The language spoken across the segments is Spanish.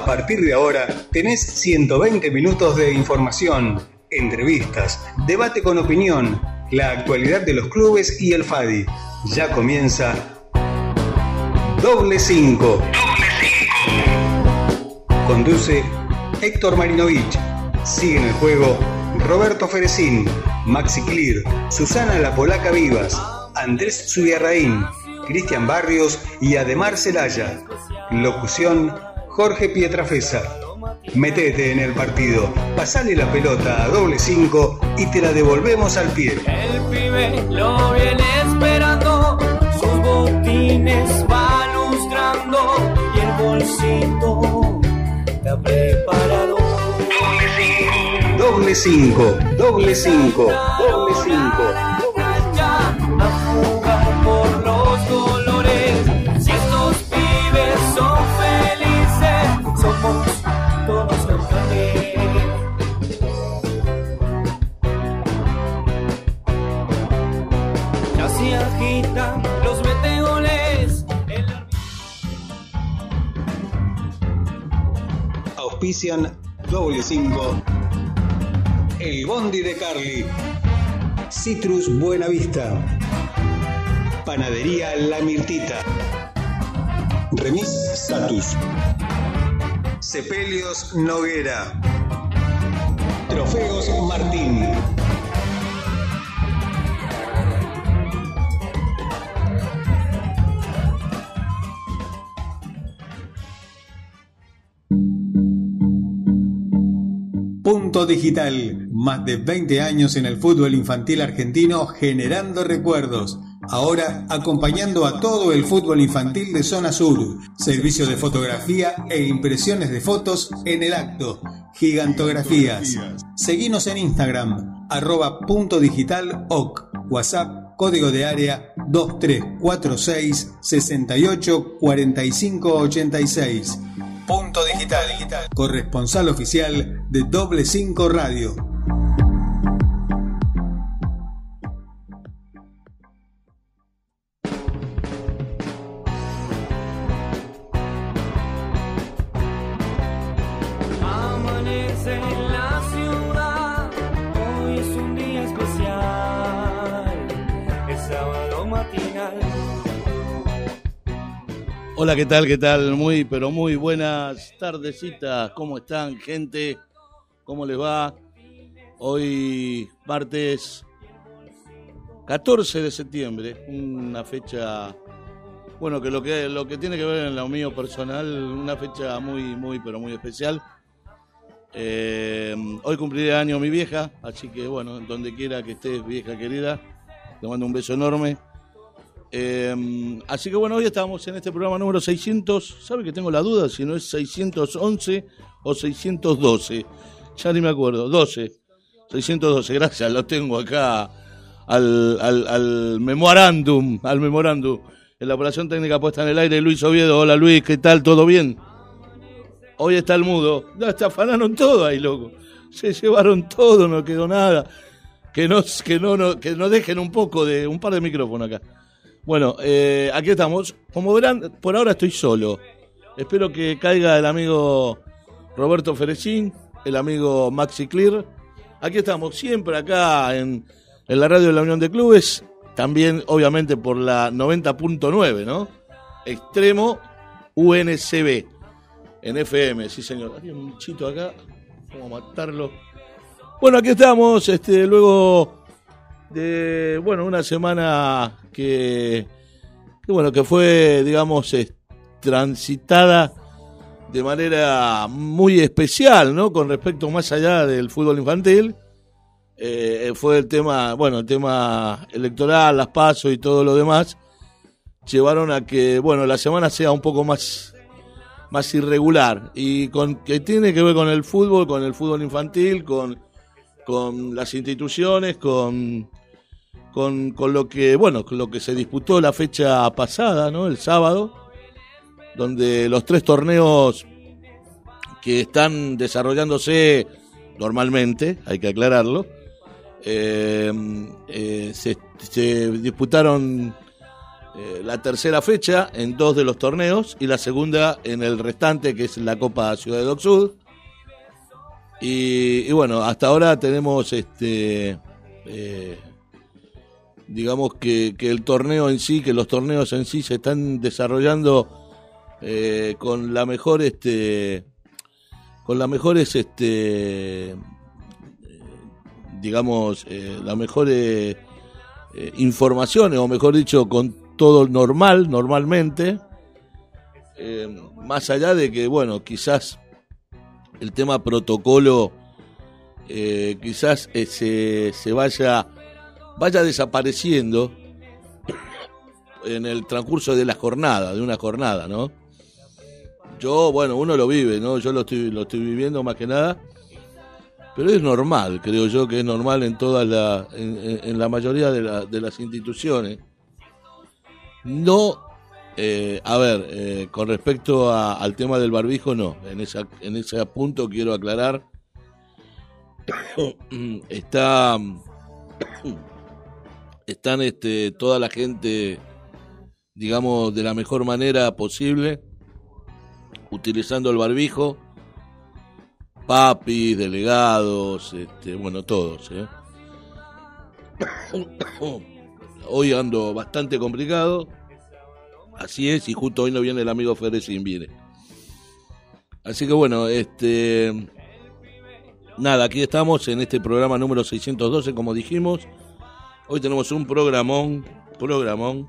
A partir de ahora tenés 120 minutos de información, entrevistas, debate con opinión, la actualidad de los clubes y el FADI. Ya comienza Doble 5. Conduce Héctor Marinovich. Sigue en el juego Roberto Ferecín, Maxi Clear, Susana La Polaca Vivas, Andrés Zubiarraín, Cristian Barrios y Ademar Celaya. Locución Jorge Pietrafesa. Metete en el partido, pasale la pelota a doble 5 y te la devolvemos al pie. El pibe lo viene esperando, sus botines va lustrando y el bolsito está preparado. Doble 5, doble 5, doble 5, doble 5. Auspician doble 5. El Bondi de Carly. Citrus Buenavista. Panadería La Mirtita. Remis Status. Sepelios Noguera. Trofeos Martín. Digital, más de 20 años en el fútbol infantil argentino generando recuerdos. Ahora acompañando a todo el fútbol infantil de Zona Sur. Servicio de fotografía e impresiones de fotos en el acto. Gigantografías. Seguinos en Instagram, arroba punto digital oc. WhatsApp, código de área 2346 68 45 86. Punto Digital, corresponsal oficial de Doble 5 Radio. Hola, ¿qué tal? ¿Qué tal? Muy, pero muy buenas tardecitas. ¿Cómo están, gente? ¿Cómo les va? Hoy, martes 14 de septiembre, una fecha, bueno, que lo que, lo que tiene que ver en lo mío personal, una fecha muy, muy, pero muy especial. Eh, hoy cumpliré año mi vieja, así que, bueno, donde quiera que estés, vieja querida, te mando un beso enorme. Eh, así que bueno, hoy estamos en este programa número 600. ¿Sabe que tengo la duda si no es 611 o 612? Ya ni me acuerdo. 12. 612, gracias. Lo tengo acá al, al, al memorándum. Al memorándum. En la operación técnica puesta en el aire, Luis Oviedo. Hola Luis, ¿qué tal? ¿Todo bien? Hoy está el mudo. No, está afanaron todo ahí, loco. Se llevaron todo, no quedó nada. Que nos, que no, no, que nos dejen un poco de, un par de micrófonos acá. Bueno, eh, aquí estamos. Como verán, por ahora estoy solo. Espero que caiga el amigo Roberto Ferecín, el amigo Maxi Clear. Aquí estamos, siempre acá en, en la radio de la Unión de Clubes. También, obviamente, por la 90.9, ¿no? Extremo UNCB. En FM, sí, señor. Hay un chito acá. Vamos a matarlo. Bueno, aquí estamos. Este, luego de bueno una semana que, bueno que fue digamos transitada de manera muy especial no con respecto más allá del fútbol infantil eh, fue el tema bueno el tema electoral las pasos y todo lo demás llevaron a que bueno la semana sea un poco más más irregular. Y con que tiene que ver con el fútbol con el fútbol infantil con con las instituciones con con, con, lo que bueno con lo que se disputó la fecha pasada no el sábado donde los tres torneos que están desarrollándose normalmente hay que aclararlo eh, eh, se, disputaron eh, la tercera fecha en dos de los torneos y la segunda en el restante, que es la Copa Ciudad de Sud. Y, bueno, hasta ahora tenemos este. Eh, digamos que, que, el torneo en sí, que los torneos en sí se están desarrollando eh, con la mejor este con las mejores este digamos las mejores informaciones o mejor dicho con todo normal normalmente. Más allá de que bueno quizás el tema protocolo eh, quizás eh, se, se, vaya, vaya desapareciendo en el transcurso de la jornada, de una jornada, ¿no? Yo, bueno, uno lo vive, ¿no? Yo lo estoy, lo estoy viviendo más que nada, pero es normal, creo yo que es normal en toda la, en, la mayoría de, de las instituciones. No eh, a ver, eh, con respecto al tema del barbijo, no. En, esa, en ese punto quiero aclarar. Está. Están este, toda la gente, digamos, de la mejor manera posible, utilizando el barbijo. Papis, delegados, este, bueno, todos. ¿eh? Hoy ando bastante complicado Así es, y justo hoy no viene el amigo sin viene. Así que bueno, este. Nada, aquí estamos en este programa número 612, como dijimos. Hoy tenemos un programón, programón,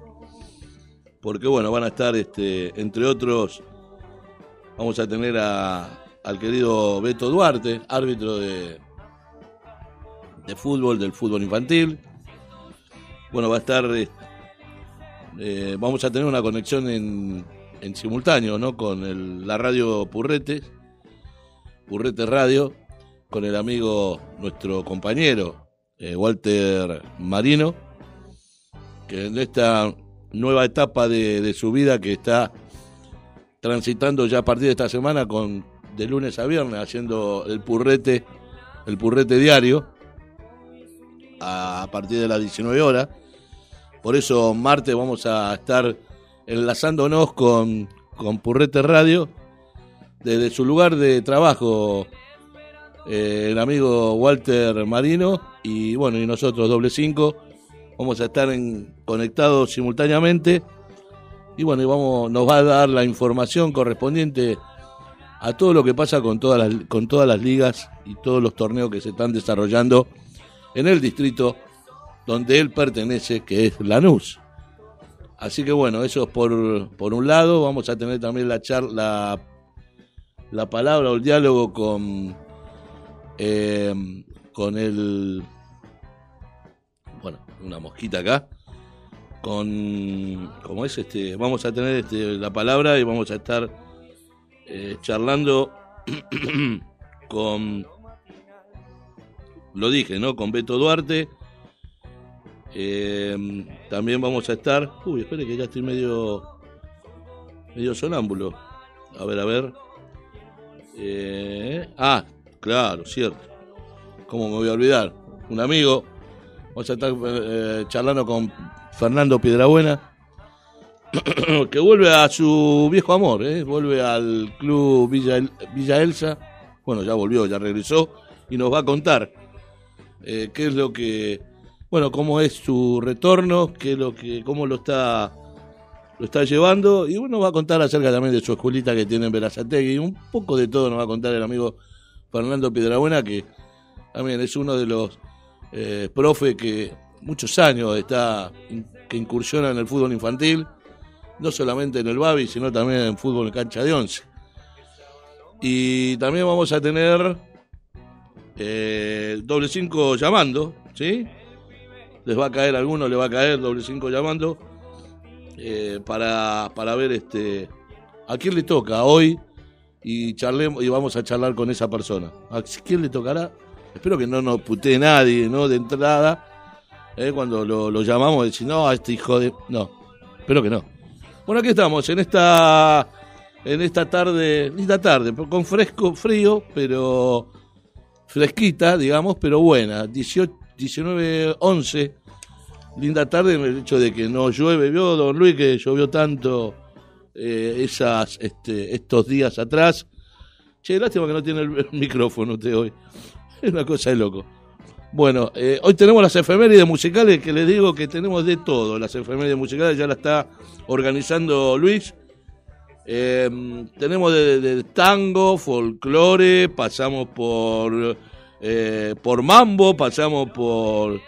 porque bueno, van a estar, este, entre otros, vamos a tener a, al querido Beto Duarte, árbitro de, de fútbol, del fútbol infantil. Bueno, va a estar este, eh, vamos a tener una conexión en, en simultáneo, ¿no? Con la radio Purrete, Purrete Radio, con el amigo, nuestro compañero, eh, Walter Marino, que en esta nueva etapa de, su vida que está transitando ya a partir de esta semana con de lunes a viernes haciendo el purrete, el purrete diario a partir de las 19 horas. Por eso martes vamos a estar enlazándonos con, con Purrete Radio desde su lugar de trabajo, eh, el amigo Walter Marino y bueno, y nosotros doble cinco vamos a estar conectados simultáneamente y bueno, y vamos, nos va a dar la información correspondiente a todo lo que pasa con todas las, con todas las ligas y todos los torneos que se están desarrollando en el distrito donde él pertenece, que es Lanús. Así que bueno, eso es por, por un lado. Vamos a tener también la charla, la palabra o el diálogo con, eh, con el. Bueno, una mosquita acá. Con. ¿Cómo es? este Vamos a tener este, la palabra y vamos a estar eh, charlando con. Lo dije, ¿no? Con Beto Duarte eh, también vamos a estar. Uy, espere que ya estoy medio. medio sonámbulo. A ver, a ver. Eh, ah, claro, cierto. ¿Cómo me voy a olvidar? Un amigo. Vamos a estar eh, charlando con Fernando Piedrabuena. que vuelve a su viejo amor, ¿eh? vuelve al club Villa, Villa Elsa. Bueno, ya volvió, ya regresó. Y nos va a contar qué es lo que bueno, cómo es su retorno, qué lo que, cómo lo está, lo está llevando, y bueno, va a contar acerca también de su escuelita que tiene en Verazategui, un poco de todo nos va a contar el amigo Fernando Piedrabuena, que también es uno de los eh, profes que muchos años está, que incursiona en el fútbol infantil, no solamente en el Babi, sino también en fútbol en cancha de once. Y también vamos a tener eh, doble cinco llamando, ¿sí? les va a caer alguno, le va a caer doble cinco llamando eh, para, para ver este a quién le toca hoy y charlemos y vamos a charlar con esa persona. ¿A quién le tocará? Espero que no nos putee nadie, ¿no? De entrada, eh, cuando lo, llamamos, decir, no, a este hijo de. No, espero que no. Bueno, aquí estamos, en esta en esta tarde, esta tarde, con fresco, frío, pero fresquita, digamos, pero buena. 18, 19, 11 linda tarde en el hecho de que no llueve. Vio, don Luis, que llovió tanto eh, esas, este, estos días atrás. Che, lástima que no tiene el, micrófono usted hoy. Es una cosa de loco. Bueno, eh, hoy tenemos las efemérides musicales que les digo que tenemos de todo. Las efemérides musicales ya la está organizando Luis. Em, tenemos de, tango, folclore, pasamos por, eh, por mambo, pasamos por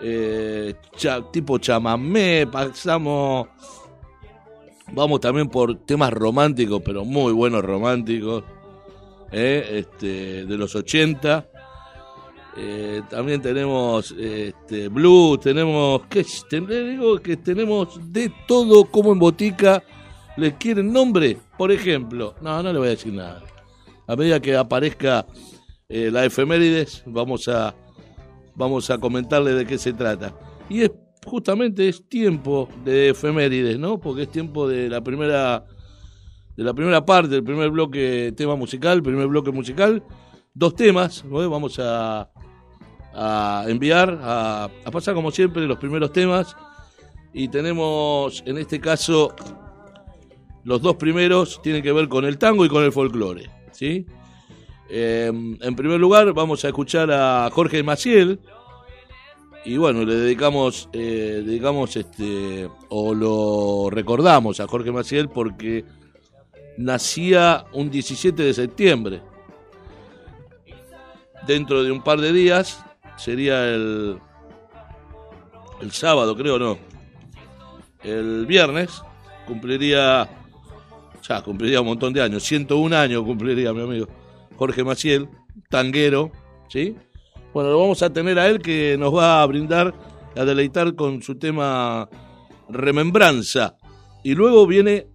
eh, tipo chamamé, pasamos, vamos también por temas románticos, pero muy buenos románticos, eh, este, de los 80. También tenemos este, blues, tenemos, ¿qué? digo que tenemos de todo como en botica ¿Le quieren nombre? Por ejemplo, no, no le voy a decir nada. A medida que aparezca eh, la efemérides, vamos a, vamos a comentarle de qué se trata. Y es justamente es tiempo de efemérides, ¿no? Porque es tiempo de la primera de la primera parte, del primer bloque tema musical, primer bloque musical, dos temas, ¿no? Vamos a, a enviar, a, a pasar como siempre los primeros temas y tenemos en este caso los dos primeros tienen que ver con el tango y con el folclore. ¿sí? Em, en primer lugar, vamos a escuchar a Jorge Maciel. Y bueno, le dedicamos, eh, dedicamos este, o lo recordamos a Jorge Maciel porque nacía un 17 de septiembre. Dentro de un par de días, sería el, el sábado, creo, no. El viernes cumpliría ya cumpliría un montón de años, 101 años cumpliría mi amigo Jorge Maciel, tanguero, ¿sí? Bueno, lo vamos a tener a él que nos va a brindar, a deleitar con su tema Remembranza. Y luego viene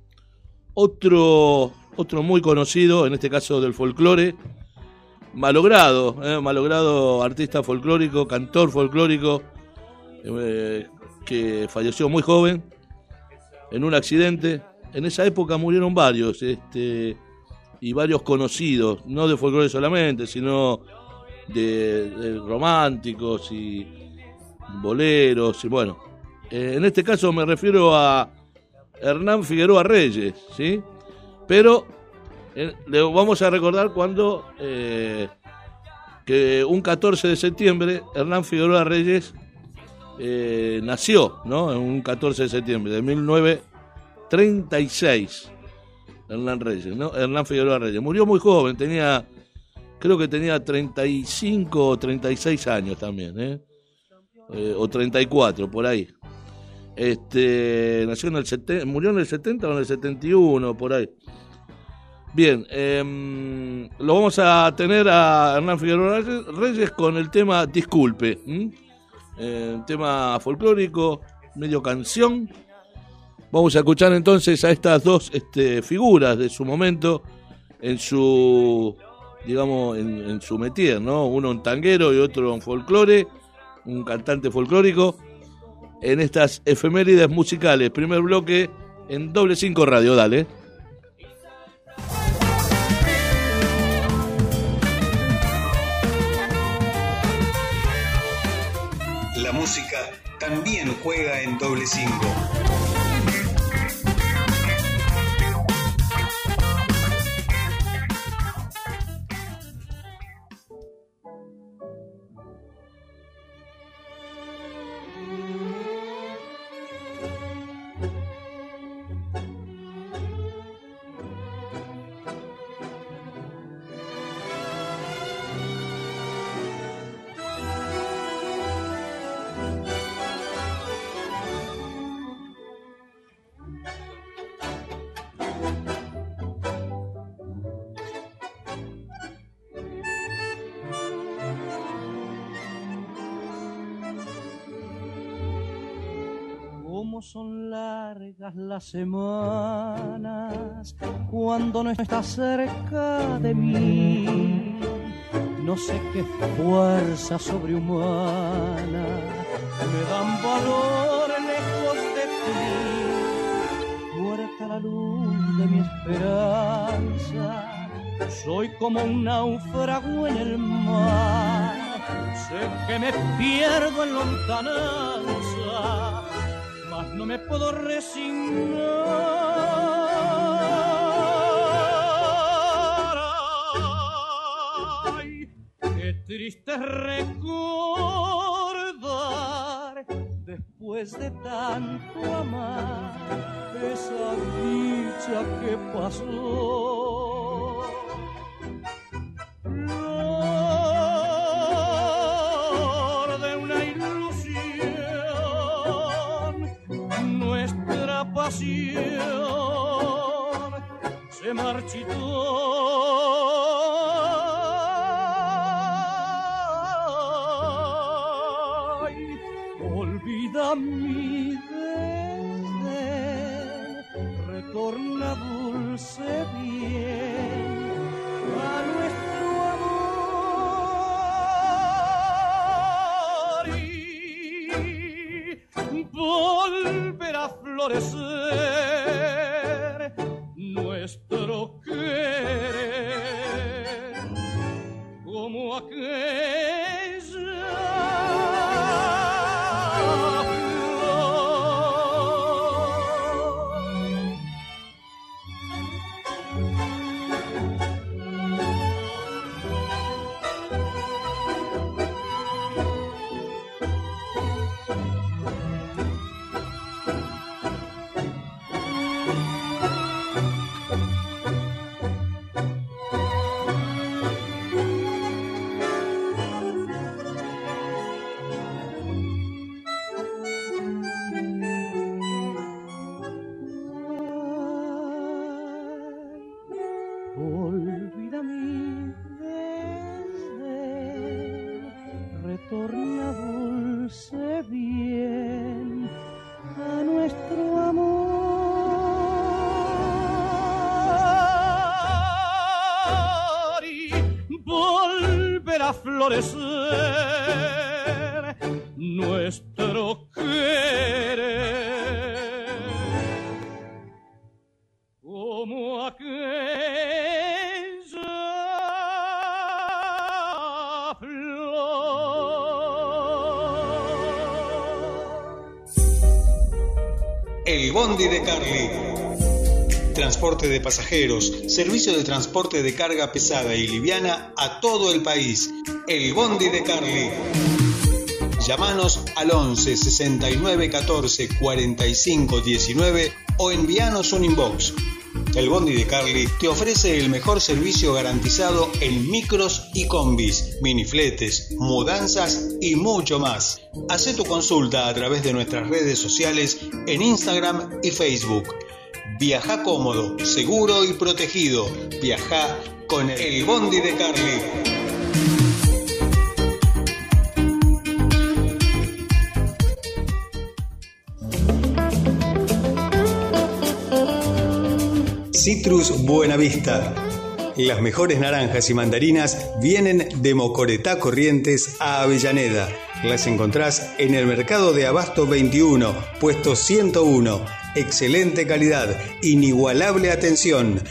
otro, otro muy conocido, en este caso del folclore, malogrado, ¿eh? malogrado artista folclórico, cantor folclórico, eh, que falleció muy joven en un accidente en esa época murieron varios, este, y varios conocidos, no de folclore solamente, sino de, románticos y boleros, y bueno. Eh, en este caso me refiero a Hernán Figueroa Reyes, ¿sí? Pero eh, le vamos a recordar cuando, eh, que un 14 de septiembre, Hernán Figueroa Reyes nació, ¿no? En un 14 de septiembre de 19 36. Hernán Reyes, ¿no? Hernán Figueroa Reyes. Murió muy joven, tenía, creo que tenía 35 o 36 años también, ¿eh? ¿eh? o 34, por ahí. Este, nació en el 70, murió en el 70 o en el 71, por ahí. Bien, eh, lo vamos a tener a Hernán Figueroa Reyes con el tema Disculpe, eh, tema folclórico, medio canción Vamos a escuchar entonces a estas dos este, figuras de su momento en su, digamos, en, su métier, ¿no? Uno un tanguero y otro un folclore, un cantante folclórico, en estas efemérides musicales. Primer bloque en doble cinco radio, dale. También juega en doble cinco. Las semanas cuando no estás cerca de mí. No sé qué fuerza sobrehumana me dan valor lejos de ti. Muerta la luz de mi esperanza, soy como un náufrago en el mar. Sé que me pierdo en lontananza no me puedo resignar. Ay, qué triste recordar después de tanto amar esa dicha que pasó. Pasión se marchitó. Ay, olvida mi desdén, retorna dulce bien florecer nuestro querer como aquella volverá a florecer nuestro querer como aquella flor. El Bondi de Carly. Transporte de pasajeros, servicio de transporte de carga pesada y liviana a todo el país. El Bondi de Carly. Llámanos al 11 69 14 45 19 o envíanos un inbox. El Bondi de Carly te ofrece el mejor servicio garantizado en micros y combis, minifletes, mudanzas y mucho más. Haz tu consulta a través de nuestras redes sociales en Instagram y Facebook. Viaja cómodo, seguro y protegido. Viaja con el Bondi de Carly. Citrus Buenavista. Las mejores naranjas y mandarinas vienen de Mocoretá Corrientes a Avellaneda. Las encontrás en el Mercado de Abasto 21, puesto 101. Excelente calidad, inigualable atención.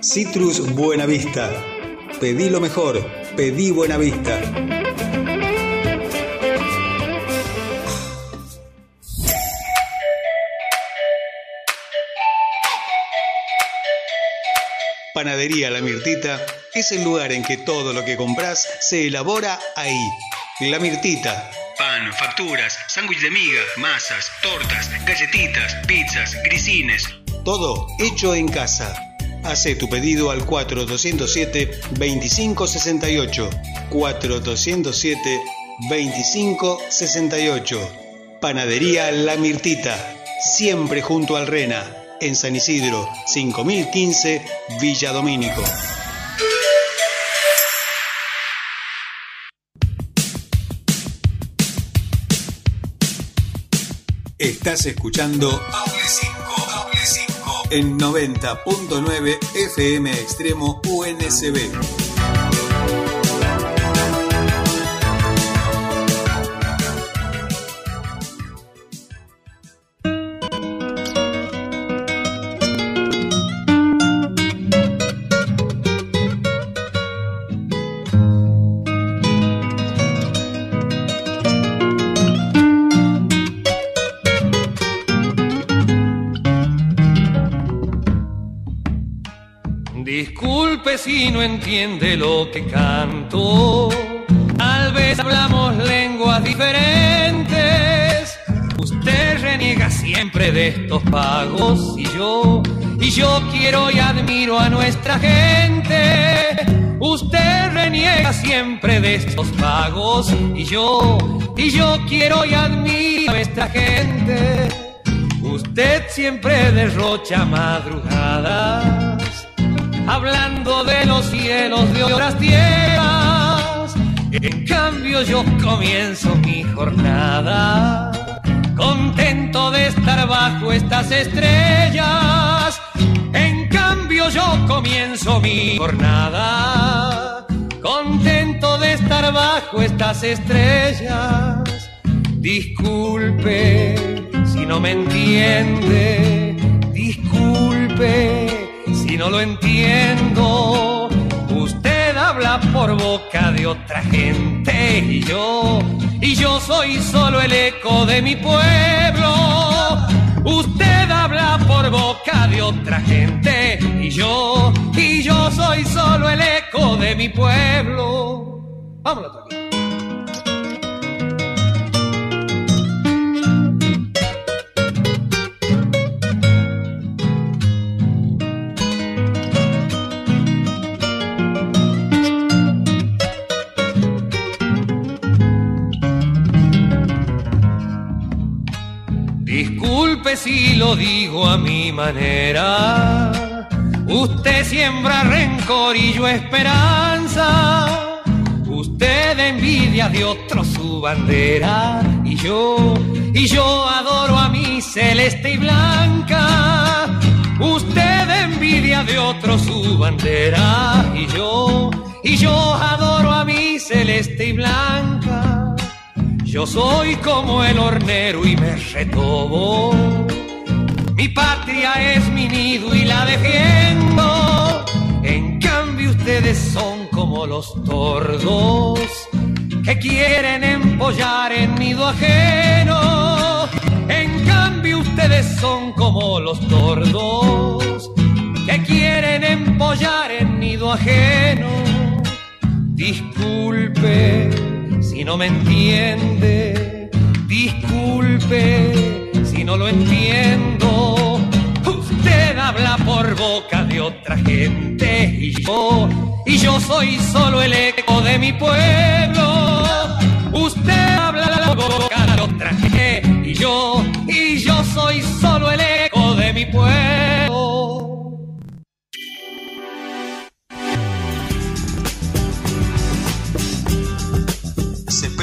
Citrus Buenavista. Pedí lo mejor, pedí Buenavista. Panadería La Mirtita es el lugar en que todo lo que compras se elabora ahí. La Mirtita. Pan, facturas, sándwich de miga, masas, tortas, galletitas, pizzas, grisines. Todo hecho en casa. Hace tu pedido al 4207-2568. 4207-2568. Panadería La Mirtita. Siempre junto al Rena en San Isidro, 5015, Villa Domínico. Estás escuchando Doble 5, Doble 5 en 90.9 FM Extremo UNSB. Si no entiende lo que canto. Tal vez hablamos lenguas diferentes. Usted reniega siempre de estos pagos y yo, y yo quiero y admiro a nuestra gente. Usted reniega siempre de estos pagos y yo, y yo quiero y admiro a nuestra gente. Usted siempre derrocha madrugadas, hablando de los cielos de horas tierras. En cambio yo comienzo mi jornada, contento de estar bajo estas estrellas. En cambio yo comienzo mi jornada, contento de estar bajo estas estrellas. Disculpe si no me entiende, disculpe si no lo entiendo. Usted habla por boca de otra gente y yo, y yo soy solo el eco de mi pueblo. Usted habla por boca de otra gente y yo, y yo soy solo el eco de mi pueblo. Vámonos Disculpe si lo digo a mi manera. Usted siembra rencor y yo esperanza. Usted envidia de otro su bandera. Y yo, y yo adoro a mi celeste y blanca. Usted envidia de otro su bandera. Y yo, y yo adoro a mi celeste y blanca. Yo soy como el hornero y me retobo. Mi patria es mi nido y la defiendo. En cambio ustedes son como los tordos que quieren empollar en nido ajeno. En cambio ustedes son como los tordos que quieren empollar en nido ajeno. Disculpe si no me entiende, disculpe si no lo entiendo. Usted habla por boca de otra gente y yo, y yo soy solo el eco de mi pueblo. Usted habla por boca de otra gente y yo, y yo soy solo el eco de mi pueblo.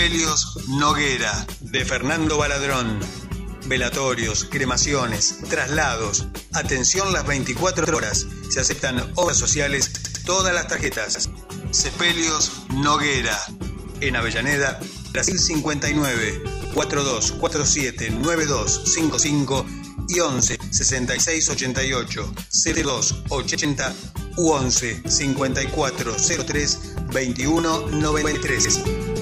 Sepelios Noguera, de Fernando Baladrón. Velatorios, cremaciones, traslados. Atención las 24 horas. Se aceptan obras sociales, todas las tarjetas. Sepelios Noguera, en Avellaneda, Brasil 59, 4247 9255 y 11 66 88 02 80 u 11 54 03 21 93.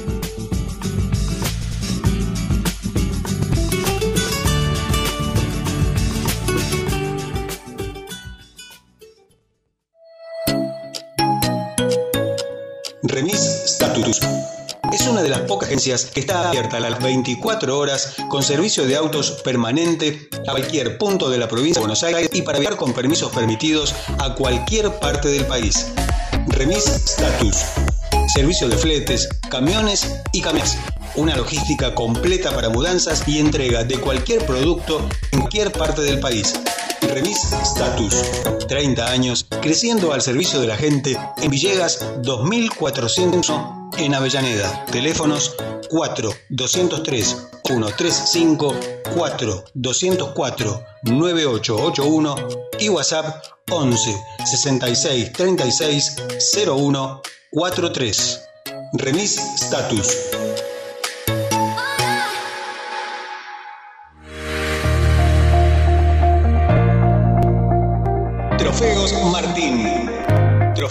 Es una de las pocas agencias que está abierta a las 24 horas con servicio de autos permanente a cualquier punto de la provincia de Buenos Aires y para viajar con permisos permitidos a cualquier parte del país. Remis Status. Servicio de fletes, camiones y camiones. Una logística completa para mudanzas y entrega de cualquier producto en cualquier parte del país. Remis Status. 30 años creciendo al servicio de la gente en Villegas 2400 en Avellaneda. Teléfonos 4 203 135 4 204 9881 y WhatsApp 11 66 36 01 43. Remis Status.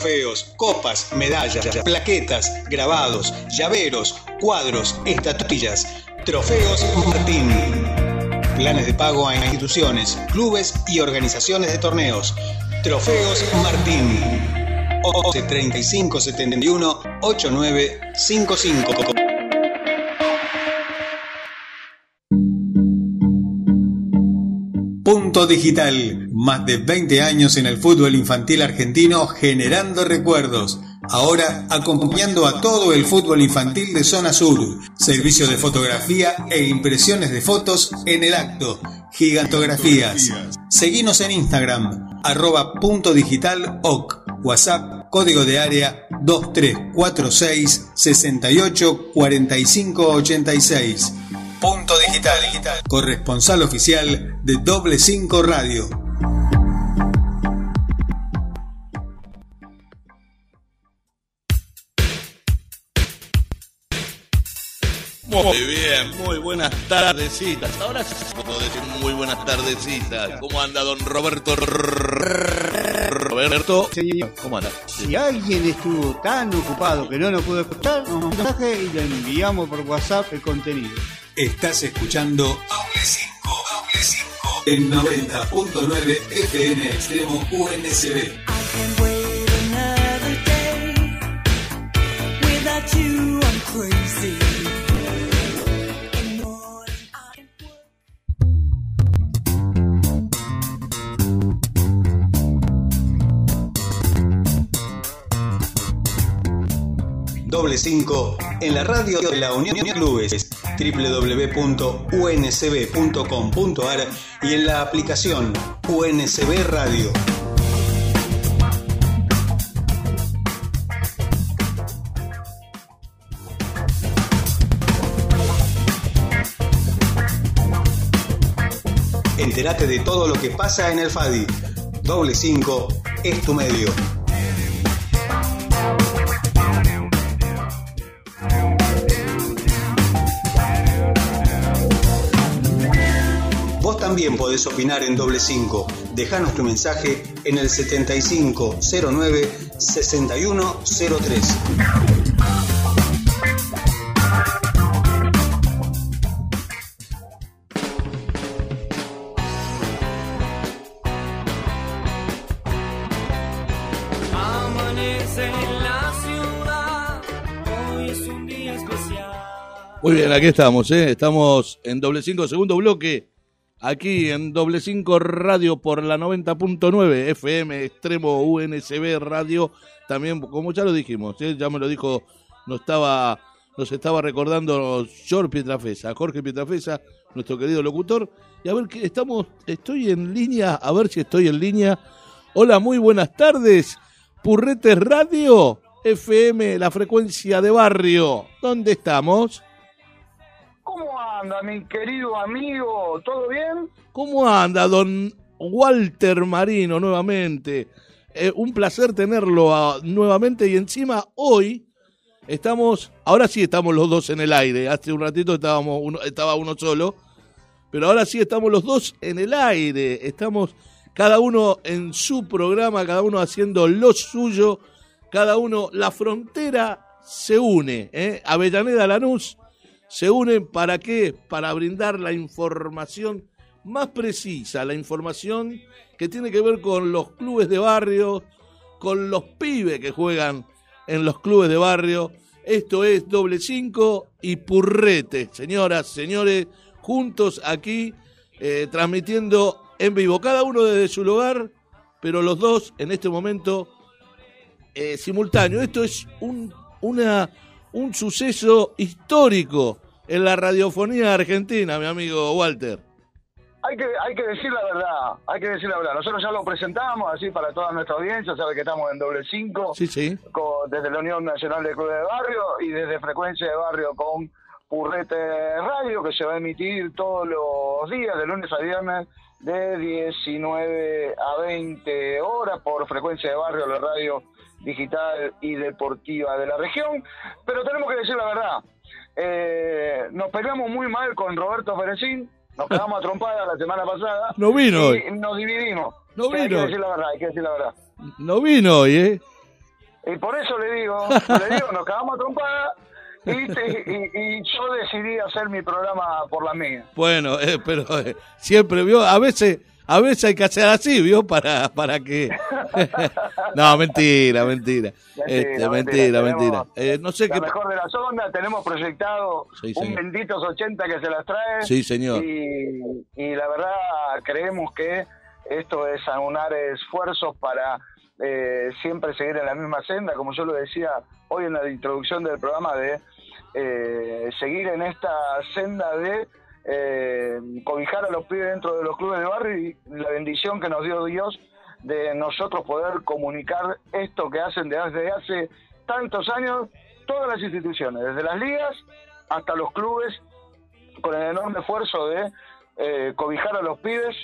Trofeos, copas, medallas, plaquetas, grabados, llaveros, cuadros, estatuillas. Trofeos Martín. Planes de pago a instituciones, clubes y organizaciones de torneos. Trofeos Martín. 11 35 71 89 55. Punto Digital. Más de 20 años en el fútbol infantil argentino generando recuerdos. Ahora acompañando a todo el fútbol infantil de Zona Sur. Servicio de fotografía e impresiones de fotos en el acto. Gigantografías. Seguinos en Instagram, arroba punto digital oc. WhatsApp, código de área 2346 68 45 86. Punto digital, corresponsal oficial de Doble 5 Radio. Muy bien, muy buenas tardecitas. Ahora sí puedo decir muy buenas tardecitas. ¿Cómo anda don Roberto? Roberto. Señor, ¿Cómo anda? si alguien estuvo tan ocupado que no nos pudo escuchar, nos mensaje y le enviamos por WhatsApp el contenido. Estás escuchando Doble 5, Doble 5 en 90.9 FM Extremo UNSB. I Doble 5 en la radio de la Unión de Clubes www.unsb.com.ar y en la aplicación UNSB Radio. Entérate de todo lo que pasa en el FADI. Doble 5 es tu medio. También podés opinar en doble 5. Dejanos tu mensaje en el 7509 6103. Amanece en la ciudad. Hoy es un día especial. Muy bien, aquí estamos, ¿eh? Estamos en doble 5, segundo bloque. Aquí en doble 5 Radio por la 90.9 FM Extremo UNSB Radio. También, como ya lo dijimos, ¿eh? ya me lo dijo, nos estaba, nos estaba recordando George Pietrafesa, Jorge Pietrafesa, nuestro querido locutor. Y a ver, que estamos, estoy en línea, a ver si estoy en línea. Hola, muy buenas tardes. Purretes Radio, FM, la frecuencia de barrio. ¿Dónde estamos? ¿Cómo anda, mi querido amigo? ¿Todo bien? ¿Cómo anda, don Walter Marino, nuevamente? Eh, un placer tenerlo ah, nuevamente y encima hoy estamos, ahora sí estamos los dos en el aire. Hace un ratito estábamos estaba uno solo, pero ahora sí estamos los dos en el aire. Estamos cada uno en su programa, cada uno haciendo lo suyo, cada uno, la frontera se une, ¿eh? Avellaneda Lanús se unen para qué? Para brindar la información más precisa, la información que tiene que ver con los clubes de barrio, con los pibes que juegan en los clubes de barrio. Esto es doble cinco y purrete, señoras, señores, juntos aquí eh, transmitiendo en vivo, cada uno desde su lugar, pero los dos en este momento eh, simultáneo. Esto es un, una, un suceso histórico en la radiofonía argentina, mi amigo Walter. Hay que, hay que decir la verdad, hay que decir la verdad. Nosotros ya lo presentamos así para toda nuestra audiencia, sabe que estamos en doble cinco, Sí, sí. con- desde la Unión Nacional de Clubes de Barrio y desde Frecuencia de Barrio con Purrete Radio, que se va a emitir todos los días, de lunes a viernes, de 19 a 20 horas por Frecuencia de Barrio, la radio digital y deportiva de la región. Pero tenemos que decir la verdad. Eh, nos peleamos muy mal con Roberto Ferecín, nos quedamos a la semana pasada. No vino y nos dividimos. No Hay vino. que decir la verdad, hay que decir la verdad. No vino hoy, ¿eh? Y por eso le digo, le digo, nos quedamos a trompada y, te- y- y yo decidí hacer mi programa por la mía. Bueno, eh, pero eh, siempre vio, a veces, a veces hay que hacer así, ¿vio? Para, para que... no, mentira, mentira. Este, mentira, mentira. Eh, no sé la qué... mejor de las ondas, tenemos proyectado Sí, un benditos 80 que se las trae. Sí, señor. Y, y la verdad creemos que esto es aunar esfuerzos para eh, siempre seguir en la misma senda, como yo lo decía hoy en la introducción del programa, de eh, seguir en esta senda de eh, cobijar a los pibes dentro de los clubes de barrio y la bendición que nos dio Dios de nosotros poder comunicar esto que hacen desde hace tantos años todas las instituciones, desde las ligas hasta los clubes, con el enorme esfuerzo de eh, cobijar a los pibes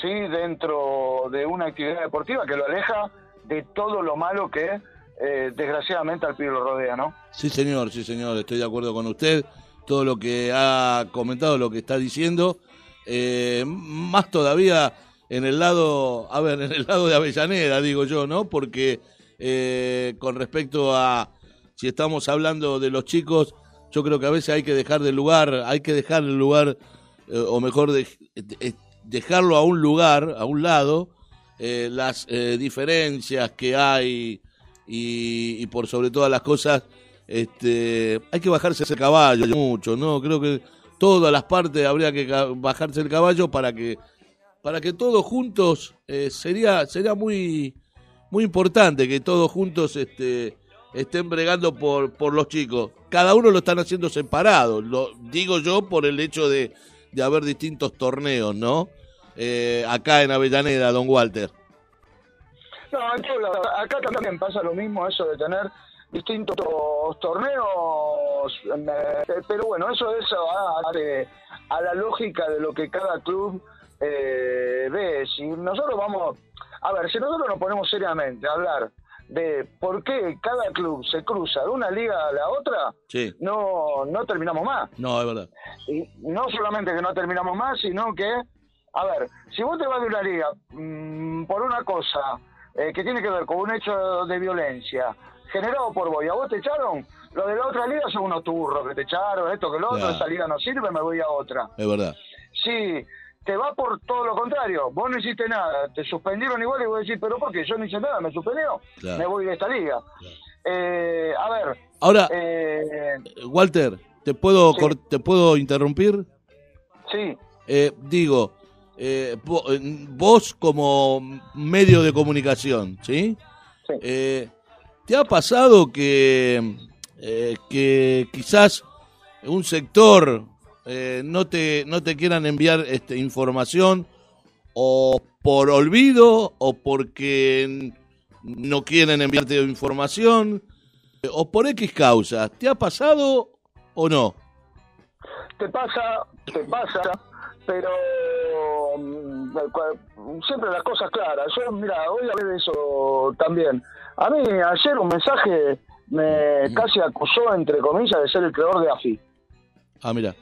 sí dentro de una actividad deportiva que lo aleja de todo lo malo que eh, desgraciadamente al pibe lo rodea, ¿no? Sí, señor, sí, señor, estoy de acuerdo con usted. Todo lo que ha comentado, lo que está diciendo, eh, más todavía en el lado, a ver, en el lado de Avellaneda, digo yo, ¿no? Porque eh, con respecto a si estamos hablando de los chicos, yo creo que a veces hay que dejar de lugar, hay que dejar el lugar, eh, o mejor, de- de- dejarlo a un lugar, a un lado, las diferencias que hay y por sobre todas las cosas, este, hay que bajarse ese caballo mucho, ¿no? Creo que todas las partes habría que bajarse el caballo para que para que todos juntos eh, sería sería muy muy importante que todos juntos este estén bregando por por los chicos. Cada uno lo están haciendo separado, lo digo yo por el hecho de, de haber distintos torneos, ¿no? Eh, acá en Avellaneda, don Walter. No, acá también pasa lo mismo, eso de tener distintos torneos, eh, pero bueno, eso es a, a- la lógica de lo que cada club eh, ve. Si nosotros vamos, a ver, si nosotros nos ponemos seriamente a hablar de por qué cada club se cruza de una liga a la otra, Sí, no, no terminamos más. no, es verdad. Y no solamente que no terminamos más, sino que, a ver, si vos te vas de una liga mm, por una cosa eh, que tiene que ver con un hecho de violencia generado por vos y a vos te echaron, los de la otra liga son unos turros que te echaron, esto que lo otro, esa liga no sirve, me voy a otra. Es verdad. Si te va por todo lo contrario, vos no hiciste nada, te suspendieron igual y vos decís, pero ¿por qué? Yo no hice nada, me suspendió, Claro. me voy de esta liga. Eh, a ver, Ahora, eh, Walter, ¿te puedo, Sí. ¿te puedo interrumpir? sí, Eh, digo, eh, vo- eh, vos como medio de comunicación, ¿sí? Sí. Eh, ¿Te ha pasado que, eh, que quizás un sector eh, no, te, no te quieran enviar este, información o por olvido o porque no quieren enviarte información eh, o por X causas? ¿Te ha pasado o no? te pasa, te pasa, pero mm, cua- siempre las cosas claras. Yo, mira, hoy hablé de eso también. A mí ayer un mensaje me casi acusó, entre comillas, de ser el creador de AFI. Ah, mira.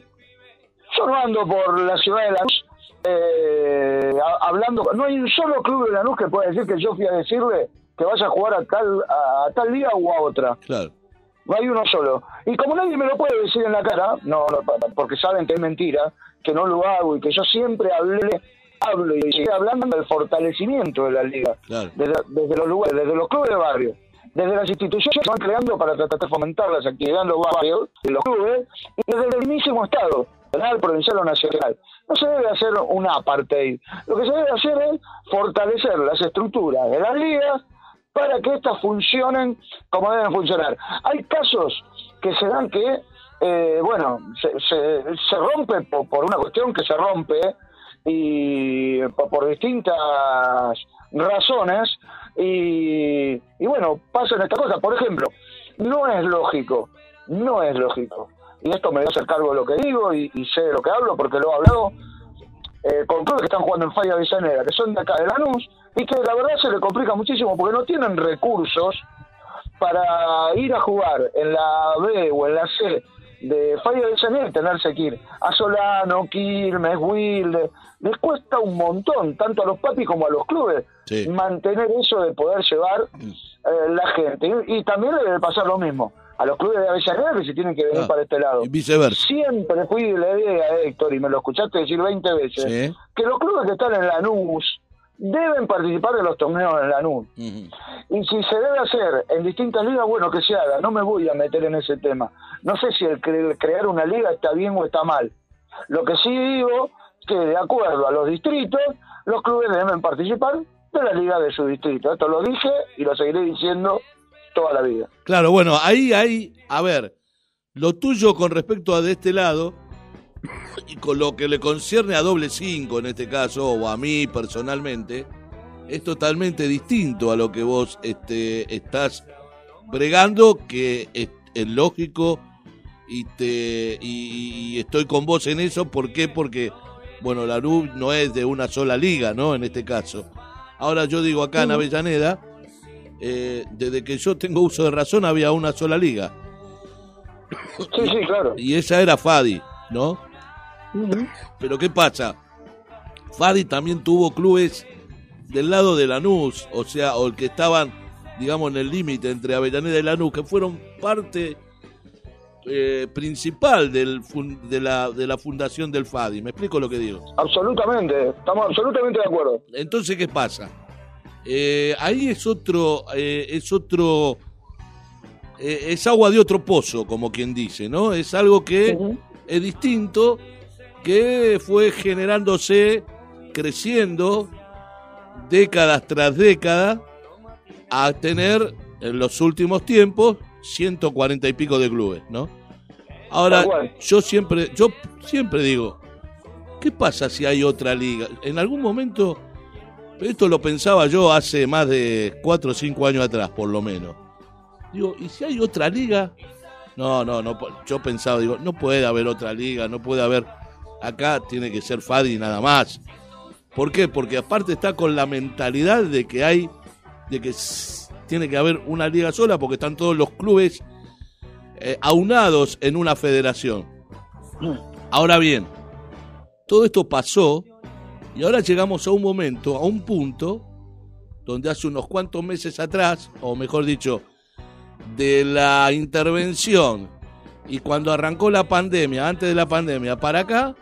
Yo no ando por la ciudad de Lanús eh, ha- hablando, no hay un solo club de Lanús que pueda decir que yo fui a decirle que vaya a jugar a tal, a, a tal liga o a otra. Claro. No hay uno solo. Y como nadie me lo puede decir en la cara, no, no, porque saben que es mentira, que no lo hago y que yo siempre hablé, hablo y sigo hablando del fortalecimiento de la liga, Claro. desde, desde los lugares, desde los clubes de barrio, desde las instituciones que se van creando para tratar de fomentar las actividades en los barrios, en los clubes, y desde el mismísimo Estado, federal, provincial o nacional. No se debe hacer un apartheid. Lo que se debe hacer es fortalecer las estructuras de las ligas para que éstas funcionen como deben funcionar. Hay casos que se dan que, eh, bueno, se, se, se rompe por, por una cuestión que se rompe y por, distintas razones y, y bueno, pasan estas cosas. Por ejemplo, no es lógico, no es lógico, y esto me voy a hacer cargo de lo que digo y, sé de lo que hablo porque lo he hablado eh, con clubes que están jugando en Falla Avellaneda, que son de acá de Lanús, y que la verdad se le complica muchísimo porque no tienen recursos para ir a jugar en la B o en la C de Falla Avellaneda y tenerse que ir a Solano, Quilmes, Wilde. Les cuesta un montón, tanto a los papis como a los clubes, Sí. mantener eso de poder llevar eh, la gente. Y, y también le debe pasar lo mismo a los clubes de Avellaneda que se tienen que venir Ah, para este lado. Y viceversa. Siempre fui de la idea, Héctor, y me lo escuchaste decir 20 veces, Sí. que los clubes que están en Lanús deben participar de los torneos en Lanús. Ujú. Y si se debe hacer en distintas ligas, bueno, que se haga. No me voy a meter en ese tema. No sé si el cre- crear una liga está bien o está mal. Lo que sí digo que de acuerdo a los distritos, los clubes deben participar de la liga de su distrito. Esto lo dije y lo seguiré diciendo toda la vida. Claro, bueno, ahí hay, a ver, lo tuyo con respecto a de este lado y con lo que le concierne a doble cinco en este caso, o a mí personalmente, es totalmente distinto a lo que vos este, estás bregando, que es, es lógico y, te, y, y estoy con vos en eso. ¿Por qué? Porque, bueno, la RUB no es de una sola liga, ¿no? En este caso. Ahora yo digo acá en Avellaneda, eh, desde que yo tengo uso de razón había una sola liga. Sí, sí, claro. Y esa era Fadi, ¿no? Pero ¿qué pasa? Fadi también tuvo clubes del lado de Lanús, o sea, o el que estaban, digamos, en el límite entre Avellaneda y Lanús, que fueron parte eh, principal del fun- de, la, de la fundación del Fadi. ¿Me explico lo que digo? Absolutamente. Estamos absolutamente de acuerdo. Entonces, ¿qué pasa? Eh, ahí es otro, eh, es otro, eh, es agua de otro pozo, como quien dice, ¿no? Es algo que es distinto, que fue generándose, creciendo, décadas tras décadas, a tener en los últimos tiempos 140 y pico de clubes, ¿no? Ahora, yo siempre, yo siempre digo, ¿qué pasa si hay otra liga? En algún momento, esto lo pensaba yo hace más de 4 o 5 años atrás, por lo menos. Digo, ¿y si hay otra liga? No, no, no. Yo pensaba, digo, no puede haber otra liga, no puede haber. Acá tiene que ser Fadi nada más. ¿Por qué? Porque aparte está con la mentalidad de que hay, de que tiene que haber una liga sola porque están todos los clubes eh, aunados en una federación. Ahora bien, todo esto pasó y ahora llegamos a un momento, a un punto, donde hace unos cuantos meses atrás, o mejor dicho, de la intervención y cuando arrancó la pandemia, antes de la pandemia para acá,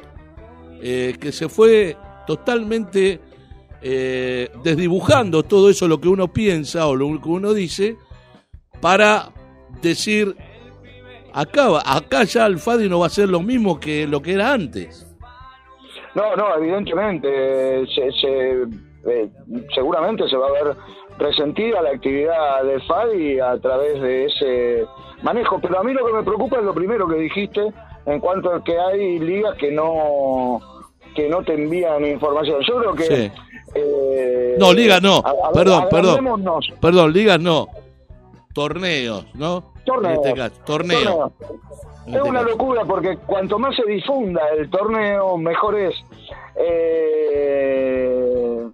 eh, que se fue totalmente eh, desdibujando todo eso, lo que uno piensa o lo que uno dice, para decir, acá, acá ya el Fadi no va a ser lo mismo que lo que era antes. No, no, evidentemente, se, se- eh, seguramente se va a ver resentida la actividad del FADI a través de ese manejo, pero a mí lo que me preocupa es lo primero que dijiste en cuanto a que hay ligas que no que no te envían información. Yo creo que... Sí. eh, No, ligas no. a- a ver, Perdón, perdón. Perdón, ligas no. Torneos, ¿no? Torneos. En este caso, torneo. Torneo. En Es este una caso. locura porque cuanto más se difunda el torneo, mejor es. Eh,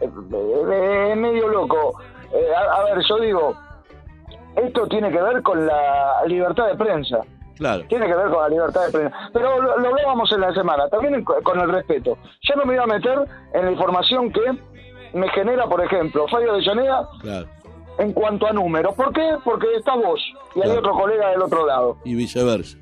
es medio loco. Eh, a ver, yo digo, esto tiene que ver con la libertad de prensa. Claro. Tiene que ver con la libertad de prensa. Pero lo, lo hablábamos en la semana, también con el respeto. Yo no me voy a meter en la información que me genera, por ejemplo, Fabio de Llaneda Claro. en cuanto a números. ¿Por qué? Porque está vos y hay otro colega del otro lado. Y viceversa.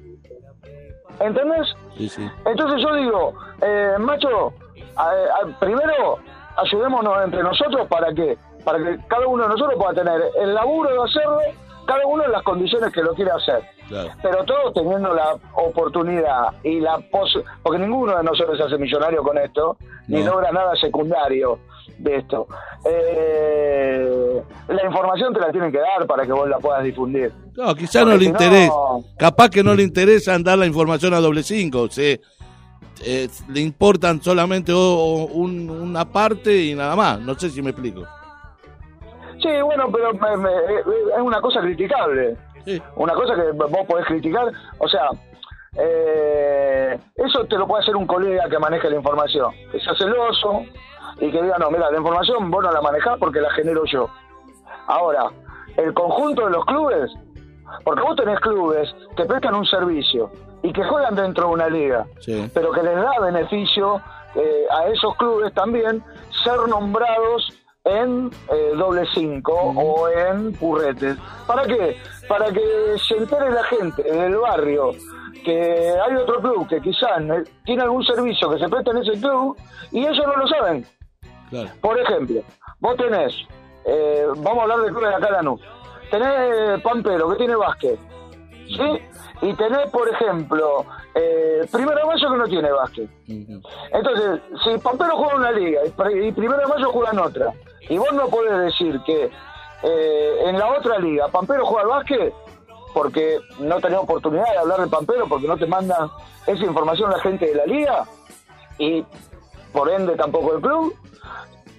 ¿Entendés? Sí, sí. Entonces yo digo, eh, macho, a- a- primero ayudémonos entre nosotros para que para que cada uno de nosotros pueda tener el laburo de hacerlo, cada uno en las condiciones que lo quiere hacer. Claro. Pero todos teniendo la oportunidad y la pos porque ninguno de nosotros se hace millonario con esto, ni logra nada secundario de esto. Eh, la información te la tienen que dar para que vos la puedas difundir. No, quizá no le si no- interesa. Capaz que no le interesa dar la información a doble cinco. O sea, eh, le importan solamente o- o un- una parte y nada más. No sé si me explico. Sí, bueno, pero me- me- es una cosa criticable. Sí. Una cosa que vos podés criticar, o sea, eh, eso te lo puede hacer un colega que maneje la información, que sea celoso y que diga, no, mira, la información vos no la manejás porque la genero yo. Ahora, el conjunto de los clubes, porque vos tenés clubes que prestan un servicio y que juegan dentro de una liga, Sí. pero que les da beneficio eh, a esos clubes también ser nombrados en eh, doble cinco o en purretes. ¿Para qué? Para que se entere la gente del barrio que hay otro club que quizás ne- tiene algún servicio que se presta en ese club y ellos no lo saben. Claro. Por ejemplo, vos tenés, eh, vamos a hablar de clubes de acá Lanús, tenés Pampero que tiene básquet, ¿sí? Y tenés, por ejemplo, eh, Primero de Mayo que no tiene básquet. Entonces, si Pampero juega en una liga y Primero de Mayo juega en otra, y vos no podés decir que eh, en la otra liga Pampero juega al básquet, porque no tenés oportunidad de hablar de Pampero, porque no te mandan esa información la gente de la liga, y por ende tampoco el club.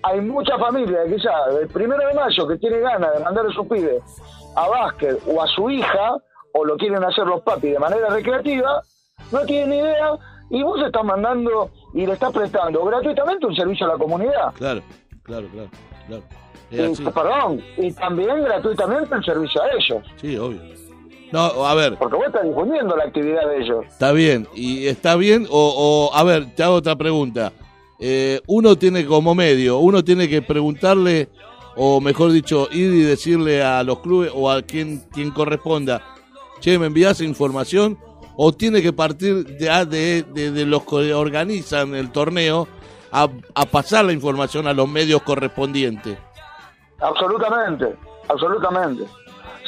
Hay mucha familia que quizá el primero de mayo que tiene ganas de mandar a su pibe a básquet o a su hija, o lo quieren hacer los papis de manera recreativa, no tienen idea y vos estás mandando y le estás prestando gratuitamente un servicio a la comunidad. Claro, claro, claro, claro. Y, así. perdón, y también gratuitamente un servicio a ellos, Sí, obvio. No, a ver, porque vos estás difundiendo la actividad de ellos. está bien. ¿Y está bien? O, o a ver, te hago otra pregunta. Eh, uno tiene como medio, uno tiene que preguntarle, o mejor dicho, ir y decirle a los clubes o a quien, quien corresponda, che, ¿me envías información? O tiene que partir de, de, de- de los que organizan el torneo a, a pasar la información a los medios correspondientes. Absolutamente, absolutamente.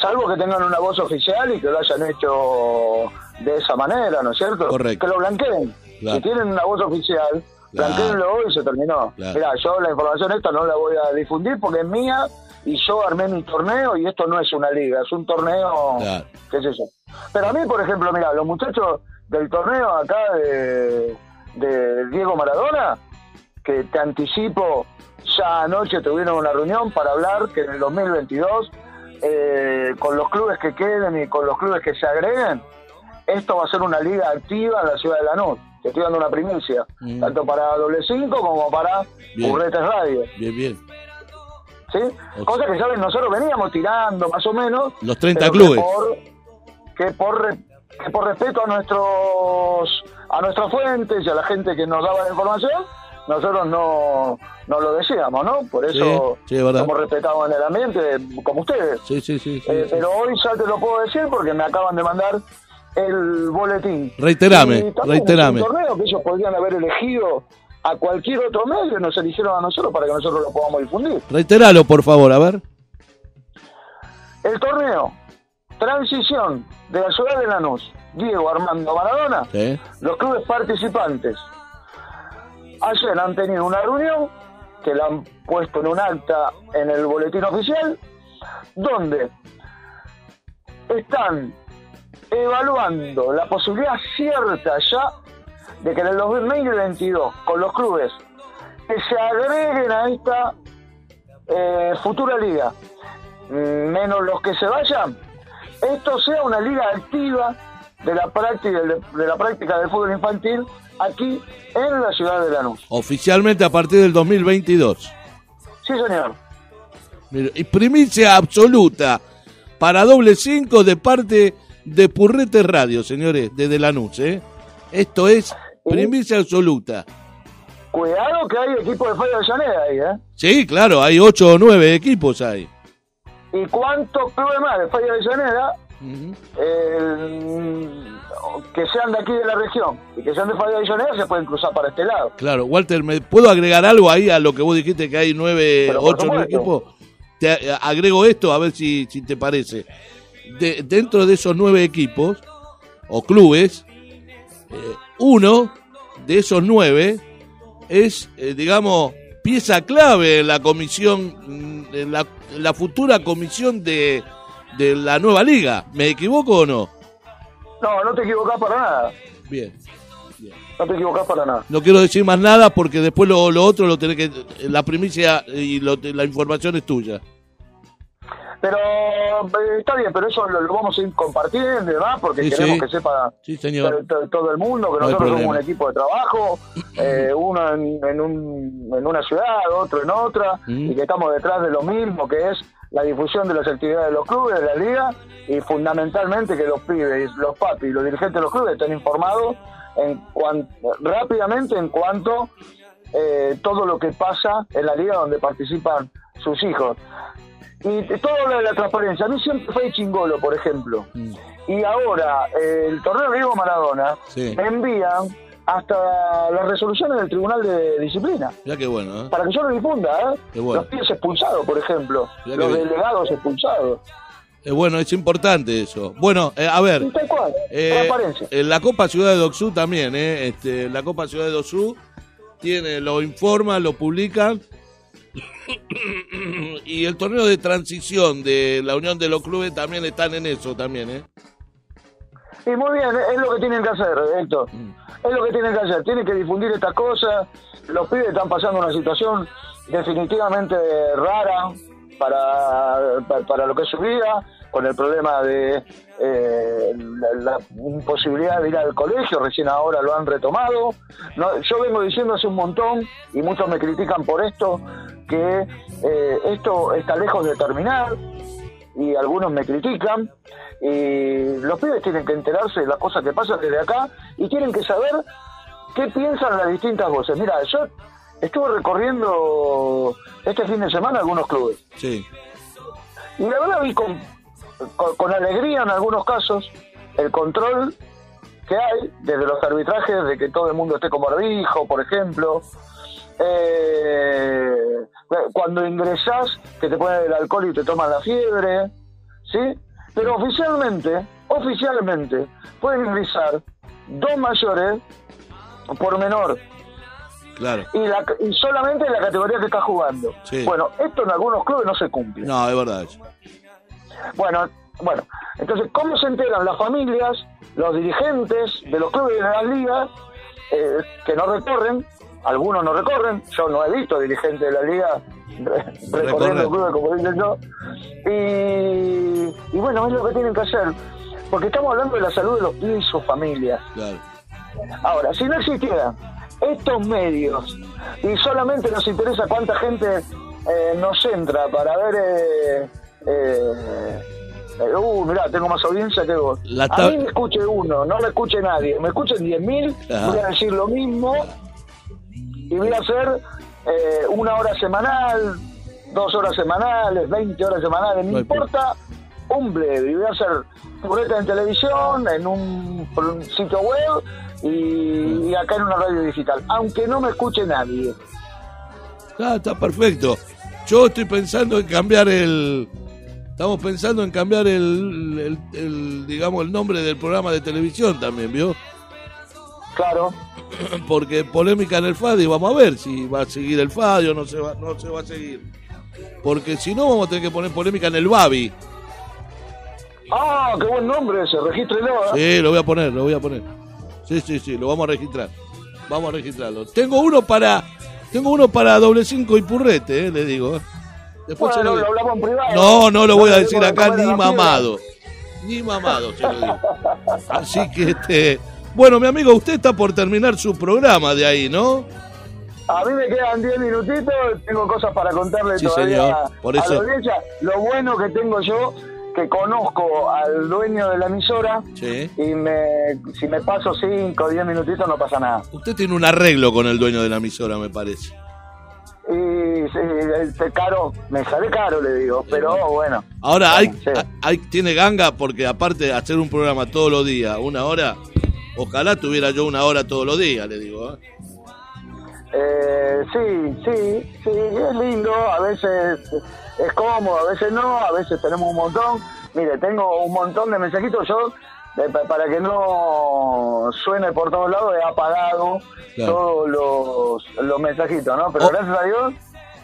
Salvo que tengan una voz oficial y que lo hayan hecho de esa manera, ¿no es cierto? Correcto. Que lo blanqueen. Claro. Si tienen una voz oficial, Claro. blanqueenlo y se terminó. Claro. Mira, yo la información esta no la voy a difundir porque es mía y yo armé mi torneo y esto no es una liga, es un torneo, Claro. qué sé yo. Pero a mí, por ejemplo, mira, los muchachos del torneo acá de, de Diego Maradona, que te anticipo, ya anoche tuvieron una reunión para hablar que en el 2022, eh, con los clubes que queden y con los clubes que se agreguen, esto va a ser una liga activa en la ciudad de Lanús. Te estoy dando una primicia, Mm. tanto para Doble Cinco como para. Burretes Radio. Bien, bien. ¿sí? Ok. Cosa que, ¿saben? Nosotros veníamos tirando más o menos. Los 30 pero clubes. Que por, que por, que por respeto a nuestros a nuestras fuentes y a la gente que nos daba la información, nosotros no, no lo decíamos, ¿no? Por eso Sí, sí, somos respetados en el ambiente, como ustedes. Sí, sí, Eh, sí. Pero hoy ya te lo puedo decir porque me acaban de mandar el boletín. Reiterame, reiterame. Un torneo que ellos podrían haber elegido a cualquier otro medio nos eligieron a nosotros para que nosotros lo podamos difundir. Reiteralo, por favor, a ver. El torneo Transición de la ciudad de Lanús, Diego Armando Maradona, Sí. los clubes participantes. Ayer han tenido una reunión que la han puesto en un acta en el boletín oficial, donde están evaluando la posibilidad cierta ya de que en el 2022, con los clubes que se agreguen a esta eh, futura liga, menos los que se vayan, esto sea una liga activa de la práctica de la práctica del fútbol infantil aquí en la ciudad de Lanús. Oficialmente a partir del 2022. Sí, señor. Mire, Y primicia absoluta para doble cinco de parte de Purrete Radio, señores, desde Lanús, ¿eh? Esto es primicia absoluta. Cuidado que hay equipos de Falla de Llaneda ahí, ¿eh? Sí, claro, hay ocho o nueve equipos ahí. ¿Y cuántos clubes más de Falla de Eh, que sean de aquí de la región y que sean de Falla de Llaneda se pueden cruzar para este lado? Claro, Walter, ¿me puedo agregar algo ahí a lo que vos dijiste que hay nueve, ocho nueve supuesto. equipos? Te agrego esto a ver si, si te parece. De- dentro de esos nueve equipos o clubes, eh, uno de esos nueve es, eh, digamos, pieza clave en la comisión, mm, en la, en la futura comisión de, de la nueva liga. ¿Me equivoco o no? No, no te equivocás para nada. Bien. No te equivocás para nada. No quiero decir más nada porque después lo, lo otro lo tenés que. La primicia y lo- la información es tuya. Pero eh, está bien, pero eso lo, lo vamos a ir compartiendo demás porque Sí, queremos sí. que sepa Sí, señor. todo el mundo que No nosotros somos un equipo de trabajo, eh, uno en, en un, en una ciudad, otro en otra, Mm. y que estamos detrás de lo mismo que es la difusión de las actividades de los clubes, de la liga, y fundamentalmente que los pibes, los papis, los dirigentes de los clubes estén informados en cuan- rápidamente en cuanto eh, todo lo que pasa en la liga donde participan sus hijos. Y todo lo de la transparencia. A mí siempre fue chingolo, por ejemplo. Mm. Y ahora, eh, el torneo Diego Maradona Sí. me envían hasta las resoluciones del Tribunal de Disciplina. Ya qué bueno, ¿eh? Para que yo lo difunda, ¿eh? Qué bueno. Los pibes expulsados, por ejemplo. Mirá Los bien. delegados expulsados. Es bueno, es importante eso. Bueno, eh, a ver. Eh, la Copa Ciudad de Doxú también, ¿eh? Este, la Copa Ciudad de Doxú tiene, lo informan, lo publican. y el torneo de transición de la Unión de los Clubes también están en eso también, ¿eh? Y muy bien, es lo que tienen que hacer, Héctor. Mm. Es lo que tienen que hacer. Tienen que difundir estas cosas. Los pibes están pasando una situación definitivamente rara para, para, para lo que es su vida, con el problema de eh, la, la imposibilidad de ir al colegio, recién ahora lo han retomado. No, yo vengo diciendo hace un montón, y muchos me critican por esto, que eh, esto está lejos de terminar, y algunos me critican y los pibes tienen que enterarse de las cosas que pasan desde acá y tienen que saber qué piensan las distintas voces. Mira, yo estuve recorriendo este fin de semana algunos clubes Sí. y la verdad vi con, con, con alegría en algunos casos el control que hay desde los arbitrajes de que todo el mundo esté como barbijo, por ejemplo. Eh, cuando ingresás, que te ponen el alcohol y te toman la fiebre, ¿sí? Pero oficialmente, oficialmente, pueden ingresar dos mayores por menor Claro. y, la, y solamente en la categoría que está jugando. Sí. Bueno, esto en algunos clubes no se cumple. No, es verdad. Bueno, bueno, entonces, ¿cómo se enteran las familias, los dirigentes de los clubes de las ligas eh, que no recorren? Algunos no recorren, yo no he visto dirigentes de la liga re- recorriendo clubes como dicen yo. Y, y bueno, es lo que tienen que hacer, porque estamos hablando de la salud de los pibes y sus familias. Claro. Ahora, si no existieran estos medios y solamente nos interesa cuánta gente eh, nos entra para ver... Eh, eh, eh, uh, mirá, tengo más audiencia que vos. A mí me escuche uno, no me escuche nadie. Me escuchen 10.000, Ajá. voy a decir lo mismo y voy a hacer eh, una hora semanal, dos horas semanales, 20 horas semanales, no, importa, un bledo. Y voy a hacer pureta en televisión, en un, un sitio web y, y acá en una radio digital, aunque no me escuche nadie. Ah, está perfecto. Yo estoy pensando en cambiar el. Estamos pensando en cambiar el, el- el, digamos, el nombre del programa de televisión también, ¿vio? Claro, Porque polémica en el FADI, vamos a ver si va a seguir el FADI o no se va, no se va a seguir. Porque si no, vamos a tener que poner polémica en el BABI. Ah, qué buen nombre ese, regístrelo. ¿eh? Sí, lo voy a poner, lo voy a poner. Sí, sí, sí, lo vamos a registrar. Vamos a registrarlo. Tengo uno para. Tengo uno para doble cinco y purrete, eh, le digo. eh. Después se Bueno, lo- lo hablamos en privado. No, no lo voy a decir acá ni mamado. Ni mamado, se lo digo. Así que este. Bueno, mi amigo, usted está por terminar su programa de ahí, ¿no? A mí me quedan 10 minutitos, tengo cosas para contarle Sí, todavía señor, a- por a eso- la audiencia. Lo bueno que tengo yo, que conozco al dueño de la emisora, Sí. y me, si me paso 5 o 10 minutitos no pasa nada. Usted tiene un arreglo con el dueño de la emisora, me parece. Y sí, este caro, me sale caro, le digo, pero bueno. Ahora, hay- hay- tiene ganga porque aparte de hacer un programa todos los días, una hora, ojalá tuviera yo una hora todos los días, le digo. ¿eh? Eh, sí, sí, sí, es lindo, a veces es cómodo, a veces no, a veces tenemos un montón. Mire, tengo un montón de mensajitos, yo eh, pa- para que no suene por todos lados he apagado Claro. todos los, los mensajitos, ¿no? Pero Oh. gracias a Dios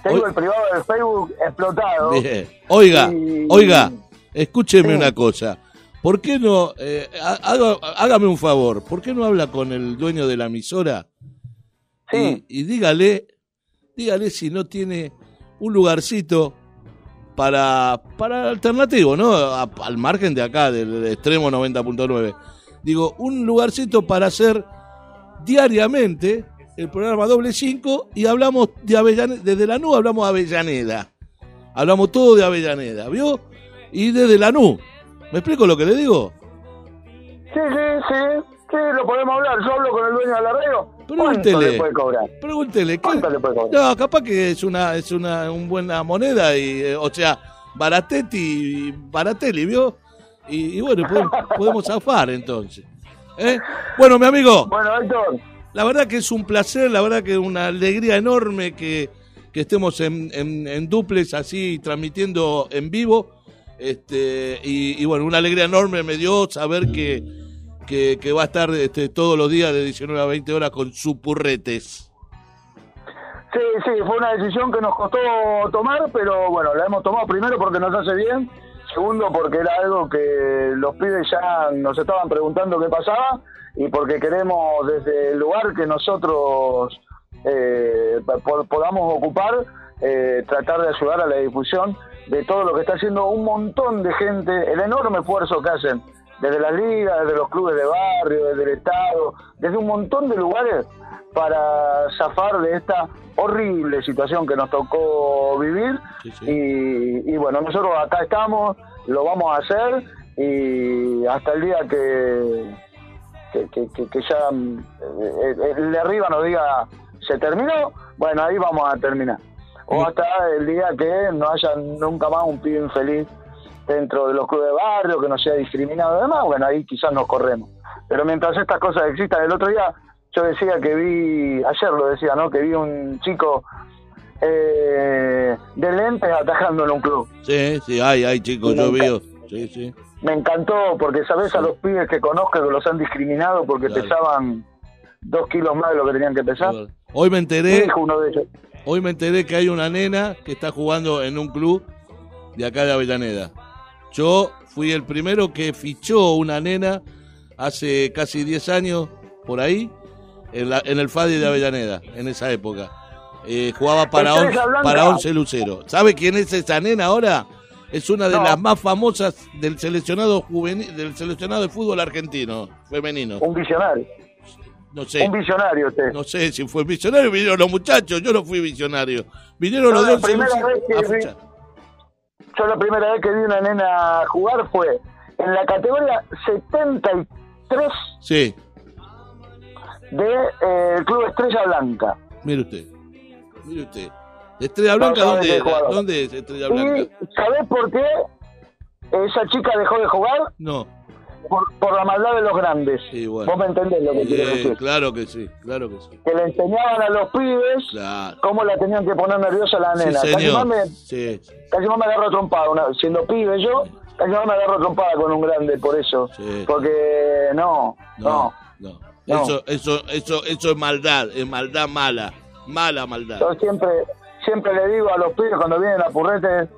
tengo el privado del Facebook explotado. Bien. Oiga, Y- oiga, escúcheme Sí. una cosa. ¿Por qué no, eh, haga- hágame un favor, ¿por qué no habla con el dueño de la emisora? Sí. Y, y dígale, dígale si no tiene un lugarcito para, para alternativo, ¿no? A- al margen de acá, del, del extremo 90.9. Digo, un lugarcito para hacer diariamente el programa Doble 5 y hablamos de Avellaneda, desde la NU hablamos de Avellaneda. Hablamos todo de Avellaneda, ¿vio? Y desde la NU. ¿Me explico lo que le digo? Sí, sí, sí. Sí, lo podemos hablar. Yo hablo con el dueño de la radio. ¿Cuánto Pregúntele. le puede cobrar? Pregúntele. ¿qué? ¿Cuánto le puede cobrar? No, capaz que es una es una un buena moneda y eh, o sea, Baratetti, Baratelli, ¿vio? Y, y bueno, podemos, podemos zafar entonces. ¿Eh? Bueno, mi amigo, Bueno, Héctor, la verdad que es un placer, la verdad que es una alegría enorme que, que estemos en, en, en duplex así transmitiendo en vivo. Este, y, bueno, una alegría enorme me dio saber que, que, va a estar este, todos los días de 19 a 20 horas con supurretes. Sí, sí, fue una decisión que nos costó tomar, pero bueno, la hemos tomado primero porque nos hace bien, segundo porque era algo que los pibes ya nos estaban preguntando qué pasaba y porque queremos desde el lugar que nosotros eh, po- podamos ocupar, eh, tratar de ayudar a la difusión de todo lo que está haciendo un montón de gente, el enorme esfuerzo que hacen desde las ligas, desde los clubes de barrio, desde el Estado, desde un montón de lugares para zafar de esta horrible situación que nos tocó vivir. Sí, sí. Y, y bueno, nosotros acá estamos, lo vamos a hacer y hasta el día que, que, que- que- que ya eh, eh, el de arriba nos diga se terminó, bueno, ahí vamos a terminar. O hasta el día que no haya nunca más un pibe infeliz dentro de los clubes de barrio, que no sea discriminado y demás, bueno, ahí quizás nos corremos. Pero mientras estas cosas existan, el otro día yo decía que vi, ayer lo decía, ¿no? Que vi un chico eh, de lentes atajando en un club. Sí, sí, hay, hay chicos, yo veo. Sí, sí. Me encantó porque, ¿sabes? A los pibes que conozco que los han discriminado porque Claro. pesaban dos kilos más de lo que tenían que pesar. Hoy me ¿Qué enteré, dijo uno de ellos? Hoy me enteré que hay una nena que está jugando en un club de acá de Avellaneda. Yo fui el primero que fichó una nena hace casi 10 años por ahí en, la- en el FADI de Avellaneda, en esa época. Eh, jugaba para, on- para Once Lucero. ¿Sabe quién es esa nena ahora? Es una de No. las más famosas del seleccionado juvenil, del seleccionado de fútbol argentino, femenino. Un visionario. No sé. Un visionario usted. No sé si fue visionario, vinieron los muchachos, yo no fui visionario. Vinieron No, los dos primera Lucero vez que a vi-. Yo la primera vez que vi una nena jugar fue en la categoría 73 Sí, del de, eh, Club Estrella Blanca. mire usted. Mire usted. Estrella Blanca, No ¿dónde. ¿Dónde es Estrella ¿Y Blanca? sabés por qué esa chica dejó de jugar? No. Por, por la maldad de los grandes. Sí, bueno. Vos me entendés lo que quiero Eh, decir. claro que sí, claro que sí. Que le enseñaban a los pibes Claro. cómo la tenían que poner nerviosa la Sí, nena. casi, más señor. me, Sí, casi más me agarro trompada, una- siendo pibe yo, casi más me agarro trompada con un grande por eso. Sí. Porque no, no, no. no. No. Eso, eso, eso, eso es maldad, es maldad mala. Mala maldad. Yo siempre, siempre le digo a los pibes cuando vienen a Purrete,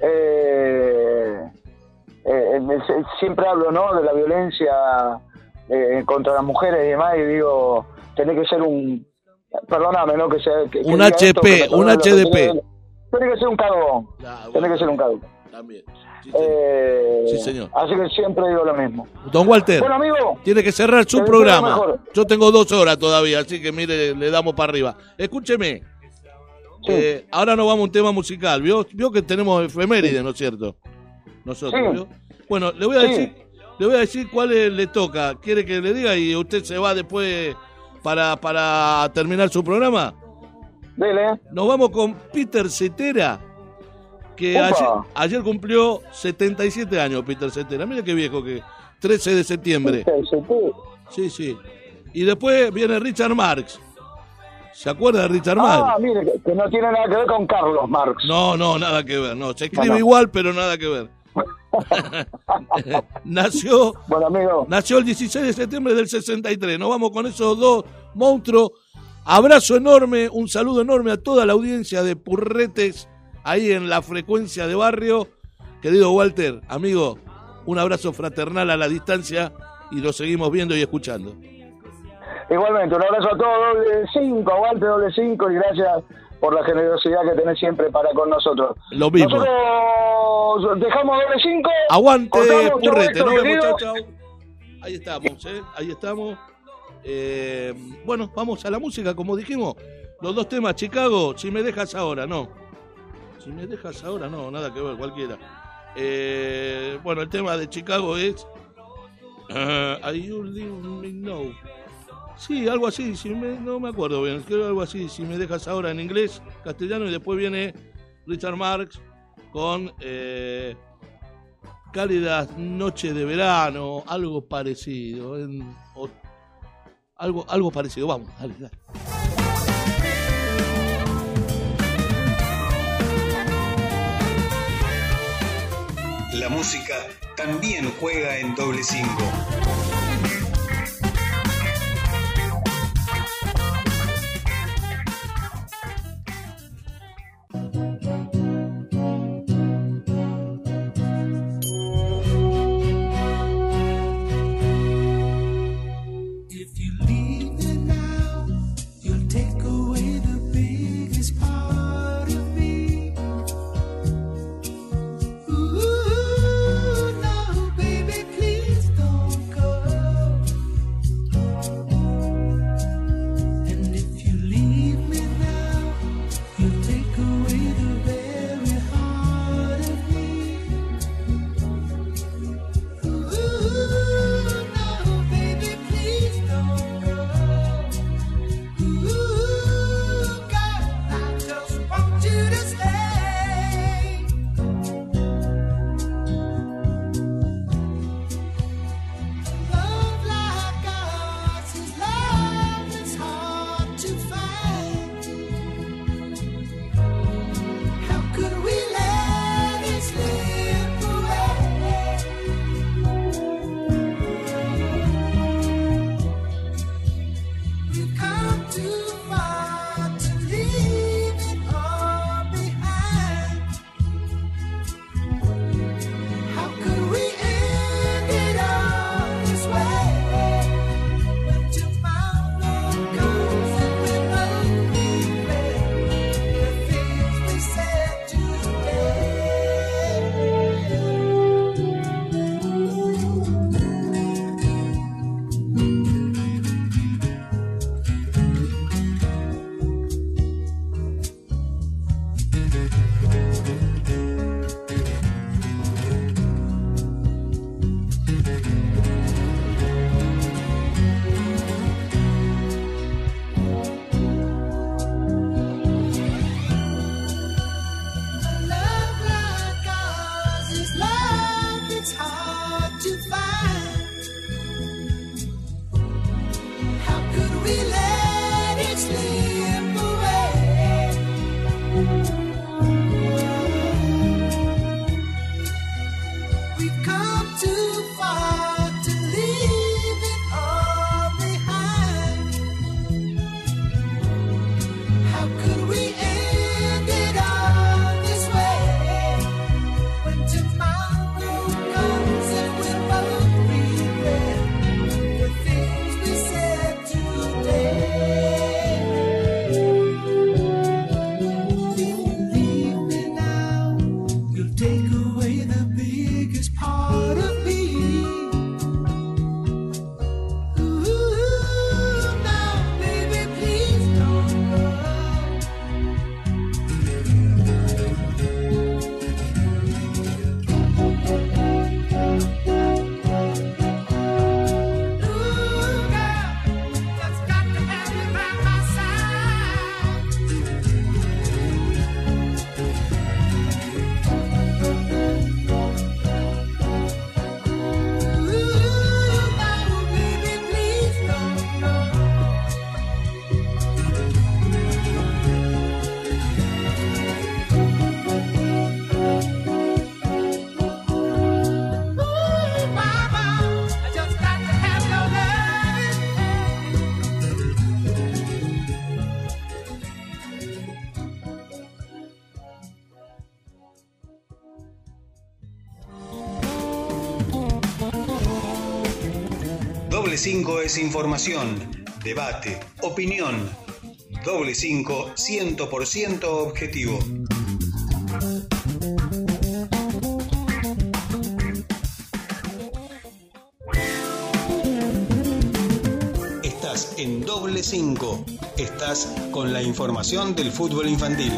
eh, eh, eh, se- siempre hablo ¿no? de la violencia eh, contra las mujeres y demás, y digo, tenés que ser un, perdóname, ¿no? Que sea, que- Un esto, HP, que un HDP. Tenés que ser un cagón, Ah, tenés bueno, que ser un cagón. También. Sí, señor. Eh, Sí, señor. Así que siempre digo lo mismo. Don Walter. Bueno, amigo, Tiene que cerrar su programa. Yo tengo dos horas todavía, así que mire, le damos para arriba. Escúcheme. Sí. eh, ahora nos vamos a un tema musical. ¿Vio, vio que tenemos efemérides, ¿no es cierto? Nosotros. Bueno, le voy a Sí. decir, le voy a decir cuál le toca. ¿Quiere que le diga y usted se va después para, para terminar su programa? dele. Nos vamos con Peter Cetera, que ayer, ayer cumplió 77 años Peter Cetera. Mira qué viejo que 13 de septiembre. Sí, sí. Y después viene Richard Marx. ¿Se acuerda de Richard Ah, Marx? mire, que, que no tiene nada que ver con Carlos Marx. No, no, nada que ver. No, se escribe No, no. igual, pero nada que ver. nació, Bueno, amigo, nació el 16 de septiembre del 63. Nos vamos con esos dos monstruos. Abrazo enorme, un saludo enorme a toda la audiencia de Purretes ahí en la frecuencia de barrio. Querido Walter, amigo, un abrazo fraternal a la distancia y lo seguimos viendo y escuchando. igualmente, un abrazo a todos, doble cinco, aguante doble cinco y gracias por la generosidad que tenés siempre para con nosotros. Lo mismo. Nosotros dejamos doble 5. Aguante, purrete, no muchachos. Ahí estamos, ¿eh? ahí estamos. Eh, bueno, vamos a la música, como dijimos. Los dos temas, Chicago, si me dejas ahora, no. Si me dejas ahora, no, nada que ver, cualquiera. Eh, bueno, el tema de Chicago es. Uh, I only know. Sí, algo así, si me, no me acuerdo bien, creo algo así, si me dejas ahora en inglés, castellano y después viene Richard Marx con eh, Cálidas Noches de Verano, algo parecido, en, o, algo, algo parecido, vamos, dale, dale. La música también juega en doble cinco. Doble 5 es información, debate, opinión. Doble 5, 100% objetivo. Estás en Doble 5. Estás con la información del fútbol infantil.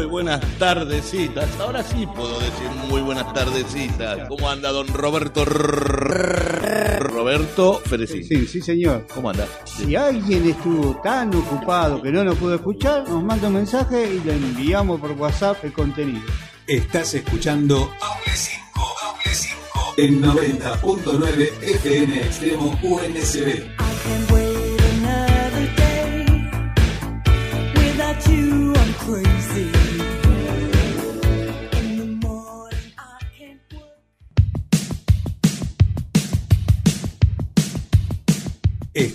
Muy buenas tardecitas. Ahora sí puedo decir muy buenas tardecitas. ¿Cómo anda don Roberto? Roberto Ferecín. Sí, sí, señor. ¿Cómo anda? Si alguien estuvo tan ocupado que no nos pudo escuchar, nos manda un mensaje y le enviamos por WhatsApp el contenido. Estás escuchando Doble 5, Doble 5 en 90.9 FM Extremo UNSB.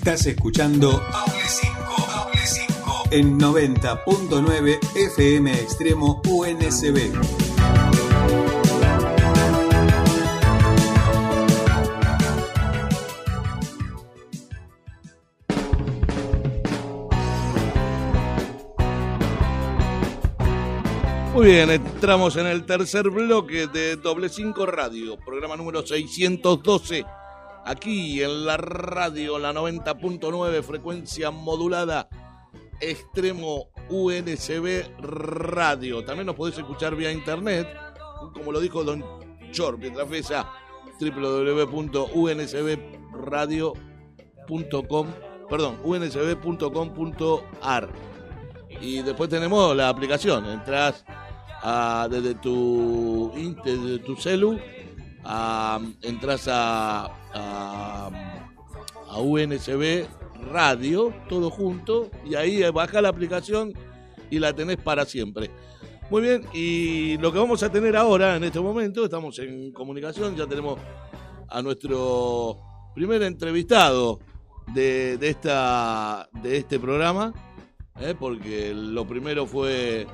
Estás escuchando Doble 5, Doble 5 en 90.9 FM Extremo UNSB. Muy bien, entramos en el tercer bloque de Doble 5 Radio, programa número 612. Aquí en la radio, la 90.9, frecuencia modulada, extremo UNSB Radio. También nos podés escuchar vía internet, como lo dijo don Chor Pietrafesa, www.unsbradio.com, perdón, unsb.com.ar. Y después tenemos la aplicación, entras a- desde tu desde tu celu, entras a, a, UNSB Radio, todo junto, y ahí baja la aplicación y la tenés para siempre. Muy bien, y lo que vamos a tener ahora, en este momento, estamos en comunicación, ya tenemos a nuestro primer entrevistado de, de esta, de este programa, ¿eh? porque lo primero fue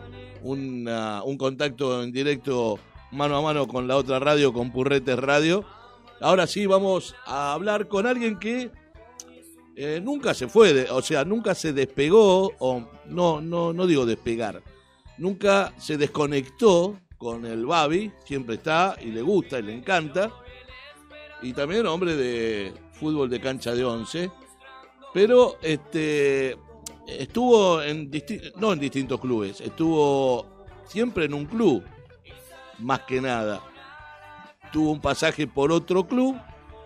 un contacto en directo mano a mano con la otra radio, con Purretes Radio. Ahora sí vamos a hablar con alguien que eh, nunca se fue, o sea, nunca se despegó, o no, no, no digo despegar, nunca se desconectó con el Babi, siempre está y le gusta y le encanta. Y también hombre de fútbol de cancha de 11. Pero este estuvo en no en distintos clubes, estuvo siempre en un club, más que nada. Tuvo un pasaje por otro club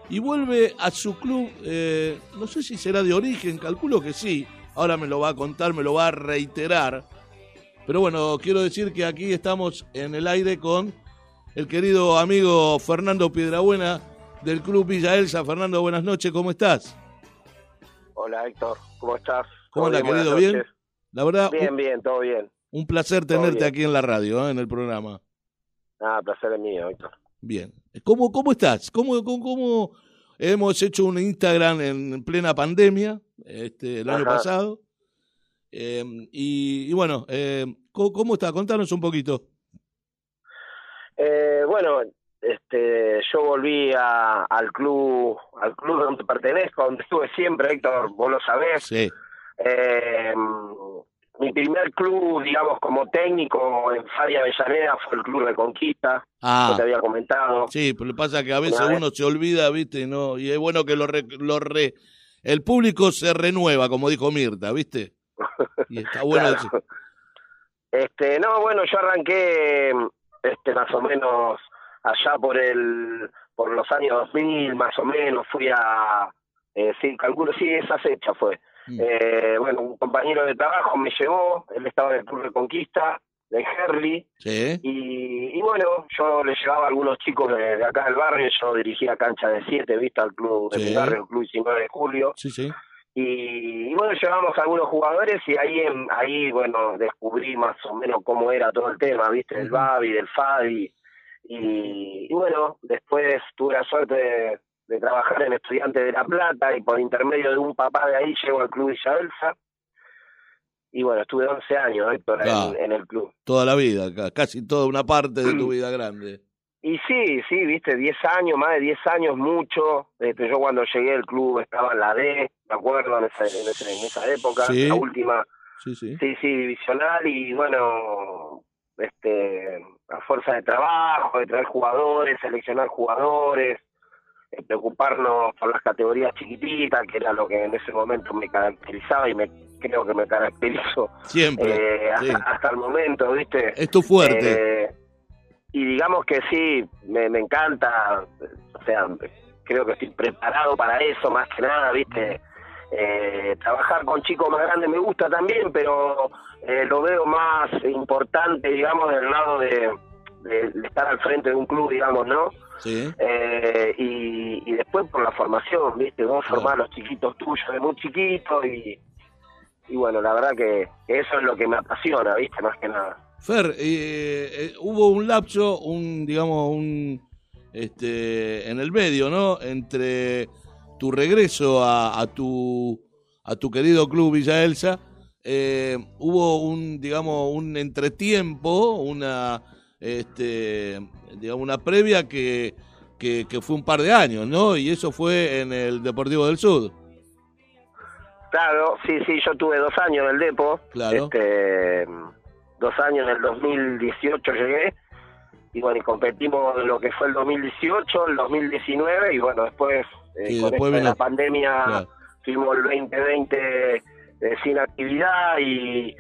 y vuelve a su club, eh, no sé si será de origen, calculo que sí, ahora me lo va a contar, me lo va a reiterar. Pero bueno, quiero decir que aquí estamos en el aire con el querido amigo Fernando Piedrabuena del Club Villa Elsa. Fernando, buenas noches, ¿cómo estás? Hola Héctor, ¿cómo estás? ¿Cómo ¿Todo anda, bien? Buenas querido? ¿Bien? La verdad, Bien, un, bien, todo bien. un placer tenerte aquí en la radio, ¿eh? en el programa. Ah, placer es mío, Héctor. Bien. ¿Cómo, cómo estás? ¿Cómo, cómo, cómo hemos hecho un Instagram en plena pandemia este, el año pasado? Eh, y, y bueno, eh, ¿cómo, cómo está? Contanos un poquito. Eh, bueno, este, yo volví a- al club, al club donde pertenezco, donde estuve siempre, Héctor, vos lo sabés. Sí, Eh, mi primer club, digamos, como técnico en Faria Avellaneda fue el Club de Conquista, Ah. yo te había comentado. sí, pero lo que pasa que a veces Una vez- uno se olvida, ¿viste? Y No, y es bueno que lo, re- lo re- el público se renueva, como dijo Mirta, ¿viste? Y está bueno. Claro. Este, no, bueno, yo arranqué este más o menos allá por el por los años 2000 más o menos fui a eh, sí, calculo sí, esa fecha fue. Mm. Eh, bueno, un compañero de trabajo me llevó, él estaba en el Club de Conquista de Herley Sí, y, y bueno, yo le llevaba a algunos chicos de, de acá del barrio, yo dirigía cancha de 7, viste al club de Sí. mi barrio, el Club 19 de Julio. sí, sí. Y, y bueno, llevamos a algunos jugadores y ahí, en- ahí bueno, descubrí más o menos cómo era todo el tema, ¿viste? Del. Babi, del Fabi. Y, y bueno, después tuve la suerte de, de trabajar en Estudiantes de La Plata y por intermedio de un papá de ahí llego al Club Villa Elsa. Y bueno, estuve 11 años, Héctor, en- Ah. en, el club. Toda la vida, ca- casi toda una parte de tu vida grande. Y sí, sí, viste, 10 años, más de 10 años, mucho. Este, yo cuando llegué al club estaba en la D, me acuerdo, en esa, en esa, en esa época, Sí. la última, Sí, sí. sí, sí, divisional. Y bueno, este, a fuerza de trabajo, de traer jugadores, seleccionar jugadores, preocuparnos por las categorías chiquititas, que era lo que en ese momento me caracterizaba y me creo que me caracterizo Siempre. eh, hasta, sí. hasta el momento, ¿viste? Es tu fuerte. Eh, y digamos que sí, me, me encanta, o sea, creo que estoy preparado para eso más que nada, ¿viste? Eh, trabajar con chicos más grandes me gusta también, pero eh, lo veo más importante, digamos, del lado de, de- de estar al frente de un club, digamos, ¿no? Sí. Eh, y, y después por la formación, ¿viste? Vos formás a los chiquitos tuyos de muy chiquitos y, y bueno, la verdad que eso es lo que me apasiona, ¿viste? Más que nada. Fer, eh, eh, hubo un lapso, un, digamos, un, este, en el medio, ¿no? Entre tu regreso a, a tu, a tu querido club Villa Elsa, eh, hubo un, digamos, un entretiempo, una, este, digamos, una previa que, que, que fue un par de años, ¿no? Y eso fue en el Deportivo del Sur. Claro, sí, sí, yo tuve dos años en el Depo. Claro. Este, dos años en el 2018 llegué. Y bueno, y competimos en lo que fue el 2018, el 2019 y bueno, después, eh, con después vino- la pandemia Claro. tuvimos el 2020 eh, sin actividad y,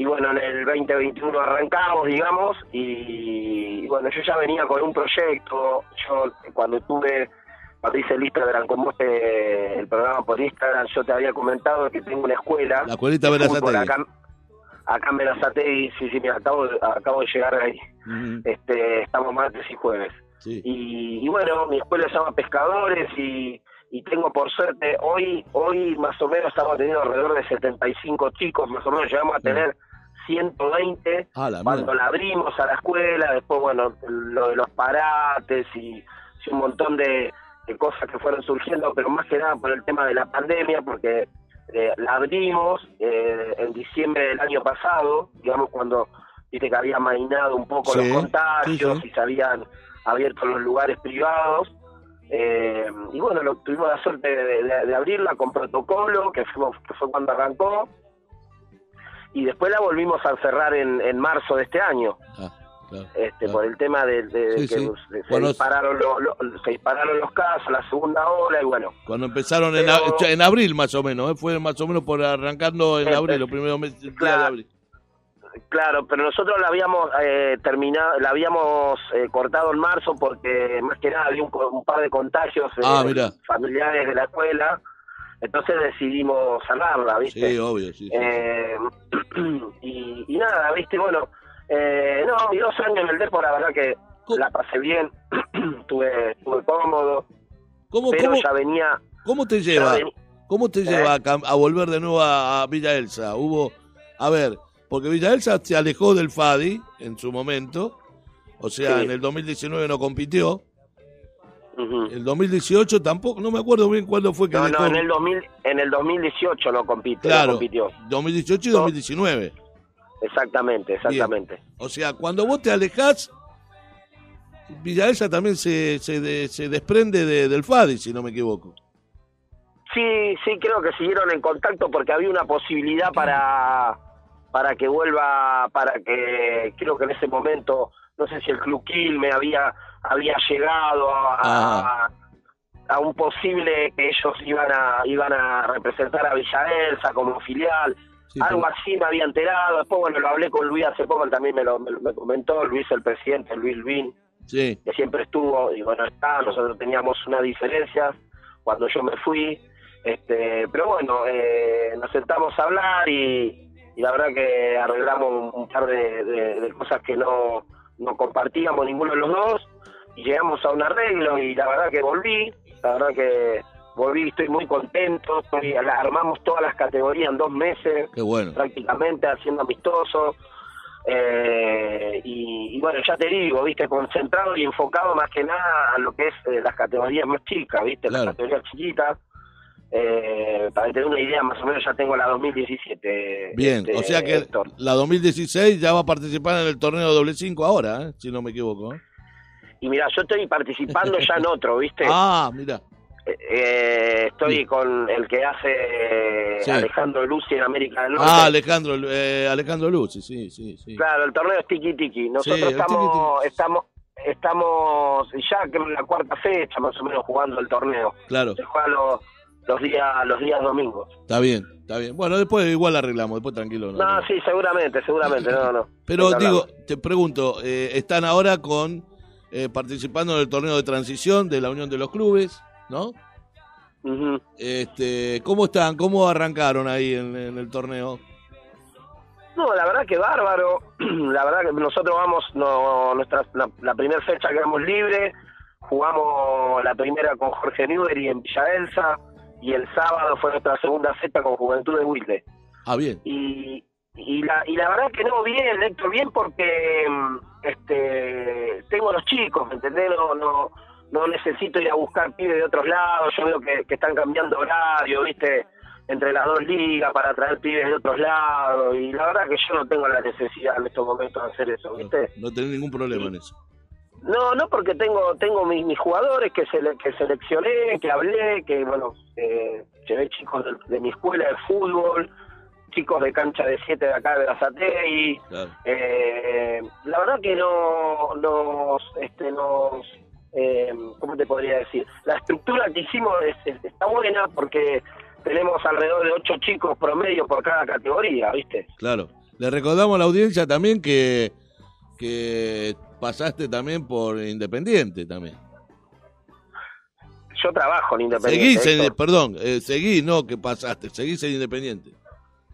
y bueno, en el 2021 arrancamos, digamos, y, y bueno, yo ya venía con un proyecto, yo cuando tuve, cuando hice el Instagram con vos, eh, el programa por Instagram, yo te había comentado que tengo una escuela. La escuelita Berazategui. Acá, acá en Berazategui, sí, sí, mira, acabo, de- acabo de llegar ahí, este, estamos martes y jueves. sí. Y, y bueno, mi escuela se llama Pescadores y, y tengo por suerte, hoy hoy más o menos estamos teniendo alrededor de 75 chicos, más o menos llegamos a tener 120 Ah, la cuando la abrimos a la escuela, después bueno, lo de los parates y, y un montón de, de cosas que fueron surgiendo, pero más que nada por el tema de la pandemia, porque eh, la abrimos eh, en diciembre del año pasado, digamos cuando viste que había mainado un poco Sí, los contagios sí, sí. y se habían abierto los lugares privados. Eh, y bueno, lo, tuvimos la suerte de, de- de abrirla con protocolo, que, fuimos, que fue cuando arrancó. Y después la volvimos a cerrar en, en marzo de este año, Ah, claro, este claro. por el tema de, de- de Sí, que sí. se, dispararon lo- lo- se dispararon los casos, la segunda ola, y bueno, Cuando empezaron en, Pero- en abril más o menos, ¿eh? fue más o menos por arrancando en Eh, abril, los primeros meses días de claro. abril. Claro, pero nosotros la habíamos eh, terminado, la habíamos eh, cortado en marzo porque más que nada había un, par de contagios eh, Ah, familiares de la escuela, entonces decidimos cerrarla, ¿viste? Sí, obvio, sí. sí, sí. Eh, y, y nada, ¿viste? Bueno, eh, no, mis dos años en el Depo, la verdad que la pasé bien, estuve, estuve cómodo, ¿Cómo, pero cómo, ya venía... cómo te lleva? ven- ¿Cómo te ¿Eh? lleva a, cam- a volver de nuevo a, a Villa Elsa? Hubo, a ver, porque Villa Elsa se alejó del FADI en su momento, o sea, Sí. en el 2019 no compitió, Ujú. el 2018 tampoco, no me acuerdo bien cuándo fue que No, no, en el, 2000, en el 2018 no compitió. Claro, no compitió. 2018 y No. 2019. Exactamente, exactamente. O sea, cuando vos te alejás, Villa Elsa también se, se, de- se desprende de- del FADI, si no me equivoco. Sí, sí, creo que siguieron en contacto porque había una posibilidad para para que vuelva, para que creo que en ese momento, no sé si el Club Quilme había había llegado a, a, a un posible que ellos iban a iban a representar a Villa Elsa como filial, Sí, algo pero- así me había enterado. Después, bueno, lo hablé con Luis hace poco, él también me lo me, me comentó, Luis el presidente, Luis Lvin, Sí, que siempre estuvo y bueno está nosotros teníamos una diferencia cuando yo me fui. Este pero bueno eh, nos sentamos a hablar y, y la verdad que arreglamos un, un par de, de- de cosas que no no compartíamos ninguno de los dos y llegamos a un arreglo y la verdad que volví la verdad que volví estoy muy contento estoy, armamos todas las categorías en dos meses qué bueno. prácticamente haciendo amistoso. Eh, y, y bueno, ya te digo, viste, concentrado y enfocado más que nada a lo que es eh, las categorías más chicas, viste, Claro. las categorías chiquitas. Eh, para tener una idea, más o menos ya tengo la 2017. Bien, este, o sea que Héctor. la 2016 ya va a participar en el torneo doble 5 ahora, ¿eh? si no me equivoco. ¿Eh? Y mira, yo estoy participando ya en otro, viste. Ah, mira, Eh, estoy Sí. con el que hace eh, Sí. Alejandro Lucy en América del Norte. ah, Alejandro, eh, Alejandro Luzzi, sí, sí, sí. Claro, el torneo es tiki tiki. Nosotros Sí, estamos, estamos, estamos ya que en la cuarta fecha más o menos jugando el torneo. Claro, Se juega los, los días, los días domingos. está bien, está bien. Bueno, después igual arreglamos, después tranquilo. No, sí, seguramente, seguramente, no, no. Pero digo, te pregunto, eh, están ahora con eh, participando en el torneo de transición de la Unión de los Clubes, ¿no? Ujú. Este, ¿cómo están? ¿Cómo arrancaron ahí en, en el torneo? No, la verdad que bárbaro. La verdad que nosotros vamos, no, nuestra, la, la primera fecha quedamos libres, jugamos la primera con Jorge Newbery en Villa Elsa y el sábado fue nuestra segunda fecha con Juventud de Wilde. Ah, bien, y, y la y la verdad que no bien Héctor bien porque mm, este tengo los chicos ¿me entendés? no no no necesito ir a buscar pibes de otros lados yo veo que, que están cambiando horario viste entre las dos ligas para traer pibes de otros lados y la verdad que yo no tengo la necesidad en estos momentos de hacer eso viste no tenés ningún problema en eso. no, no porque tengo tengo mis, mis jugadores que sele- que seleccioné, que hablé, que bueno, eh, llevé chicos de, de mi escuela de fútbol, chicos de cancha de 7 de acá de Brazatei. Claro. Eh, la verdad que no nos este nos eh, ¿cómo te podría decir? La estructura que hicimos es- es- está buena porque tenemos alrededor de ocho chicos promedio por cada categoría, ¿viste? Claro. Le recordamos a la audiencia también que, que pasaste también por Independiente también. Yo trabajo en Independiente. Seguís en, perdón, eh, seguís, no que pasaste, seguís en Independiente.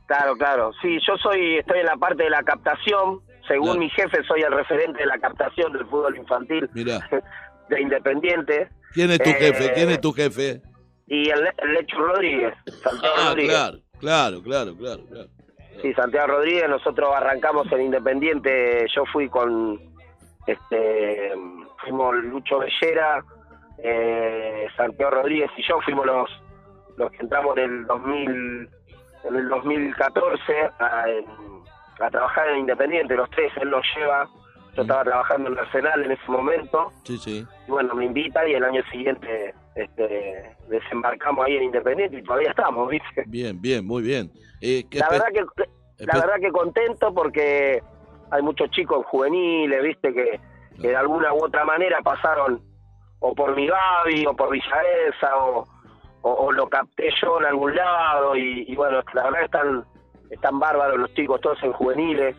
Claro, claro. Sí, yo soy, estoy en la parte de la captación. Según Claro. mi jefe, soy el referente de la captación del fútbol infantil Mirá, de Independiente. ¿quién es tu Eh, jefe? ¿Quién es tu jefe? Y el, el Lechu Rodríguez, Santiago Ah, Rodríguez. claro, claro, claro, claro, claro. Sí, Santiago Rodríguez. Nosotros arrancamos en Independiente. Yo fui con, este, fuimos Lucho Bellera, eh, Santiago Rodríguez y yo fuimos los, los que entramos en el 2000, en el 2014 a, en- a trabajar en Independiente. Los tres, él nos lleva. Yo estaba trabajando en Arsenal en ese momento. Sí, sí. Y bueno, me invita y el año siguiente este, desembarcamos ahí en Independiente y todavía estamos, ¿viste? Bien, bien, muy bien. Eh, ¿qué La verdad que la verdad que contento porque hay muchos chicos juveniles, viste, que, que de alguna u otra manera pasaron o por mi Gaby o por Villaesa o, o, lo capté yo en algún lado y, bueno, la verdad están, están bárbaros los chicos todos en juveniles.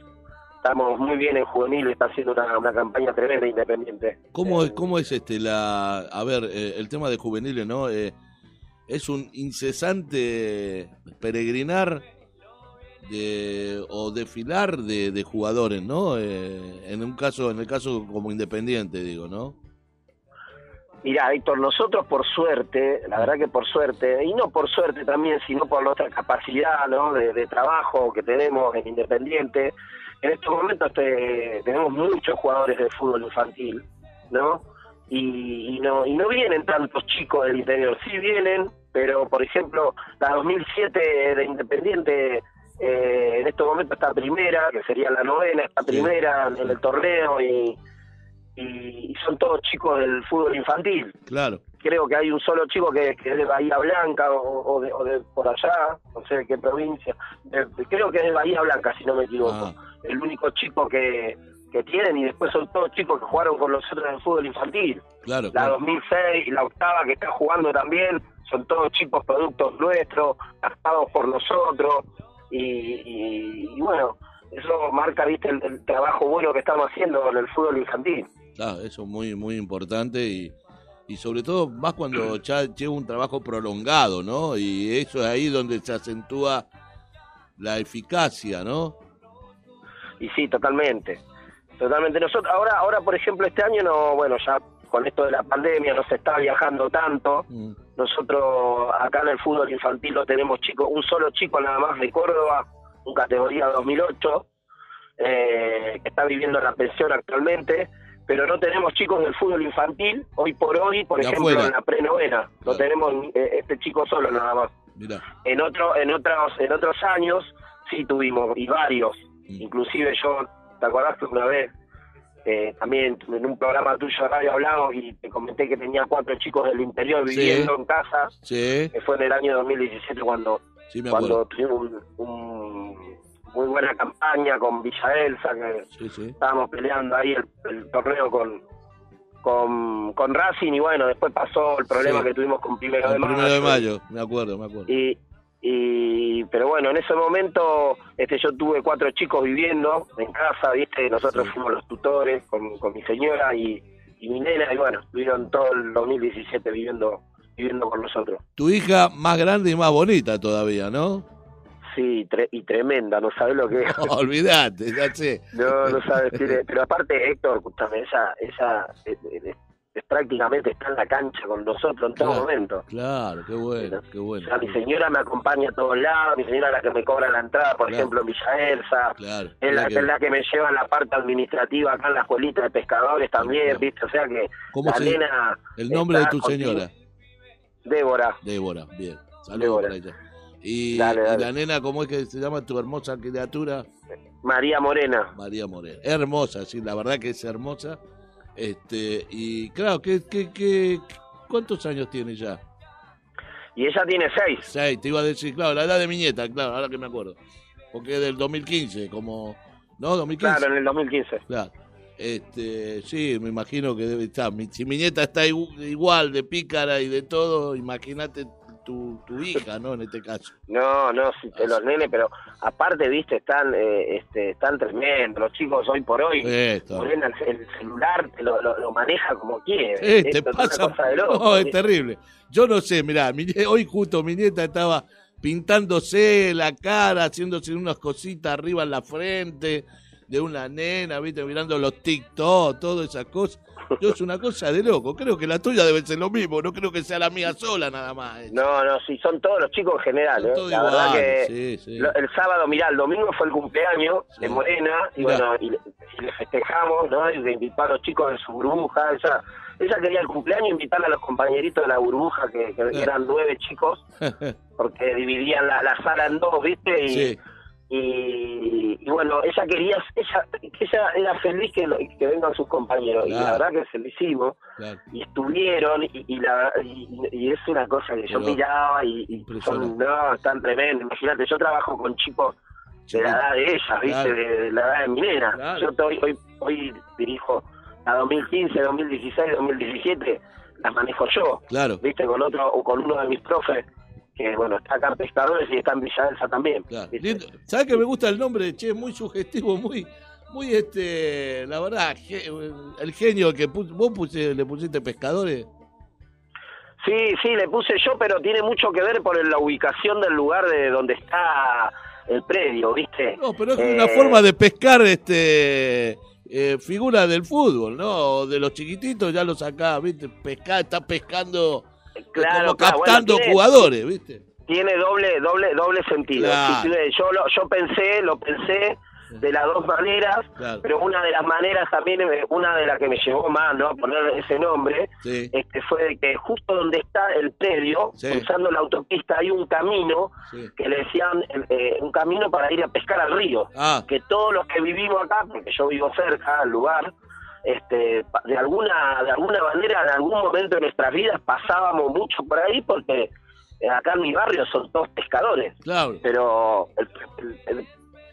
Estamos muy bien en juveniles, está haciendo una, una campaña tremenda independiente. ¿Cómo, es- ¿Cómo es este la a ver eh, el tema de juveniles, no? Eh, es un incesante peregrinar de o desfilar de, de jugadores, ¿no? Eh, en un caso, en el caso como independiente, digo, ¿no? Mirá, Héctor, nosotros por suerte, la verdad que por suerte, y no por suerte también, sino por nuestra capacidad ¿no? de, de trabajo que tenemos en Independiente, en estos momentos te- tenemos muchos jugadores de fútbol infantil, ¿no? Y, y no y no vienen tantos chicos del interior, sí vienen, pero por ejemplo, la 2007 de Independiente eh, en estos momentos está primera, que sería la novena, está primera en el torneo y, y, y son todos chicos del fútbol infantil Claro. creo que hay un solo chico que, que es de Bahía Blanca o, o de, o de por allá, no sé de qué provincia, de- creo que es de Bahía Blanca, si no me equivoco. Ah. El único chico que, que tienen y después son todos chicos que jugaron con nosotros en el fútbol infantil. Claro, La claro. 2006 y la octava que está jugando también, son todos chicos productos nuestros, captados por nosotros y, y- y bueno, eso marca, viste, el, el trabajo bueno que estamos haciendo con el fútbol infantil. Claro, eso es muy, muy importante y, y sobre todo más cuando ya lleva un trabajo prolongado, ¿no? Y eso es ahí donde se acentúa la eficacia, ¿no? Y sí, totalmente. Totalmente. Nosotros ahora, ahora por ejemplo, este año no, bueno, ya con esto de la pandemia no se está viajando tanto. Mm, Nosotros acá en el fútbol infantil lo tenemos chicos, un solo chico nada más de Córdoba, un categoría 2008, eh, que está viviendo la pensión actualmente, pero no tenemos chicos del fútbol infantil hoy por hoy, por De ejemplo, afuera. en la prenovena. No Claro. tenemos eh, este chico solo nada más. Mirá. En otro, en otros, en otros años sí tuvimos y varios. Mm. Inclusive yo, ¿te acordás que una vez eh, también en un programa tuyo de radio hablamos y te comenté que tenía cuatro chicos del interior Sí. viviendo en casa? Sí, Que fue en el año 2017 cuando sí cuando tuvimos un, un- muy buena campaña con Villa Elsa, que Sí, sí. estábamos peleando ahí el, el torneo con, con con Racing y bueno, después pasó el problema Sí. que tuvimos con Primero de El Mayo. primero de mayo, me acuerdo, me acuerdo. Y, y pero bueno, en ese momento este yo tuve cuatro chicos viviendo en casa, ¿viste? Nosotros fuimos los tutores con, con mi señora y, y mi nena y bueno, estuvieron todo el 2017 viviendo viviendo con nosotros. Tu hija más grande y más bonita todavía, ¿no? Sí, tre- y tremenda, no sabes lo que es. Olvídate, ya sé. No, no sabes, tiene- pero aparte Héctor, escúchame, ella, ella eh, eh, es prácticamente está en la cancha con nosotros en todo momento. Claro, qué bueno, qué O bueno. sea, mi señora me acompaña a todos lados, mi señora es la que me cobra la entrada, por Claro. ejemplo, en Villa Elsa, Claro. es la, que... es la que me lleva la parte administrativa acá en la escuelita de pescadores también. ¿viste? O sea que ¿Cómo la se- nena... El nombre de tu señora. Débora, Débora, bien. Saludos Débora. para ella. Y, Dale, y dale. la nena, ¿cómo es que se llama tu hermosa criatura? María Morena. María Moreno. Hermosa, sí, la verdad que es hermosa. Este, y claro, ¿qué, qué, qué, ¿cuántos años tiene ya? Y ella tiene seis. Seis, te iba a decir, claro, la edad de mi nieta, claro, ahora que me acuerdo. Porque es del 2015, como... ¿No? 2015. Claro, en el 2015. Claro. Este, sí, me imagino que debe estar. Mi- Si mi nieta está igu- igual de pícara y de todo, imagínate tu, tu hija, ¿no? En este caso. No, no, sí, te los nenes, pero aparte, viste, están eh, este, están tremendos. Los chicos hoy por hoy, Esto. Morena, el, el celular te lo, lo, lo maneja como quiere. Eh, te Esto es una pasa. cosa de loco. No, es terrible. Yo no sé, mirá, mi hoy justo mi nieta estaba pintándose la cara, haciéndose unas cositas arriba en la frente de una nena, viste, mirando los TikTok, todas esas cosas. Yo es una cosa de loco. Creo que la tuya debe ser lo mismo, no creo que sea la mía sola nada más. No, no, sí, son todos los chicos en general. ¿eh? La verdad que iguales, sí, sí. lo- el sábado, mirá, el domingo fue el cumpleaños de. Morena y Mirá. bueno, y, le- y le festejamos, ¿no? Y le invitó a los chicos de su burbuja. Ella, ella quería el cumpleaños invitar a los compañeritos de la burbuja, que, que eran nueve chicos, porque dividían la, la sala en dos, ¿viste? Y, sí, y, y bueno, ella quería, ella, ella era feliz que, lo- que vengan sus compañeros, y la verdad que se lo hicimos, claro. y estuvieron, y, y, la, y, y es una cosa que yo miraba, y, son, no, están tremendos, imagínate, yo trabajo con chicos de la edad de ella, ¿viste? Claro. De, de la edad de mi nena, Claro. yo estoy, hoy, hoy dirijo la 2015, 2016, 2017, las manejo yo, Claro, ¿viste? Con otro, o con uno de mis profes, que bueno, está acá en Pescadores y está en Villa Elsa también. claro. Lindo. ¿Sabes que me gusta el nombre? Che, muy sugestivo, muy, muy este, la verdad, el genio que pus- vos puse- le pusiste pescadores. Sí, sí, le puse yo, pero tiene mucho que ver por la ubicación del lugar de donde está el predio, ¿viste? No, pero es Eh, una forma de pescar este eh, figuras del fútbol, ¿no? De los chiquititos ya los sacás, ¿viste? Pescar, está pescando, eh, Claro, como captando bueno, tiene- jugadores, ¿viste? tiene doble doble doble sentido. Claro. Yo lo, yo pensé, lo pensé de las dos maneras, Claro. pero una de las maneras también, eh, una de las que me llevó más, ¿no? A poner ese nombre, Sí, este fue de que justo donde está el predio, Sí. cruzando la autopista, hay un camino sí. que le decían eh, un camino para ir a pescar al río. Ah, que todos los que vivimos acá, porque yo vivo cerca al lugar, este, de alguna de alguna manera, en algún momento de nuestras vidas pasábamos mucho por ahí, porque eh, acá en mi barrio son todos pescadores, claro. pero el- el- el-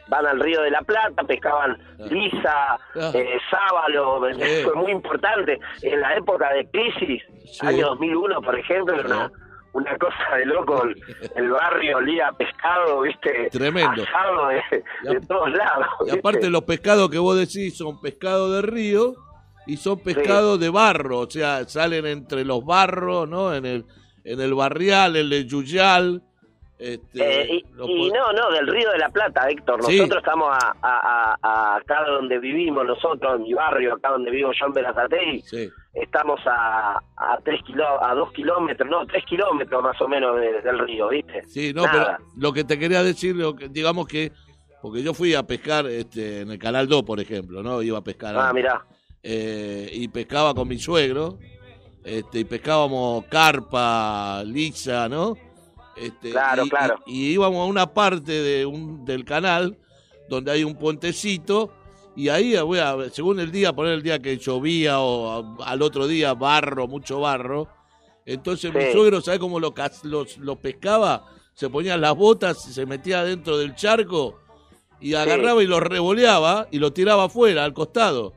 van al río de la Plata, pescaban lisa, eh, sábalo, Sí. fue muy importante. En la época de crisis, Sí. año 2001, por ejemplo, era una, una cosa de loco, el, el barrio olía a pescado, ¿viste? Tremendo. Asado de, de todos lados. Y aparte los pescados que vos decís son pescados de río y son pescados de barro, o sea, salen entre los barros, ¿no? En el en el barrial, el de Yuyal. Este, Eh, y, no, no, del Río de la Plata, Héctor. Sí. Nosotros estamos a, a- a- a acá donde vivimos, nosotros, en mi barrio, acá donde vivo yo en Sí, estamos a, a, tres kilo, a dos kilómetros, no, tres kilómetros más o menos de- del río, ¿viste? sí, no, Nada. pero lo que te quería decir, lo que, digamos que, porque yo fui a pescar este, en el Canal 2, por ejemplo, ¿no? Iba a pescar. Ah, mirá. eh, y pescaba con mi suegro, este, y pescábamos carpa, lisa, ¿no? Este, Claro, y, claro. Y, y íbamos a una parte de un, del canal donde hay un puentecito y ahí, voy a- según el día, poner el día que llovía o a- al otro día barro, mucho barro, entonces mi Sí. suegro, ¿sabe cómo lo, los, lo pescaba? Se ponía las botas, se metía dentro del charco y agarraba y lo revoleaba y lo tiraba afuera, al costado.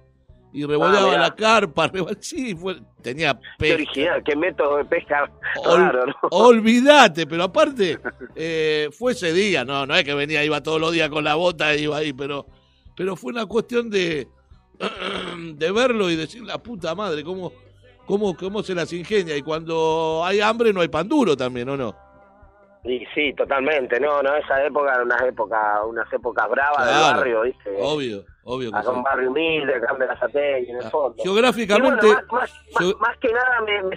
Y revoleaba Ah, la carpa, sí, fue- tenía Qué pesca. original, qué método de pesca Ol- raro, ¿no? Olvídate, pero aparte, eh, fue ese día, no, no es que venía, iba todos los días con la bota y iba ahí, pero, pero fue una cuestión de, de verlo y decir, la puta madre, cómo, cómo, cómo se las ingenia. Y cuando hay hambre no hay pan duro también, ¿o no? Y sí, totalmente, no, no, esa época era unas épocas, unas épocas bravas del Claro, barrio, ¿viste? Obvio, obvio que Acá un sí. barrio humilde, acá en Berazategui, en el Ah, fondo. Geográficamente, bueno, más, más- geo- más que nada me, me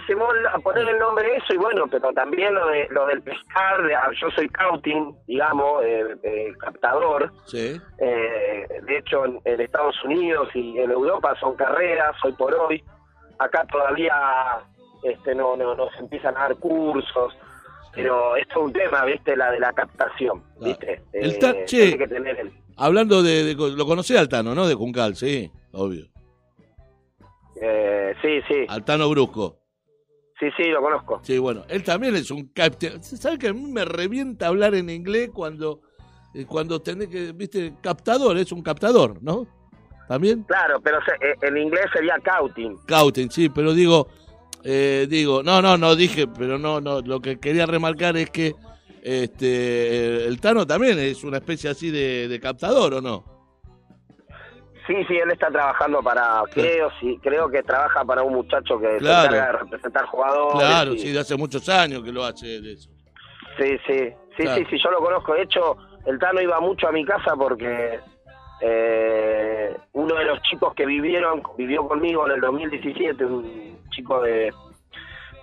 a poner el nombre de eso y bueno, pero también lo de lo del pescar, de- ah, yo soy cauting, digamos, eh, eh, captador. sí, Eh, de hecho, en, en Estados Unidos y en Europa son carreras hoy por hoy. Acá todavía este, no, no, no se empiezan a dar cursos, pero esto es un tema, ¿viste? La de la captación, Claro. ¿viste? El Eh, ta- che. que tener el- hablando de, de- lo conocés al Tano, ¿no? De Juncal, sí, obvio. eh, sí, sí, Altano Brusco. sí, sí, lo conozco. Sí, bueno, él también es un captain. ¿Sabe que a mí me revienta hablar en inglés cuando, eh, cuando tenés que, viste, captador, es un captador, ¿no? ¿También? Claro, pero se- eh, en inglés sería cauting. Cauting, sí, pero digo, eh, digo, no, no, no dije, pero no, no, lo que quería remarcar es que este el Tano también es una especie así de, de captador, ¿o no? Sí, sí, él está trabajando para, creo, sí, creo que trabaja para un muchacho que Claro. se encarga de representar jugadores. Claro, y- sí, de hace muchos años que lo hace de eso. Sí, sí, sí, Claro. sí, sí, yo lo conozco. De hecho, el Tano iba mucho a mi casa porque eh, uno de los chicos que vivieron, vivió conmigo en el 2017, un chico de,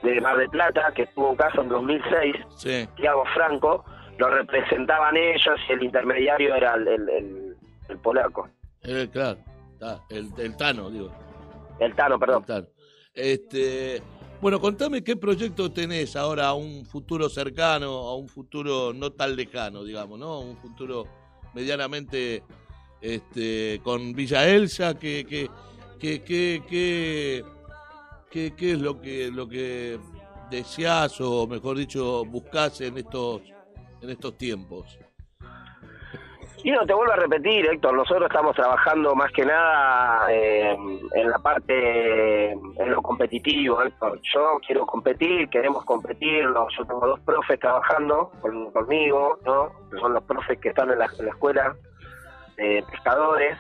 de Mar del Plata, que estuvo en casa en 2006, Sí, Tiago Franco, lo representaban ellos y el intermediario era el, el- el- el polaco, eh, claro, el, el Tano, digo. el Tano, perdón. Este, bueno, contame qué proyecto tenés ahora a un futuro cercano, a un futuro no tan lejano, digamos, ¿no? Un futuro medianamente este, con Villa Elsa, que, que, que, que, que, que- qué es lo que, lo que deseás o mejor dicho buscás en estos, en estos tiempos. Y no, te vuelvo a repetir, Héctor, nosotros estamos trabajando más que nada eh, en la parte, en lo competitivo, Héctor. Yo quiero competir, queremos competir, yo tengo dos profes trabajando con- conmigo, ¿no? Que son los profes que están en la, en la escuela de pescadores.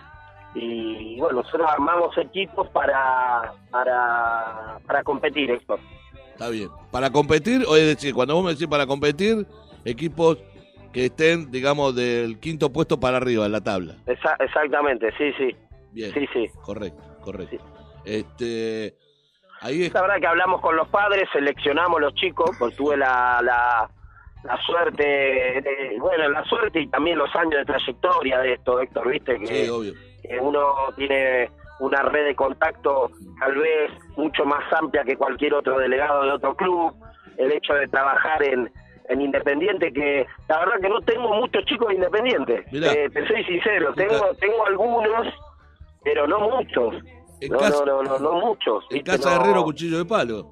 Y bueno, nosotros armamos equipos para, para, para competir, Héctor. Está bien. Para competir, o es decir, cuando vos me decís para competir, equipos que estén, digamos, del quinto puesto para arriba en la tabla. Esa- exactamente, sí, sí. Bien. Sí, sí. Correcto, correcto. Este, ahí es, La verdad que hablamos con los padres, seleccionamos los chicos, porque tuve la, la, la suerte, de- bueno, la suerte y también los años de trayectoria de esto, Héctor, viste, que, sí, obvio. Que uno tiene una red de contacto tal vez mucho más amplia que cualquier otro delegado de otro club, el hecho de trabajar en, en Independiente, que la verdad que no tengo muchos chicos de Independiente, Mirá. Eh, te soy sincero, tengo, tengo algunos, pero no muchos. No, casa, no, no, no, no muchos. en ¿viste? casa No. de Herrero, cuchillo de palo.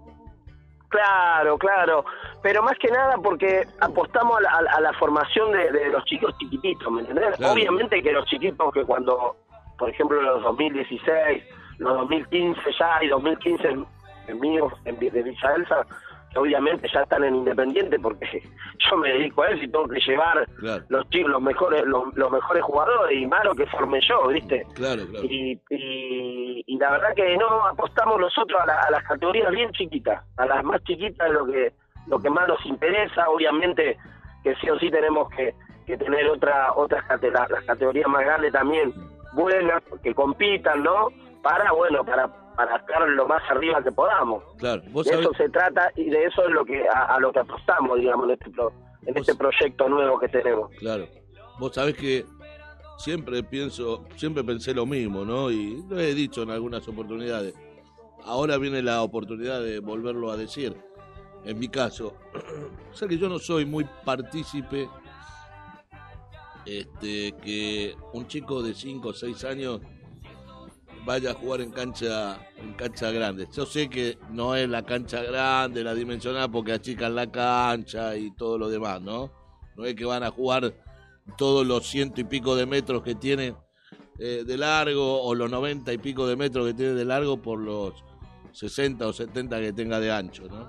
Claro, claro. Pero más que nada porque apostamos a la, a la- a la formación de, de los chicos chiquititos, ¿me entendés? Claro. Obviamente que los chiquitos que cuando, por ejemplo, los 2016, los 2015 ya y 2015 en, en mío, en, de Villa Elsa, que obviamente ya están en Independiente porque yo me dedico a eso y tengo que llevar Claro, los chicos, los mejores, los, los mejores jugadores y más lo que formé yo, ¿viste? claro, claro. Y, y, y la verdad que no apostamos nosotros a, la- a las categorías bien chiquitas, a las más chiquitas lo que lo que más nos interesa, obviamente que sí o sí tenemos que, que tener otra otras las categorías más grandes también buenas, que compitan, ¿no? Para bueno, para para estar lo más arriba que podamos. Claro, vos De sabés, eso se trata y de eso es lo que a, a lo que apostamos, digamos, en este pro- en Vos- este proyecto nuevo que tenemos. claro. Vos sabés que siempre pienso, siempre pensé lo mismo, ¿no? Y lo he dicho en algunas oportunidades. Ahora viene la oportunidad de volverlo a decir. En mi caso, o sea que yo no soy muy partícipe este, que un chico de 5 o 6 años vaya a jugar en cancha en cancha grande. Yo sé que no es la cancha grande, la dimensionada, porque achican la cancha y todo lo demás, ¿no? No es que van a jugar todos los ciento y pico de metros que tiene eh, de largo o los noventa y pico de metros que tiene de largo por los 60 o 70 que tenga de ancho, ¿no?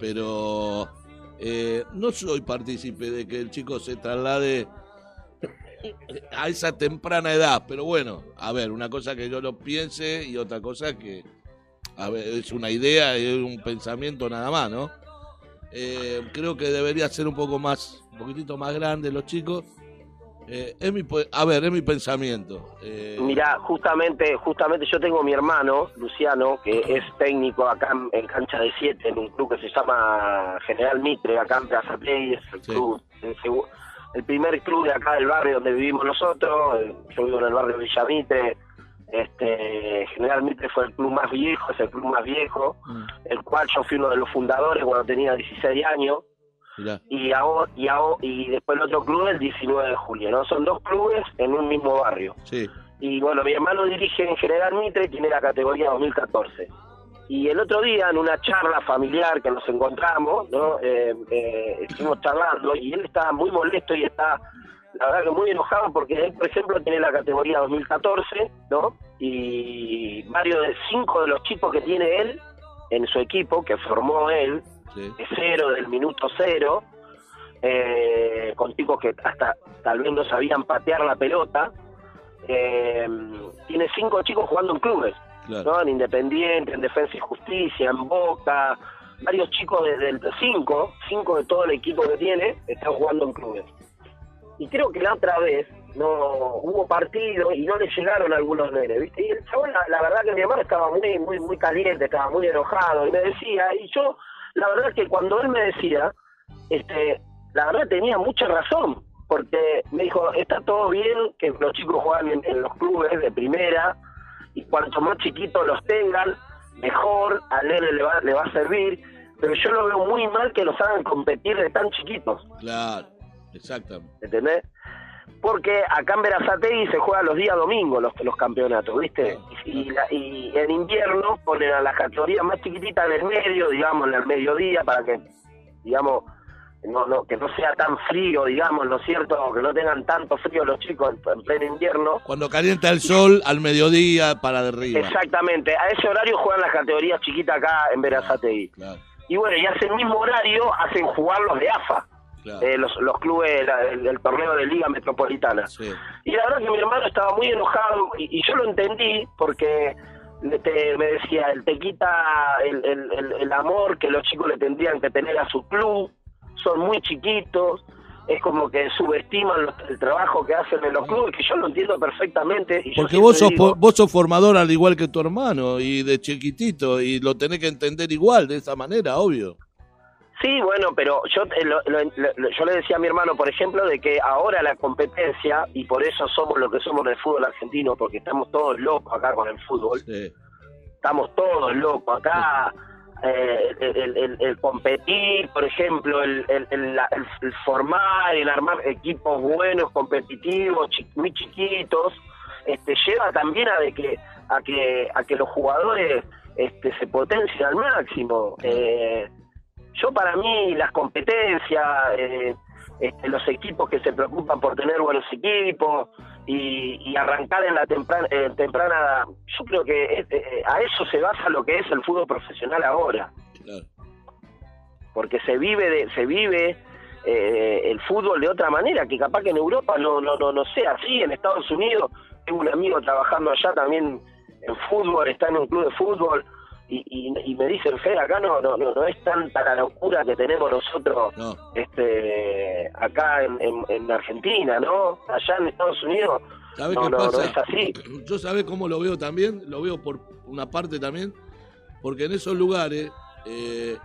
Pero eh, no soy partícipe de que el chico se traslade a esa temprana edad, pero bueno, a ver, una cosa que yo lo piense y otra cosa que, a ver, es una idea, es un pensamiento nada más, ¿no? Eh, creo que debería ser un poco más, un poquitito más grande los chicos. Eh, es mi, a ver, es mi pensamiento. Eh, Mira, justamente, justamente yo tengo mi hermano, Luciano, que es técnico acá en, en cancha de 7, en un club que se llama General Mitre, acá en Plaza Play, es el, Sí. club, segu- el primer club de acá del barrio donde vivimos nosotros, eh, yo vivo en el barrio Villa Mitre, este, General Mitre fue el club más viejo, es el club más viejo, mm, el cual yo fui uno de los fundadores cuando tenía 16 años, mirá, y ahora, y ahora, y después el otro club el 19 de julio, ¿no? Son dos clubes en un mismo barrio. sí, Y bueno, mi hermano dirige en General Mitre, tiene la categoría 2014. Y el otro día, en una charla familiar que nos encontramos, ¿no? Eh, eh, estuvimos charlando y él estaba muy molesto y está, la verdad que muy enojado porque él, por ejemplo, tiene la categoría 2014, ¿no? Y varios de cinco de los chicos que tiene él en su equipo, que formó él, sí, de cero, del minuto cero, eh, con chicos que hasta tal vez no sabían patear la pelota. Tiene cinco chicos jugando en clubes, ¿no? En Independiente, en Defensa y Justicia, en Boca. Varios chicos desde el cinco, cinco de todo el equipo que tiene, están jugando en clubes. Y creo que la otra vez no hubo partido y no le llegaron algunos nenes, ¿viste? Y el chabón, la, verdad que mi hermano estaba muy, muy, muy caliente, estaba muy enojado y me decía, y yo, la verdad que cuando él me decía, este, la verdad tenía mucha razón, porque me dijo, está todo bien que los chicos juegan en los clubes de primera y cuanto más chiquitos los tengan, mejor, al nene le va, le va a servir, pero yo lo veo muy mal que los hagan competir de tan chiquitos. claro, exactamente, ¿entendés? Porque acá en Verazategui se juega los días domingos los, los campeonatos, ¿viste? Y, y la- y en invierno ponen a las categorías más chiquititas en el medio, digamos, en el mediodía, para que, digamos, no, no, que no sea tan frío, digamos, ¿no es cierto? Que no tengan tanto frío los chicos en, en pleno invierno. Cuando calienta el sol, al mediodía, para arriba. Exactamente, a ese horario juegan las categorías chiquitas acá en Verazategui. Claro, Y bueno, y hace el mismo horario hacen jugar los de AFA, claro, eh, los, los clubes del, torneo de Liga Metropolitana. sí, Y la verdad que mi hermano estaba muy enojado y, y yo lo entendí porque te- me decía, él te quita el, el- el- el amor que los chicos le tendrían que tener a su club, son muy chiquitos, es como que subestiman los- el trabajo que hacen en los clubes, que yo lo entiendo perfectamente. Y Porque vos sos, digo- po- vos sos formador al igual que tu hermano y de chiquitito y lo tenés que entender igual, de esa manera, obvio. Sí, bueno, pero yo, eh, lo- lo- lo- yo le decía a mi hermano, por ejemplo, de que ahora la competencia, y por eso somos lo que somos del fútbol argentino, porque estamos todos locos acá con el fútbol, Sí. estamos todos locos acá. Eh, el, el- el- competir, por ejemplo, el, el- formar, el armar equipos buenos, competitivos, muy chiquitos, este, lleva también a de que a que a que los jugadores este, se potencien al máximo. Eh, yo para mí las competencias, eh, este, los equipos que se preocupan por tener buenos equipos y, y arrancar en la temprana, eh, temprana, yo creo que eh, eh, a eso se basa lo que es el fútbol profesional ahora, Claro. porque se vive de, se vive eh, el fútbol de otra manera, que capaz que en Europa no, no, no, no sea así, en Estados Unidos tengo un amigo trabajando allá también en fútbol, está en un club de fútbol y, y, y me dicen, Fer, acá no, no, no, no es tanta la locura que tenemos nosotros No. este acá en, en, en Argentina, ¿no? Allá en Estados Unidos ¿Sabes no, qué no, pasa? es así. Yo sabés cómo lo veo también, lo veo por una parte también, porque en esos lugares, eh,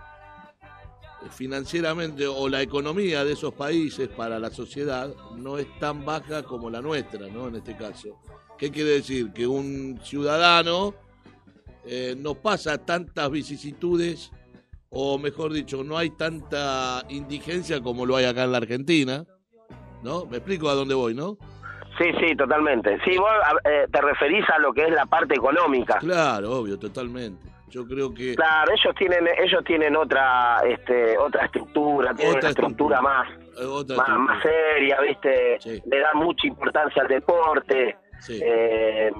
financieramente, o la economía de esos países para la sociedad no es tan baja como la nuestra, ¿no? En este caso. ¿Qué quiere decir? Que un ciudadano eh, no pasa tantas vicisitudes, o mejor dicho, no hay tanta indigencia como lo hay acá en la Argentina, ¿no? Me explico a dónde voy, ¿no? Sí, sí, totalmente. Sí, vos eh, te referís a lo que es la parte económica. Claro, obvio, totalmente. Yo creo que Claro, ellos tienen ellos tienen otra este otra estructura, tienen Otra una estructura, estructura. más eh, otra más, estructura. más seria, ¿viste? Sí. Le dan mucha importancia al deporte. Sí. Eh,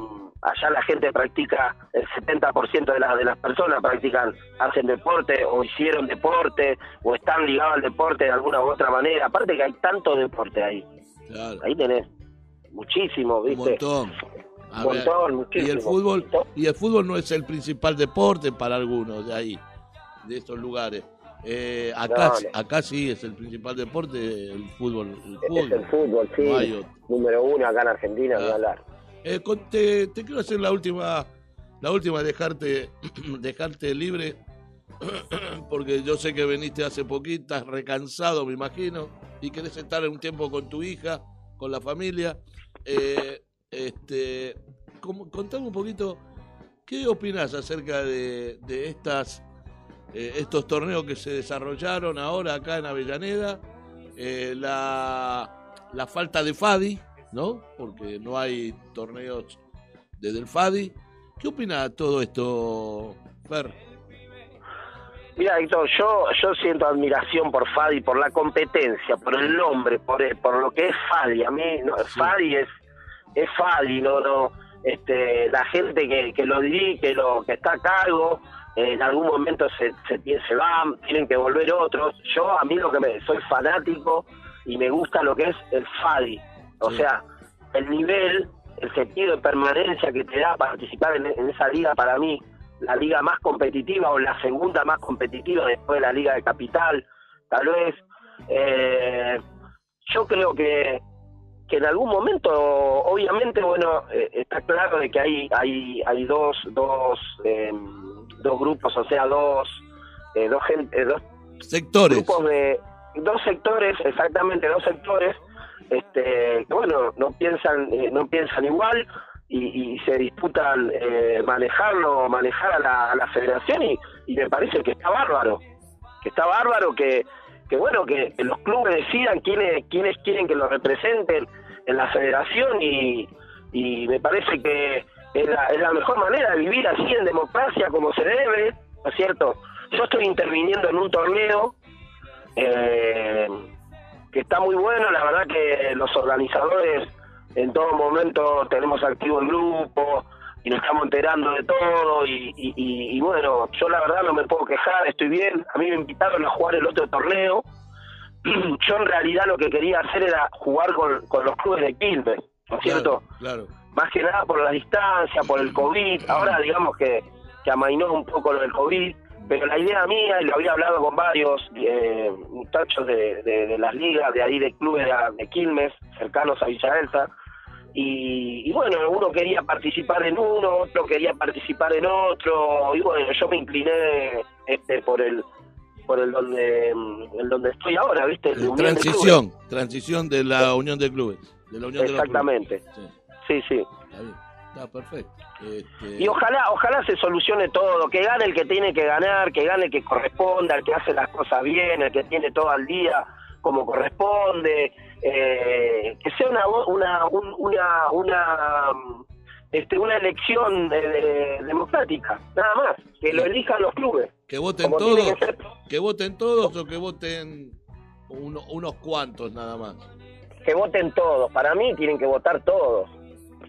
allá la gente practica, el 70% de, las de las personas practican, hacen deporte o hicieron deporte o están ligados al deporte de alguna u otra manera. Aparte que hay tanto deporte ahí. Claro, Ahí tenés muchísimo, un ¿viste? montón. A Un montón, y muchísimo. el fútbol y el fútbol no es el principal deporte para algunos de ahí, de estos lugares. Eh, acá, No, no. acá sí es el principal deporte el fútbol. El Es el fútbol, sí. No. Número uno acá en Argentina, Ah. hablar. Eh, te, quiero hacer la última, la última dejarte, dejarte libre, porque yo sé que veniste hace poquito, estás recansado, me imagino, y querés estar un tiempo con tu hija, con la familia. Eh, este, ¿cómo- contame un poquito, ¿qué opinás acerca de, de estas, eh, estos torneos que se desarrollaron ahora acá en Avellaneda? La, la falta de FADI, ¿no? Porque no hay torneos desde el FADI. ¿Qué opina de todo esto, Fer? Mira, Héctor, yo, yo siento admiración por Fadi, por la competencia, por el nombre, por, el- por lo que es Fadi. A mí, no, Fadi es, es Fadi, no, no, este, la gente que, que lo dirige, que, lo, que está a cargo, eh, en algún momento se, se, se van, tienen que volver otros. Yo, a mí lo que me, soy fanático y me gusta lo que es el Fadi. O Sí. sea, el nivel, el sentido de permanencia que te da participar en, en esa liga para mí, la liga más competitiva o la segunda más competitiva después de la liga de capital, tal vez. Eh, yo creo que, que en algún momento, obviamente, bueno, eh, está claro de que hay hay hay dos dos eh, dos grupos, o sea, dos eh, dos gente, dos Sectores. grupos de dos sectores, exactamente dos sectores, este, bueno, no piensan, eh, no piensan igual y, y se disputan eh, manejarlo, manejar a la, a la federación y, me parece que está bárbaro, que está bárbaro que, que bueno, que, los clubes decidan quiénes, quiénes quieren que los representen en la federación y, y me parece que es la, es la mejor manera de vivir así en democracia como se debe, ¿no es cierto? Yo estoy interviniendo en un torneo eh, que está muy bueno, la verdad que los organizadores en todo momento tenemos activo el grupo y nos estamos enterando de todo y, y- y- y bueno, yo la verdad no me puedo quejar, estoy bien, a mí me invitaron a jugar el otro torneo, yo en realidad lo que quería hacer era jugar con, con los clubes de Quilmes, ¿no es cierto? Claro, claro. más que nada por la distancia, por el COVID. Ahora digamos que, que amainó un poco lo del COVID, pero la idea mía, y lo había hablado con varios eh, muchachos de, de- de las ligas, de ahí de clubes de, de Quilmes, cercanos a Villa Elsa, y, y bueno, uno quería participar en uno, otro quería participar en otro, y bueno, yo me incliné este por el por el donde el donde estoy ahora, ¿viste? El de de Transición, transición de la Unión de Clubes. De la Unión de los Exactamente. Clubes. Sí, sí. Bien, está perfecto. Este, Y ojalá, ojalá se solucione todo, que gane el que tiene que ganar, que gane el que corresponda, el que hace las cosas bien, el que tiene todo al día como corresponde, eh, que sea una una un- una una este una elección eh, de- democrática, nada más, que lo elijan los clubes. que voten todos, que ser. que voten todos o que voten uno- unos cuantos nada más. que voten todos. Para mí tienen que votar todos.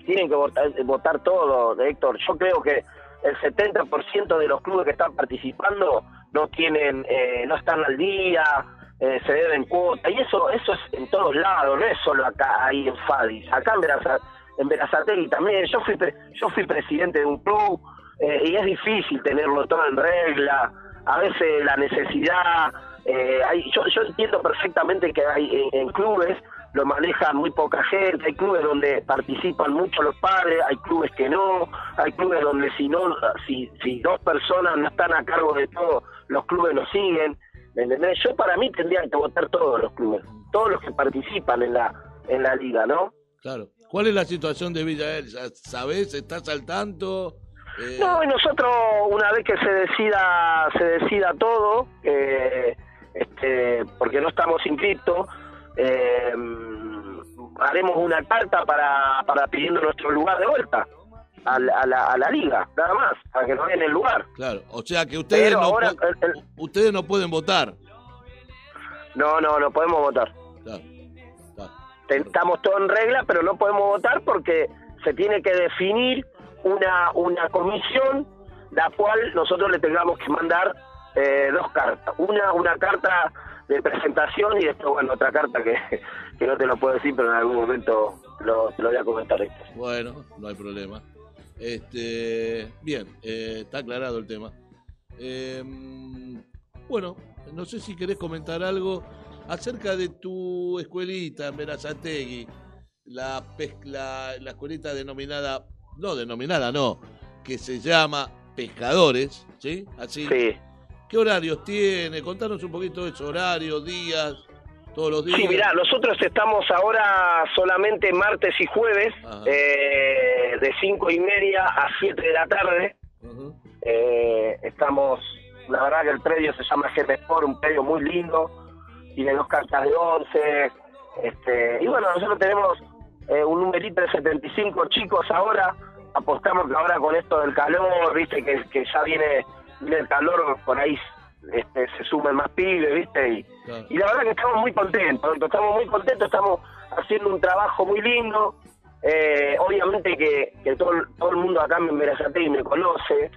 Tienen que votar, votar todos, Héctor. Yo creo que el 70% de los clubes que están participando no tienen, eh, no están al día, eh, se deben cuota. Y eso eso es en todos lados, no es solo acá, ahí en Fadis. Acá en, Veraza- en Verazategui también. Yo fui, pre- yo fui presidente de un club eh, y es difícil tenerlo todo en regla. A veces la necesidad... eh, hay, yo, yo entiendo perfectamente que hay en clubes lo manejan muy poca gente, hay clubes donde participan mucho los padres, hay clubes que no, hay clubes donde si no, si, si dos personas no están a cargo de todo, los clubes no siguen, ¿me entendés? Yo para mí tendrían que votar todos los clubes, todos los que participan en la en la liga, ¿no? Claro. ¿Cuál es la situación de Villa Elsa? ¿Sabés? ¿Estás al tanto? Eh, No, y nosotros una vez que se decida se decida todo, eh, este, porque no estamos inscritos, eh, haremos una carta para, para pidiendo nuestro lugar de vuelta a, la- a la, a la liga, nada más, para que nos den el lugar. Claro. O sea que ustedes Pero no, ahora pu- el- el- ustedes no pueden votar. no, no, no podemos votar. Claro. Estamos todos en regla, pero no podemos votar porque se tiene que definir una, una comisión la cual nosotros le tengamos que mandar eh, dos cartas. Una, una carta de presentación y después, bueno, otra carta que, que no te lo puedo decir, pero en algún momento lo, te lo voy a comentar. Bueno, no hay problema. Este, bien, eh, está aclarado el tema. Eh, bueno, no sé si querés comentar algo acerca de tu escuelita en Verazategui, la, pes- la, la escuelita denominada, no denominada, no, que se llama Pescadores, ¿sí? Así. Sí. ¿Qué horarios tiene? Contanos un poquito de esos horarios, días, todos los días. Sí, mirá, nosotros estamos ahora solamente martes y jueves, eh, de cinco y media a 7 de la tarde. Eh, estamos, la verdad que el predio se llama GP Sport, un predio muy lindo, tiene dos cartas de 11, este, y bueno, nosotros tenemos eh, un numerito de 75 chicos ahora, apostamos que ahora con esto del calor, viste, que, que ya viene, el calor, por ahí este, se sumen más pibes, viste, y, Claro. y la verdad que estamos muy contentos, estamos muy contentos, estamos haciendo un trabajo muy lindo. Eh, obviamente que, que todo, el- todo el mundo acá en Verazategui me conoce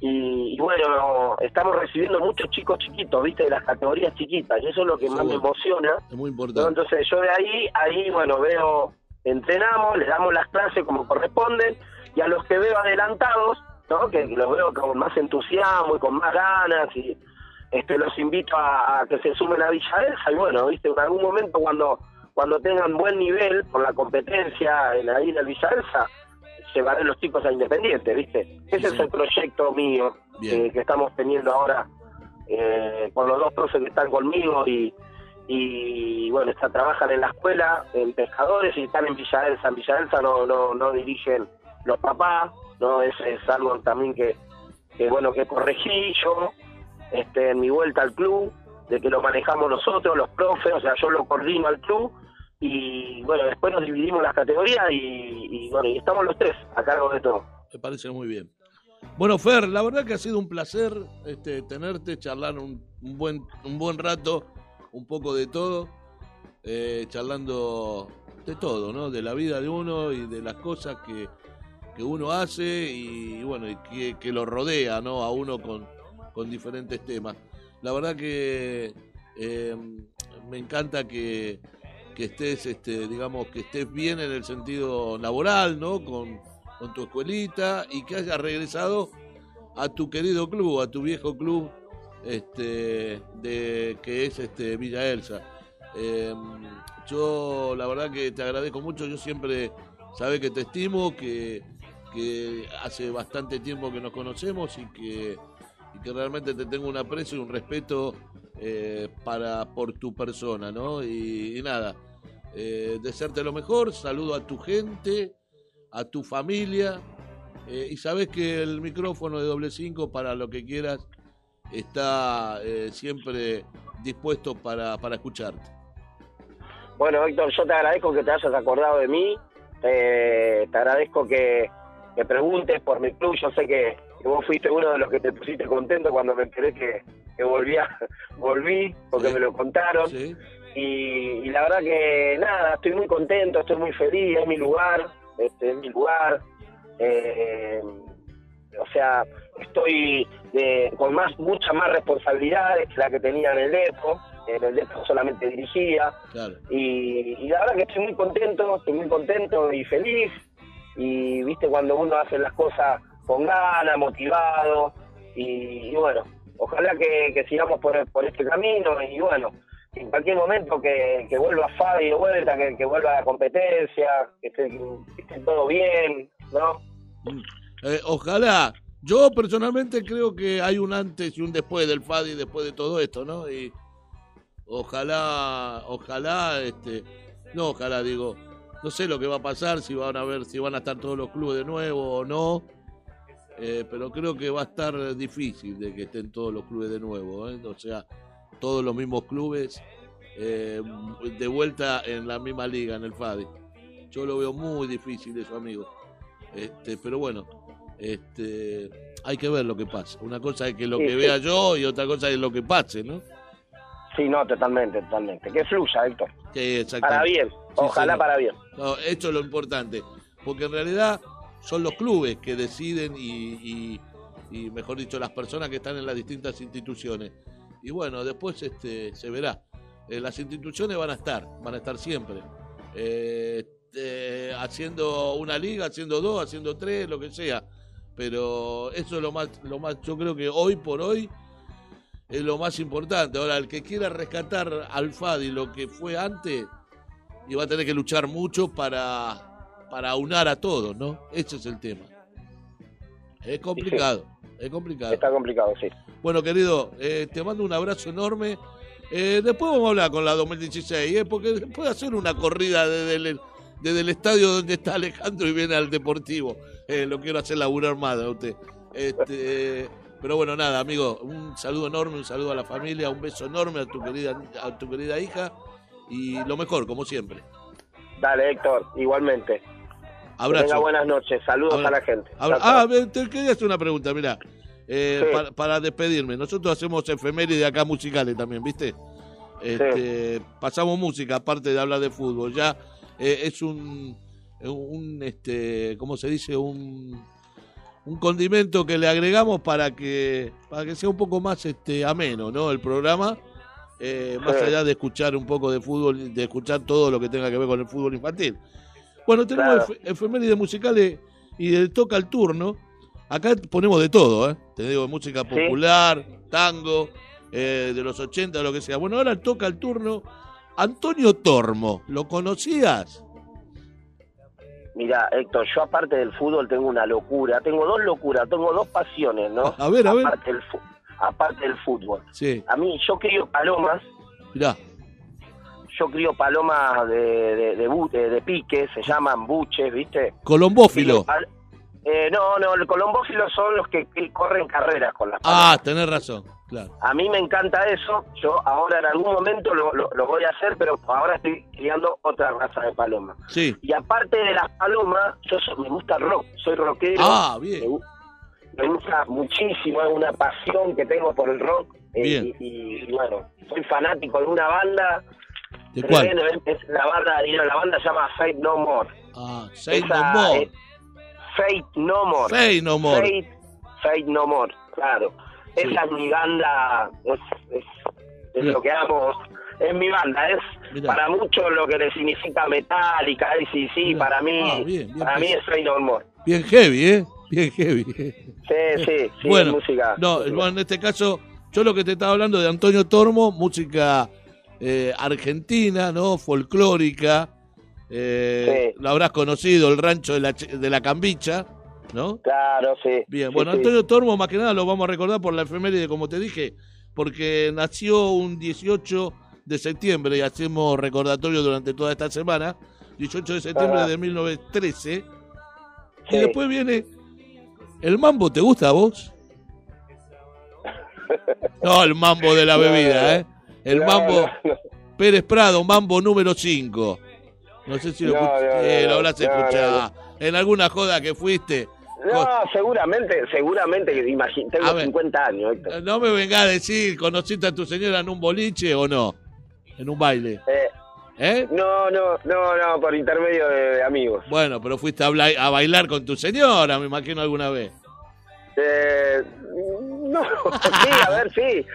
y, y bueno, estamos recibiendo muchos chicos chiquitos, viste, de las categorías chiquitas y eso es lo que más me emociona. Es muy ¿no? importante. Entonces yo de ahí, ahí bueno, veo, entrenamos, les damos las clases como corresponden y a los que veo adelantados, ¿no? que los veo con más entusiasmo y con más ganas y este los invito a, a que se sumen a Villa Elsa y bueno, viste, en algún momento cuando cuando tengan buen nivel por la competencia en ahí en el Villa Elsa, llevaré los chicos a Independiente, viste. Ese Sí. es el proyecto mío eh, que estamos teniendo ahora eh, con los dos profes que están conmigo y, y bueno, está, trabajan en la escuela, en pescadores y están en Villa Elsa. En Villa Elsa no, no, no dirigen los papás, no es, es algo también que, que bueno que corregí yo este, en mi vuelta al club, de que lo manejamos nosotros, los profes, o sea, yo lo coordino al club y bueno, después nos dividimos las categorías y, y, bueno, y estamos los tres a cargo de todo. Me parece muy bien. Bueno, Fer, la verdad que ha sido un placer este, tenerte, charlar un, un buen, un buen rato, un poco de todo, eh, charlando de todo, ¿no? De la vida de uno y de las cosas que, que uno hace y, bueno, y que, lo rodea, ¿no? A uno con, con diferentes temas. La verdad que eh, me encanta que, que estés, este, digamos, que estés bien en el sentido laboral, ¿no? Con, con tu escuelita y que hayas regresado a tu querido club, a tu viejo club, este, de que es este Villa Elsa. Eh, yo la verdad que te agradezco mucho, yo siempre sabes que te estimo, que, que hace bastante tiempo que nos conocemos y que, y que realmente te tengo un aprecio y un respeto eh, para por tu persona, ¿no? Y, nada, eh, desearte lo mejor, saludo a tu gente, a tu familia, eh, y sabes que el micrófono de doble cinco para lo que quieras está eh, siempre dispuesto para, para escucharte. Bueno, Héctor, yo te agradezco que te hayas acordado de mí. Te agradezco que me preguntes por mi club. Yo sé que, que vos fuiste uno de los que te pusiste contento cuando me enteré que, que volvía, volví, porque Sí. me lo contaron. ¿sí? Y, y la verdad que nada, estoy muy contento, estoy muy feliz, es mi lugar, este, es mi lugar. Eh, o sea, estoy de- con más muchas más responsabilidades que la que tenía en el Depo. En el Depo solamente dirigía. Claro. Y, y la verdad que estoy muy contento, estoy muy contento y feliz. Y viste cuando uno hace las cosas con ganas, motivado. Y, bueno, ojalá que, sigamos por, este camino. Y bueno, en cualquier momento que, que vuelva Fabi de vuelta, que, que vuelva la competencia, que esté, que esté todo bien, ¿no? Eh, ojalá. Yo personalmente creo que hay un antes y un después del FADI, después de todo esto, ¿no? Y ojalá, ojalá, este, no, ojalá digo, no sé lo que va a pasar, si van a ver, si van a estar todos los clubes de nuevo o no, eh, pero creo que va a estar difícil de que estén todos los clubes de nuevo, ¿eh? o sea, todos los mismos clubes eh, de vuelta en la misma liga, en el FADI. Yo lo veo muy difícil eso, amigo. Este, pero bueno, este, hay que ver lo que pasa. Una cosa es que lo que vea yo y otra cosa es lo que pase, ¿no? Sí, no, totalmente, totalmente. Que fluya, Héctor. Que Para bien, ojalá para bien. No, esto es lo importante, porque en realidad son los clubes que deciden y, y- y, mejor dicho, las personas que están en las distintas instituciones. Y bueno, después este, se verá. Eh, las instituciones van a estar, van a estar siempre. Eh, eh, haciendo una liga, haciendo dos, haciendo tres, lo que sea. Pero eso es lo más, lo más, yo creo que hoy por hoy es lo más importante. Ahora, el que quiera rescatar al FADI lo que fue antes, y va a tener que luchar mucho para, para aunar a todos, ¿no? Ese es el tema. Es complicado, es complicado. Está complicado, sí. Bueno, querido, eh, te mando un abrazo enorme. Eh, después vamos a hablar con la 2016, ¿eh? porque después de hacer una corrida desde el, desde el estadio donde está Alejandro y viene al Deportivo. Eh, lo quiero hacer laburar más a usted. Este, pero bueno, nada, amigo, un saludo enorme, un saludo a la familia, un beso enorme a tu querida, a tu querida hija y lo mejor, como siempre. Dale, Héctor, igualmente. Abrazo. Tenga buenas noches. Saludos Abra- a la gente. Abra- ah, te quería hacer una pregunta, mira. Eh, Sí. para, para despedirme, nosotros hacemos efemérides acá musicales también, ¿viste? Este, Pasamos música, aparte de hablar de fútbol. Ya eh, es un, un, este, ¿cómo se dice? Un, un condimento que le agregamos para que, para que sea un poco más este, ameno, ¿no? El programa, eh, más allá de escuchar un poco de fútbol, de escuchar todo lo que tenga que ver con el fútbol infantil. Bueno, tenemos Claro. efe- efemérides musicales y de toca el turno. Acá ponemos de todo, ¿eh? Te digo, música Sí. popular, tango, eh, de los 80, lo que sea. Bueno, ahora toca el turno Antonio Tormo. ¿Lo conocías? Mira, Héctor, yo aparte del fútbol tengo una locura. Tengo dos locuras, tengo dos pasiones, ¿no? A ver, a ver. Aparte del, fu- aparte del fútbol. Sí, A mí, yo crío palomas. mirá. Yo crío palomas de, de, de, de- de pique, se llaman buches, ¿viste? Colombófilo. Crío Eh, no, no, los colombófilos son los que, que corren carreras con las Ah, tenés razón, claro. A mí me encanta eso. Yo ahora en algún momento lo, lo- lo voy a hacer, pero ahora estoy criando otra raza de paloma. Sí. Y aparte de las palomas, yo so- me gusta el rock, soy rockero. Ah, bien. me gusta muchísimo, es una pasión que tengo por el rock. eh, Bien. y, y, bueno, soy fanático de una banda. ¿De cuál? es- es la banda, la banda se llama Fate No More. Ah, Esa, No More. eh, Fate No More. Say No More. Fate, Fate No More, claro. Sí. Esa es mi banda, es, es, es lo que amo, es mi banda, es para muchos lo que le significa Metallica, sí, sí, para mí, Ah, bien, bien para mí es Fate No More. Bien heavy, ¿eh? Bien heavy. Sí, sí, sí, bueno, música. no, bueno, en este caso, yo lo que te estaba hablando de Antonio Tormo, música eh, argentina, ¿no? Folclórica. Eh, Lo habrás conocido, el rancho de la, de la Cambicha, ¿no? Claro, sí. Bien, sí, bueno, sí. Antonio Tormo, más que nada, lo vamos a recordar por la efeméride, como te dije, porque nació un 18 de septiembre y hacemos recordatorio durante toda esta semana. 18 de septiembre Ajá. de 1913. Y después viene. ¿El mambo te gusta a vos? No, el mambo de la bebida, ¿eh? El mambo. Pérez Prado, mambo número 5. No sé si lo, No, no, eh, lo habrás escuchado. En alguna joda que fuiste. No, seguramente, seguramente, tengo ver. 50 años, Héctor. No me venga a decir, ¿conociste a tu señora en un boliche o no? En un baile. Eh, ¿Eh? no, no, no, no, por intermedio de, de amigos. Bueno, pero fuiste a, a bailar con tu señora, me imagino alguna vez. Eh, no, sí, a ver, sí.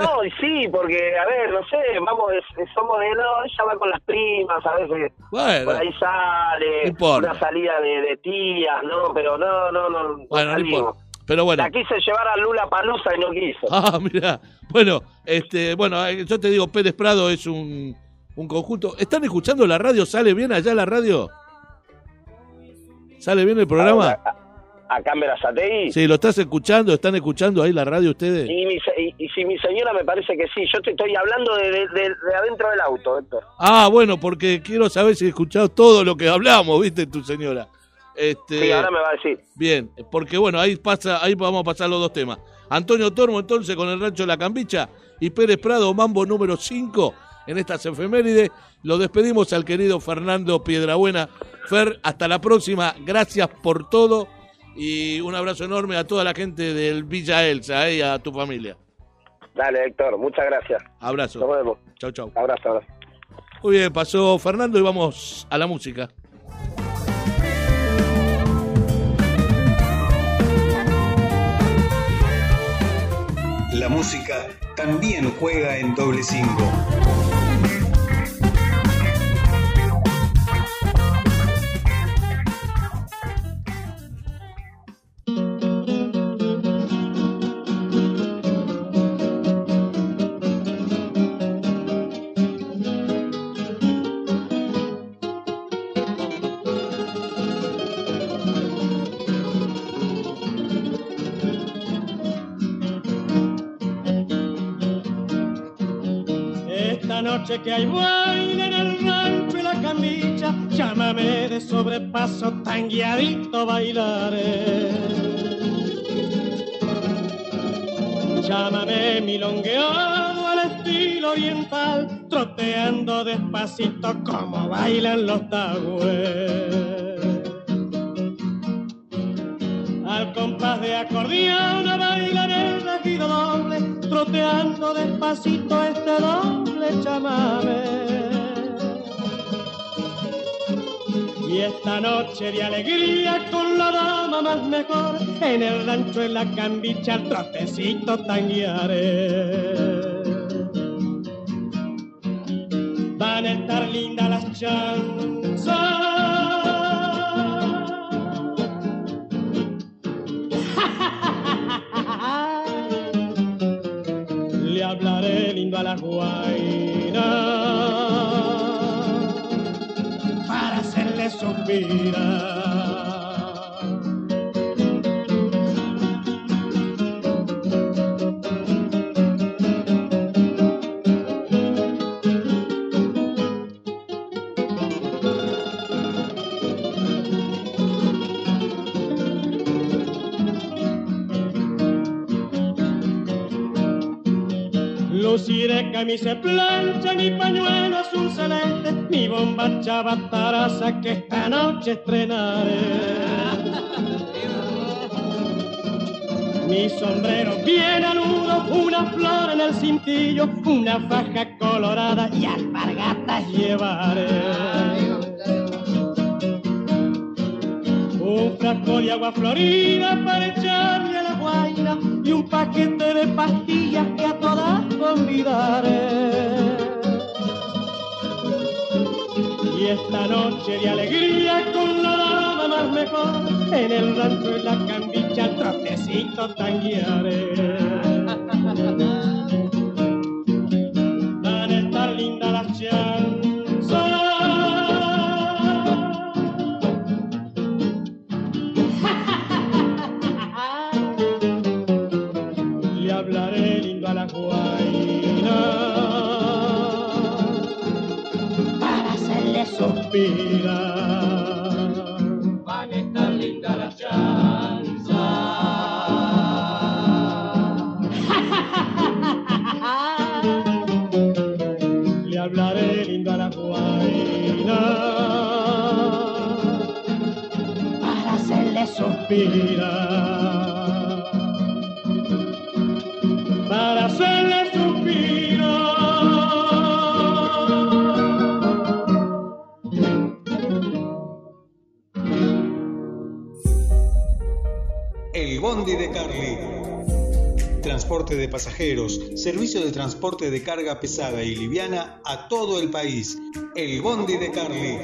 No, y sí, porque, a ver, no sé, vamos, es- somos de, no, ella va con las primas, a veces Bueno, por ahí sale, No una salida de, de tías, ¿no? Pero no, no, no, no bueno, no importa. Pero bueno. La quise llevar a Lula Palusa y no quiso. Ah, mira. Bueno, este, bueno, eh, yo te digo, Pérez Prado es un, un conjunto. ¿Están escuchando la radio? ¿Sale bien allá la radio? ¿Sale bien el programa? A Cámara Satei. Sí, ¿lo estás escuchando? ¿Están escuchando ahí la radio ustedes? Y, mi y- y si mi señora me parece que sí, yo te estoy hablando de, de- de- de adentro del auto, Héctor. Ah, bueno, porque quiero saber si he escuchado todo lo que hablamos, ¿viste, tu señora? Este, Sí, ahora me va a decir. Bien, porque bueno, ahí pasa, ahí vamos a pasar los dos temas. Antonio Tormo entonces con el rancho la Campicha y Pérez Prado, mambo número 5 en estas efemérides. Lo despedimos al querido Fernando Piedrabuena. Fer, hasta la próxima. Gracias por todo y un abrazo enorme a toda la gente del Villa Elsa eh, y a tu familia. Dale, Héctor, muchas gracias. Nos Abrazo. vemos. Chau, chau. Abrazo, abrazo. Muy bien, pasó Fernando y vamos a la música. La música también juega en doble cinco. Que hay baile en el rancho y la camilla, llámame de sobrepaso, tan guiadito bailaré. Llámame milongueado al estilo oriental, troteando despacito como bailan los tagües. Al compás de acordeón bailaré el regido doble, troteando despacito este doble chamame. Y esta noche de alegría con la dama más mejor, en el rancho en la cambicha el trotecito tanguearé. Van a estar lindas las chanzas. Le hablaré lindo a la guaina para hacerle suspirar. Luciré camisa plancha, mi pañuelo azul celeste, mi bomba chavataraza que esta noche estrenaré. Mi sombrero bien aludo, una flor en el cintillo, una faja colorada y alpargatas llevaré. Un frasco de agua florida para echarle a la guaira y un paquete de pastillas que a todas convidaré. Y esta noche de alegría con la dama más mejor en el rancho en la cambicha trotecito tanguearé. Van a estar lindas las chanzas. Suspirar. Van a estar lindas las chanzas. Le hablaré lindo a la guaina para hacerle suspirar. De pasajeros, servicio de transporte de carga pesada y liviana a todo el país. El Bondi de Carly.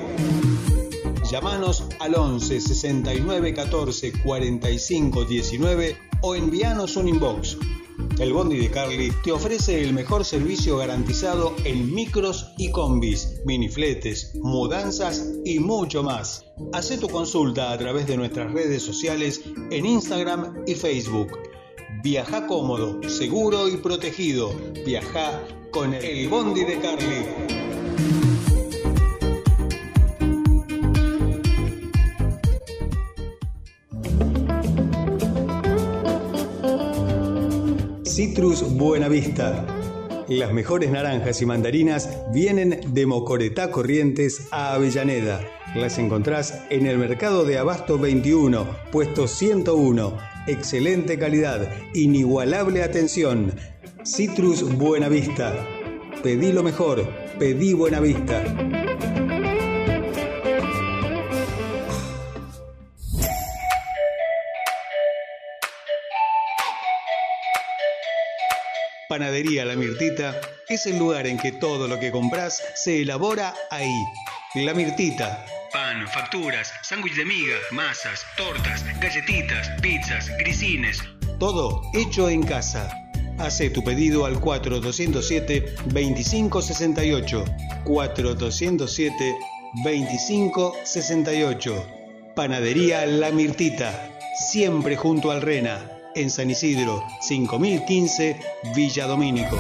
Llámanos al 11 69 14 45 19 o envíanos un inbox. El Bondi de Carly te ofrece el mejor servicio garantizado en micros y combis, minifletes, mudanzas y mucho más. Haz tu consulta a través de nuestras redes sociales en Instagram y Facebook. Viaja cómodo, seguro y protegido. Viaja con el Bondi de Carly. Citrus Buenavista. Las mejores naranjas y mandarinas vienen de Mocoretá Corrientes a Avellaneda. Las encontrás en el mercado de Abasto 21, puesto 101. Excelente calidad, inigualable atención. Citrus Buenavista. Pedí lo mejor, pedí Buenavista. Panadería La Mirtita es el lugar en que todo lo que compras se elabora ahí. La Mirtita. Pan, facturas, sándwich de miga, masas, tortas, galletitas, pizzas, grisines. Todo hecho en casa. Hace tu pedido al 4207-2568. 4207-2568. Panadería La Mirtita. Siempre junto al Rena en San Isidro, 5015, Villa Domínico.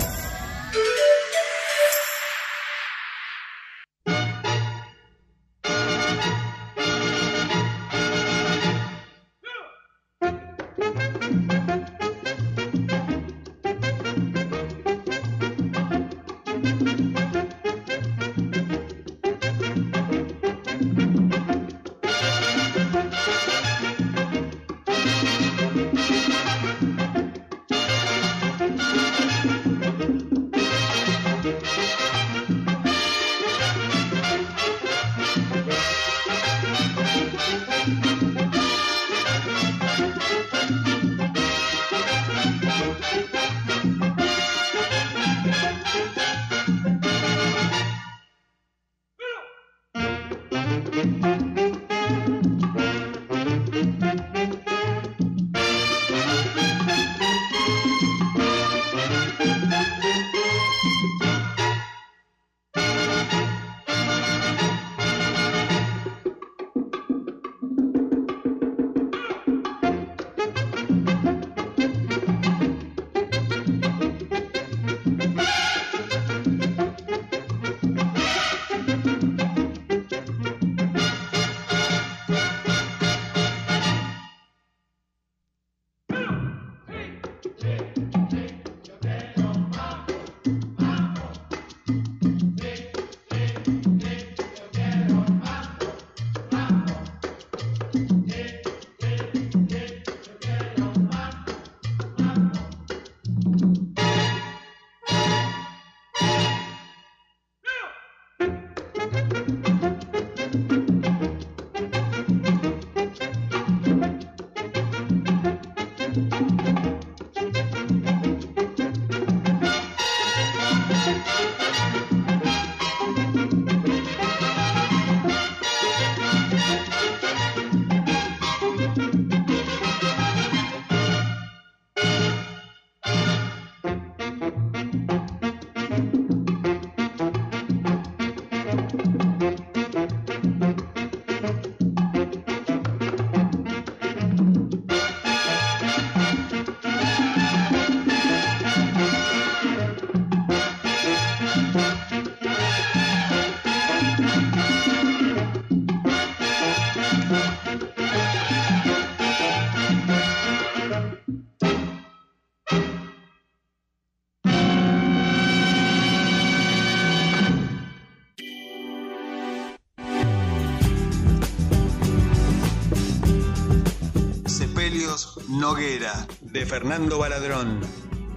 Noguera de Fernando Baladrón.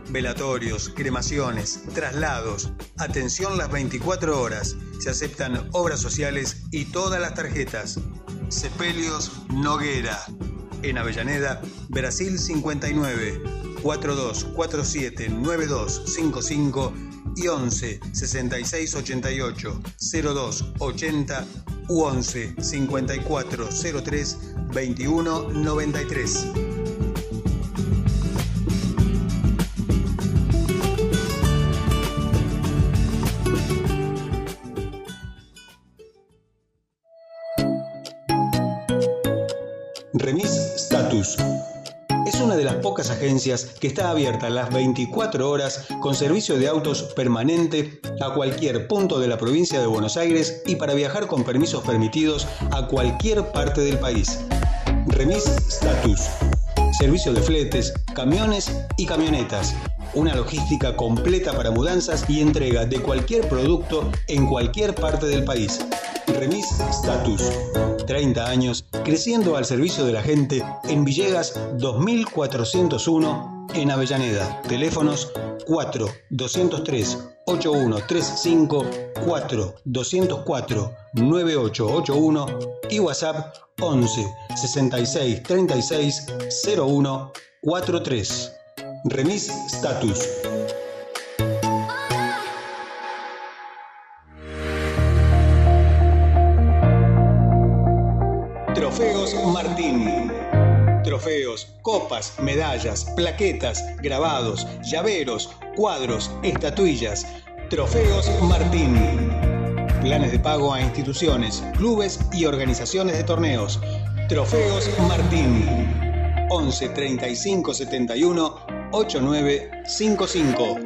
Velatorios, cremaciones, traslados. Atención las 24 horas. Se aceptan obras sociales y todas las tarjetas. Sepelios Noguera. En Avellaneda, Brasil 59. 4247 9255 y 11 66 88 02 80 u 11 54 03 21 93. Agencias que está abierta las 24 horas con servicio de autos permanente a cualquier punto de la provincia de Buenos Aires y para viajar con permisos permitidos a cualquier parte del país. Remis Status. Servicio de fletes, camiones y camionetas. Una logística completa para mudanzas y entrega de cualquier producto en cualquier parte del país. Remis Status. 30 años creciendo al servicio de la gente en Villegas 2401 en Avellaneda. Teléfonos 4 203 8135 4 204 9881 y WhatsApp 11 66 36 01 43. Remis Status. Trofeos Martín. Trofeos, copas, medallas, plaquetas, grabados, llaveros, cuadros, estatuillas. Trofeos Martín. Planes de pago a instituciones, clubes y organizaciones de torneos. Trofeos Martín. 11 35 71 8955.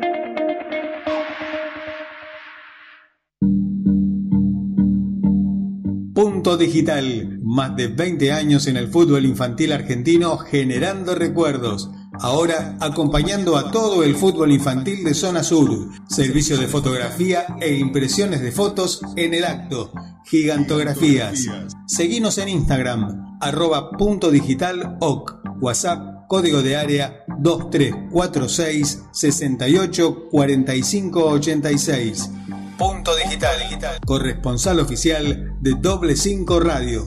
Punto Digital, más de 20 años en el fútbol infantil argentino generando recuerdos. Ahora acompañando a todo el fútbol infantil de Zona Sur. Servicio de fotografía e impresiones de fotos en el acto. Gigantografías. Seguinos en Instagram, arroba punto digital oc. WhatsApp, código de área 2346 68 45 86. Punto digital, corresponsal oficial de Doble 5 Radio.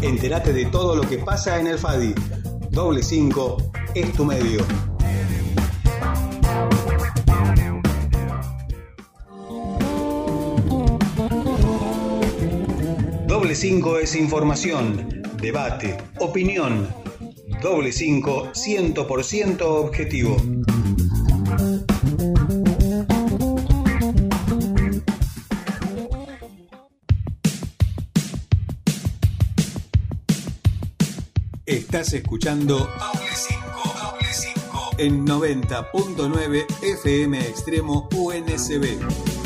Entérate de todo lo que pasa en el FADI. Doble 5 es tu medio. Doble 5 es información, debate, opinión. Doble 5 100% objetivo. Estás escuchando Doble 5, Doble 5 en 90.9 FM Extremo UNSB.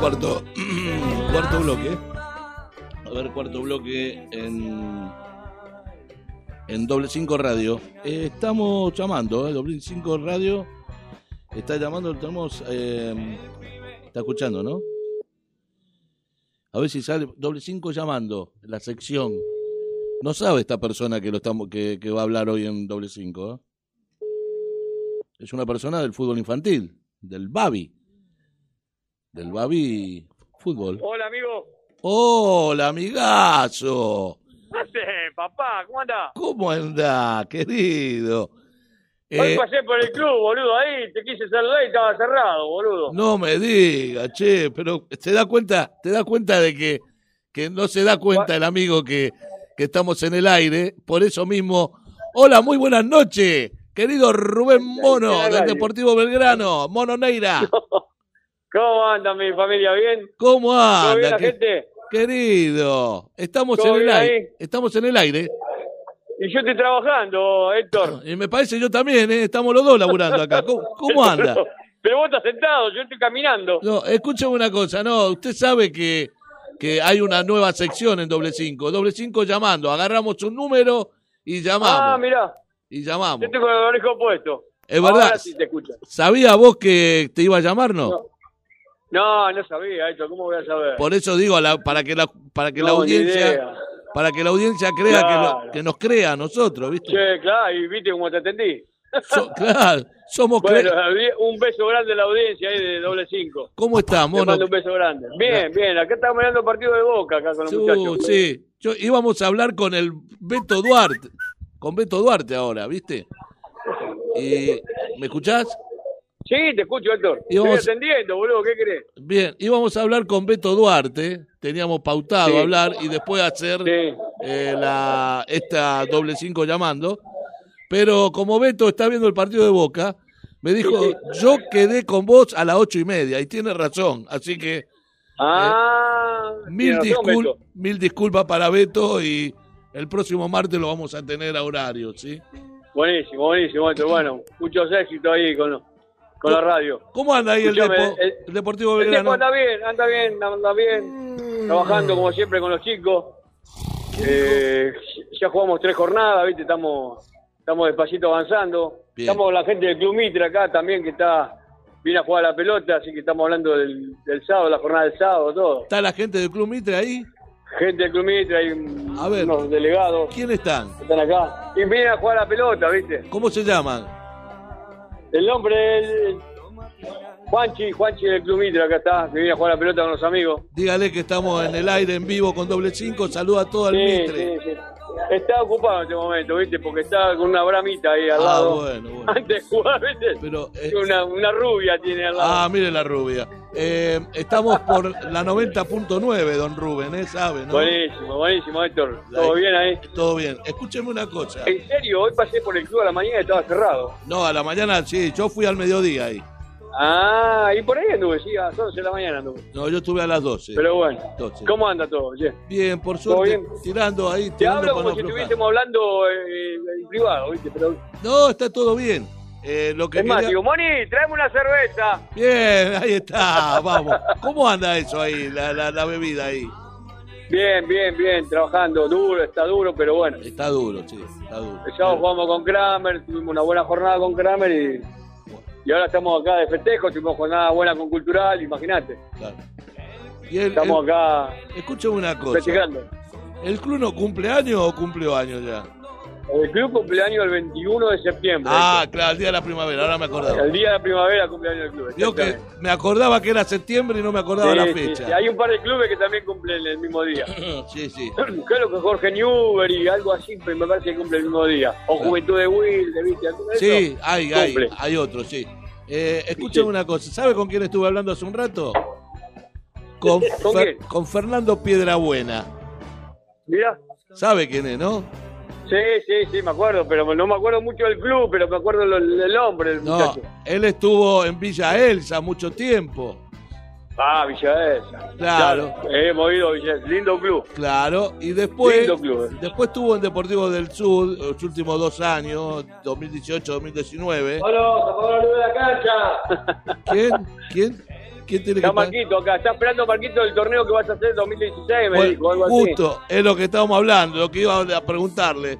Cuarto, cuarto bloque. A ver, cuarto bloque en, en Doble 5 Radio. Eh, estamos llamando, ¿eh? Doble 5 Radio está llamando, tenemos, eh, está escuchando, ¿no? A ver si sale Doble 5 llamando, la sección. No sabe esta persona que, lo estamos, que, que va a hablar hoy en Doble 5. ¿eh? Es una persona del fútbol infantil, del Babi. Del Babi Fútbol. Hola, amigo. Hola, amigazo. ¿Qué haces, papá? ¿Cómo andás? ¿Cómo andás, querido? Hoy Eh, pasé por el club, boludo, ahí te quise saludar y estaba cerrado, boludo. no me digas, che, pero ¿te da cuenta, te da cuenta de que, que no se da cuenta el amigo que, que estamos en el aire? Por eso mismo, hola, muy buenas noches, querido Rubén Mono del. Deportivo Belgrano, Mono Neira. ¿Cómo anda mi familia? ¿Bien? ¿Cómo ¿Todo bien anda? la que- gente? Querido, estamos ¿Todo en el bien aire, ahí? estamos en el aire. Y yo estoy trabajando, Héctor. Y me parece yo también, ¿eh? estamos los dos laburando acá. ¿Cómo, cómo anda? Pero vos estás sentado, yo estoy caminando. No, escúchame una cosa, no, usted sabe que, que hay una nueva sección en doble cinco, doble cinco llamando, agarramos un número y llamamos. Ah, mirá, Y llamamos. yo estoy con el orejo puesto. Es verdad. Ahora sí te escucho. ¿Sabía vos que te iba a llamar, no? No, no sabía esto, ¿cómo voy a saber? Por eso digo, la- para que la, para que la No, audiencia, para que la audiencia crea que, lo- que nos crea a nosotros, ¿viste? Che, claro, y viste cómo te atendí. So- claro, somos Bueno, un beso grande a la audiencia ahí de doble cinco. ¿Cómo estamos? Te mando un beso grande. Bien, bien, acá estamos mirando el partido de Boca acá con los muchachos. sí, yo íbamos a hablar con el Beto Duarte, con Beto Duarte ahora, ¿viste? Y, ¿Me escuchás? Sí, te escucho, Héctor. Estoy atendiendo, boludo, ¿qué crees? Bien, íbamos a hablar con Beto Duarte, teníamos pautado Sí. hablar y después hacer eh, la, esta doble cinco llamando, pero como Beto está viendo el partido de Boca, me dijo, yo quedé con vos a las ocho y media, y tiene razón, así que Ah, mil, razón, discul- Beto. mil disculpas para Beto y el próximo martes lo vamos a tener a horario, ¿sí? Buenísimo, buenísimo, Héctor. Bueno, muchos éxitos ahí con, lo- con la radio. ¿Cómo anda ahí el, Depo- el- el Deportivo El Belgrano? tiempo anda bien, anda bien, anda bien. Trabajando como siempre con los chicos. Eh, ya jugamos tres jornadas, ¿viste? Estamos, estamos despacito avanzando. Bien. Estamos con la gente del Club Mitre acá también que está viene a jugar a la pelota, así que estamos hablando del, del sábado, la jornada del sábado, todo. ¿Está la gente del Club Mitre ahí? Gente del Club Mitre, hay un- A ver. unos delegados ¿Quién están? están acá. Y vienen a jugar a la pelota, ¿viste? ¿Cómo se llaman? El nombre es Juanchi, Juanchi del Club Mitre, acá está, que viene a jugar la pelota con los amigos. Dígale que estamos en el aire en vivo con doble cinco. Saluda a todo el Sí, Mitre. sí, sí. Está ocupado en este momento, ¿viste? Porque está con una bramita ahí al Ah, lado. bueno, bueno. Antes de jugar, ¿viste? Pero, eh, una, una rubia tiene al lado. Ah, mire la rubia. Eh, estamos por la 90.9, don Rubén, ¿eh? ¿Sabe, no? Buenísimo, buenísimo, Héctor. ¿Todo bien ahí? Todo bien. Escúcheme una cosa. En serio, hoy pasé por el club a la mañana y estaba cerrado. No, a la mañana sí, yo fui al mediodía ahí. Ah, y por ahí anduve, sí, a las 11 de la mañana anduve. No, yo estuve a las 12. Pero bueno, 12. ¿cómo anda todo? Che? Bien, por ¿Todo suerte, bien? tirando ahí, Te tirando hablo como si aflojar. estuviésemos hablando eh, en privado, ¿viste? Pero, No, está todo bien. Eh, lo que es más, quería- digo, Moni, tráeme una cerveza. Bien, ahí está, vamos. ¿Cómo anda eso ahí, la, la, la bebida ahí? Bien, bien, bien, trabajando duro, está duro, pero bueno. Está duro, sí, está duro. Jugamos con Kramer, tuvimos una buena jornada con Kramer y, y ahora estamos acá de festejo, tuvimos jornada buena con Cultural, imagínate. Claro. Y el, Estamos el- acá escúchame una cosa. festejando. ¿El club no cumple años o cumple años ya? El club cumpleaños el 21 de septiembre. Ah, claro, el día de la primavera, ahora me acordaba. El día de la primavera cumpleaños del club. Yo que me acordaba que era septiembre y no me acordaba Sí, la sí, fecha. sí. Hay un par de clubes que también cumplen el mismo día. Sí, sí. Creo que Jorge Newber y algo así, pero me parece que cumple el mismo día. O Juventud de Wilde, ¿viste? ¿Alguno de Sí, esos? hay, hay, Cumple. hay otros, sí. Eh, escúchame una cosa, ¿sabe con quién estuve hablando hace un rato? Con, ¿Con Fer- quién? con Fernando Piedrabuena. Mira. ¿Sabe quién es, no? Sí, sí, sí, me acuerdo, pero no me acuerdo mucho del club, pero me acuerdo lo- el nombre del No, muchacho. él estuvo en Villa Elsa mucho tiempo. Ah, Villaesa. Claro. Hemos ido a Villaesa. Lindo club. Claro, y después, Lindo club. eh. después estuvo en Deportivo del Sur los últimos dos años, 2018-2019. Hola, de la cancha. ¿Quién? ¿Quién? ¿Quién tiene Está Marquito acá. Está esperando Marquito el torneo que vas a hacer en 2016, me Bueno, dijo. Algo así. justo, es lo que estábamos hablando, lo que iba a preguntarle.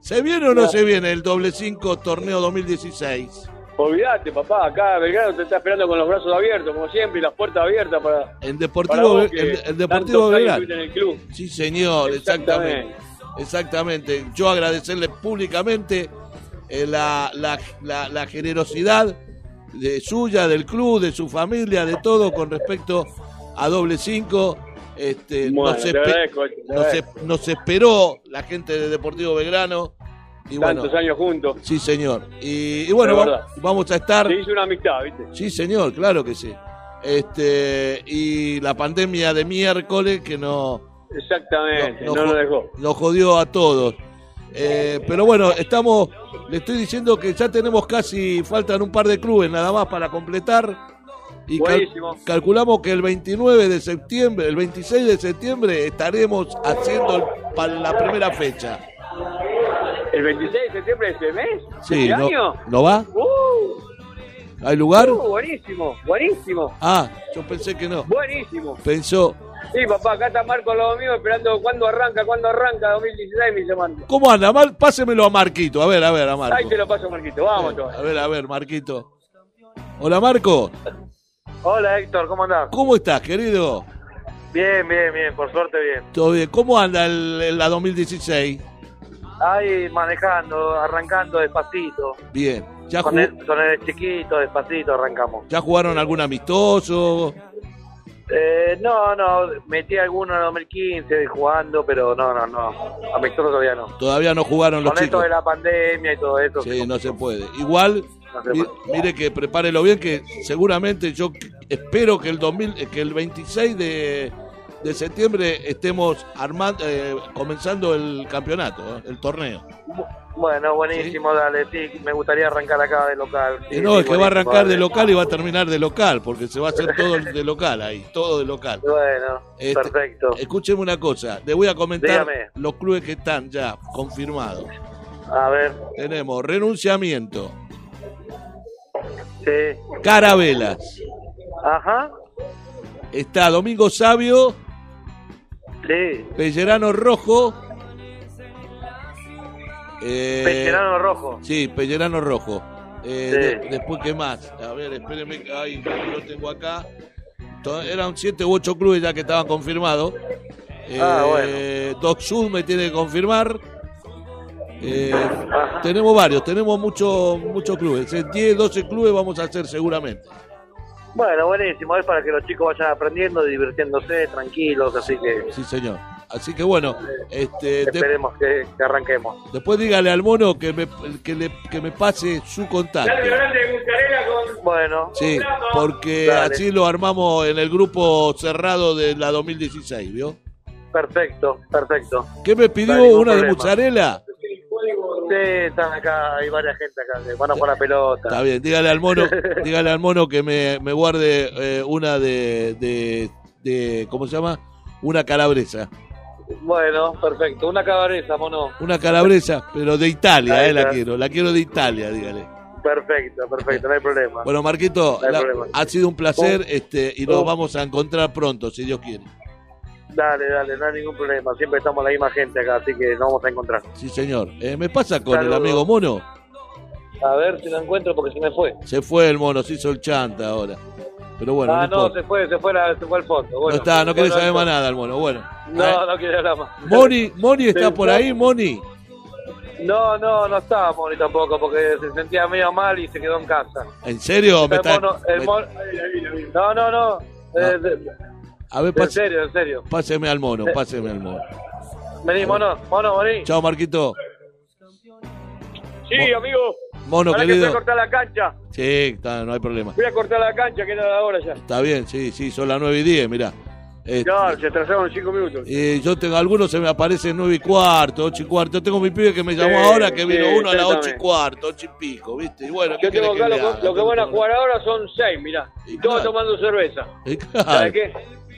¿Se viene o no se viene el doble 5 torneo 2016? Olvídate, papá. Acá Belgrano te está esperando con los brazos abiertos, como siempre, y las puertas abiertas para. Para Deportivo, que el, el Deportivo Belgrano. estuviste en el club. Sí, señor, exactamente. Exactamente. Yo agradecerle públicamente eh, la, la, la- la generosidad de suya, del club, de su familia, de todo con respecto a doble 5. Este, Bueno, nos, agradezco, esperó la gente de Deportivo Belgrano. Y bueno, Tantos años juntos. sí, señor. Y, y bueno, vamos a estar. Se hizo una amistad, ¿viste? Sí, señor, claro que sí. Este, y la pandemia de miércoles que no, Exactamente, No, no, no lo dejó. nos jodió a todos. Eh, pero bueno, estamos, le estoy diciendo que ya tenemos casi, faltan un par de clubes nada más para completar. Y cal- calculamos que el 29 de septiembre, el 26 de septiembre estaremos haciendo el- para la primera fecha. ¿El 26 de septiembre de este mes? Sí, ¿Este ¿no, año? ¿no va? Uh, ¿Hay lugar? Uh, buenísimo, buenísimo, Ah, yo pensé que no. buenísimo. Pensó, Sí, papá, acá está Marco lo mío esperando cuándo arranca, cuándo arranca 2016, me dice Marco. ¿cómo anda? Mal, pásemelo a Marquito. A ver, a ver, a Marco. Ahí te lo paso, Marquito, vamos todos. A ver, a ver, Marquito. Hola, Marco. Hola Héctor, ¿cómo andás? ¿Cómo estás, querido? Bien, bien, bien, por suerte bien. ¿Todo bien? ¿Cómo anda el, el- la 2016? Ahí manejando, arrancando despacito. Bien. ¿Ya, Con el, con el chiquito, despacito arrancamos. ¿Ya jugaron algún amistoso? Eh, no, no, metí alguno en 2015 jugando, pero no, no, no. Amistoso todavía no. Todavía no jugaron los Con esto chicos. de la pandemia y todo eso. Sí, no se puede. Igual, No se mi- puede. mire que prepárelo bien, que seguramente yo espero que el 2000, eh, que el 26 de, de septiembre estemos armando, eh, comenzando el campeonato, eh, el torneo. Bueno, buenísimo, dale, sí, me gustaría arrancar acá de local. sí, Eh, no, sí, es que va a arrancar de local y va a terminar de local, porque se va a hacer todo de local ahí, todo de local. Bueno, Este, perfecto. Escúcheme una cosa, le voy a comentar Dígame. los clubes que están ya confirmados. A ver, Tenemos renunciamiento, sí. Carabelas, Ajá, está Domingo Sabio, sí. Pellerano Rojo. eh, Pellerano Rojo. Sí, Pellerano Rojo. Eh, Sí. de- después, ¿qué más? A ver, espérenme, que- ay, lo tengo acá. Eran siete u ocho clubes ya que estaban confirmados. Ah, Eh, Doc Sud me tiene que confirmar. Eh, tenemos varios, tenemos muchos muchos clubes. En 10, 12 clubes vamos a hacer seguramente. Bueno, buenísimo, es para que los chicos vayan aprendiendo, divirtiéndose, tranquilos, así que Sí, señor. Así que bueno, este, de- esperemos que, que arranquemos. después dígale al mono que me, que, le, que me pase su contacto. Bueno, Sí, porque Dale. así lo armamos en el grupo cerrado de la 2016, ¿vio? perfecto, perfecto. ¿Qué me pidió? No ¿Una de problema. mozzarella? Sí, están acá, hay varias gente acá que van a jugar la pelota. Está bien, dígale al mono, dígale al mono que me, me guarde eh, una de, de, de- ¿cómo se llama? Una calabresa. Bueno, perfecto. Una cabareza, mono. Una calabresa, pero de Italia, eh, la quiero. La quiero de Italia, dígale. Perfecto, perfecto, no hay problema. Bueno, Marquito, No hay la- problema. ha sido un placer este y nos vamos a encontrar pronto, si Dios quiere. Dale, dale, no hay ningún problema. Siempre estamos la misma gente acá, así que nos vamos a encontrar. Sí, señor. Eh, ¿Me pasa con el amigo mono? A ver si lo encuentro porque se me fue. Se fue el mono, se hizo el chanta ahora. Pero bueno, ah, no, no, se fue, se fue, la- se fue al fondo. no Bueno, está, no quiere saber más nada el mono. Bueno. No, no quiere hablar más. Moni, Moni está por no. ahí, Moni. No, no, no estaba Moni tampoco porque se sentía medio mal y se quedó en casa. ¿En serio? Me está- mono- el mono- No, no, no. Eh, A ver, en pase- serio, en serio. páseme al mono, Eh. páseme al mono. Vení, mono, mono, vení. Chao, Marquito. Sí, amigo. Mono, Ahora que querido. voy a cortar la cancha. Sí, está, no hay problema. Voy a cortar la cancha, que era la hora ya. Está bien, sí, sí, son las 9 y 10, mirá. Este, Ya, se atrasaron cinco minutos. eh, yo tengo algunos, se me aparecen 9 y cuarto, 8 y cuarto. Yo tengo mi pibe que me llamó Sí, ahora, que vino sí, uno a las usted 8 y cuarto, 8 y pico, ¿viste? Y bueno, ¿qué Yo tengo acá que lo, que- haga? lo que van a jugar ahora son seis, mirá. Y todos claro. tomando cerveza. Claro, ¿Sabes qué?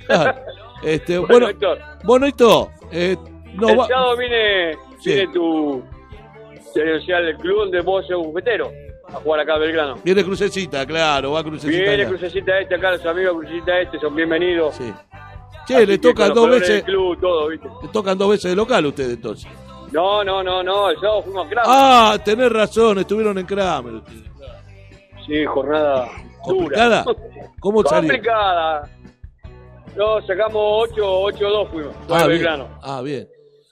Claro. Este, Bueno, bueno, Héctor, bonito. Eh, no el va- sábado viene, Sí. viene tu credencial del club donde vos sos bufetero a jugar acá a Belgrano. Viene Crucecita, claro, va Crucecita. Viene allá. Crucecita Este acá, los amigos Crucecita Este son bienvenidos. Sí. Che, le Así tocan dos veces, del club, todo, ¿viste? le tocan dos veces de local ustedes entonces. No, no, no, no, el sábado fuimos a Kramer. Ah, tenés razón, estuvieron en Kramer. Sí, jornada ¿Complicada? dura. ¿Cómo salió? Complicada. No, sacamos 8, 8-2 fuimos. Ah, bien. Ah, bien.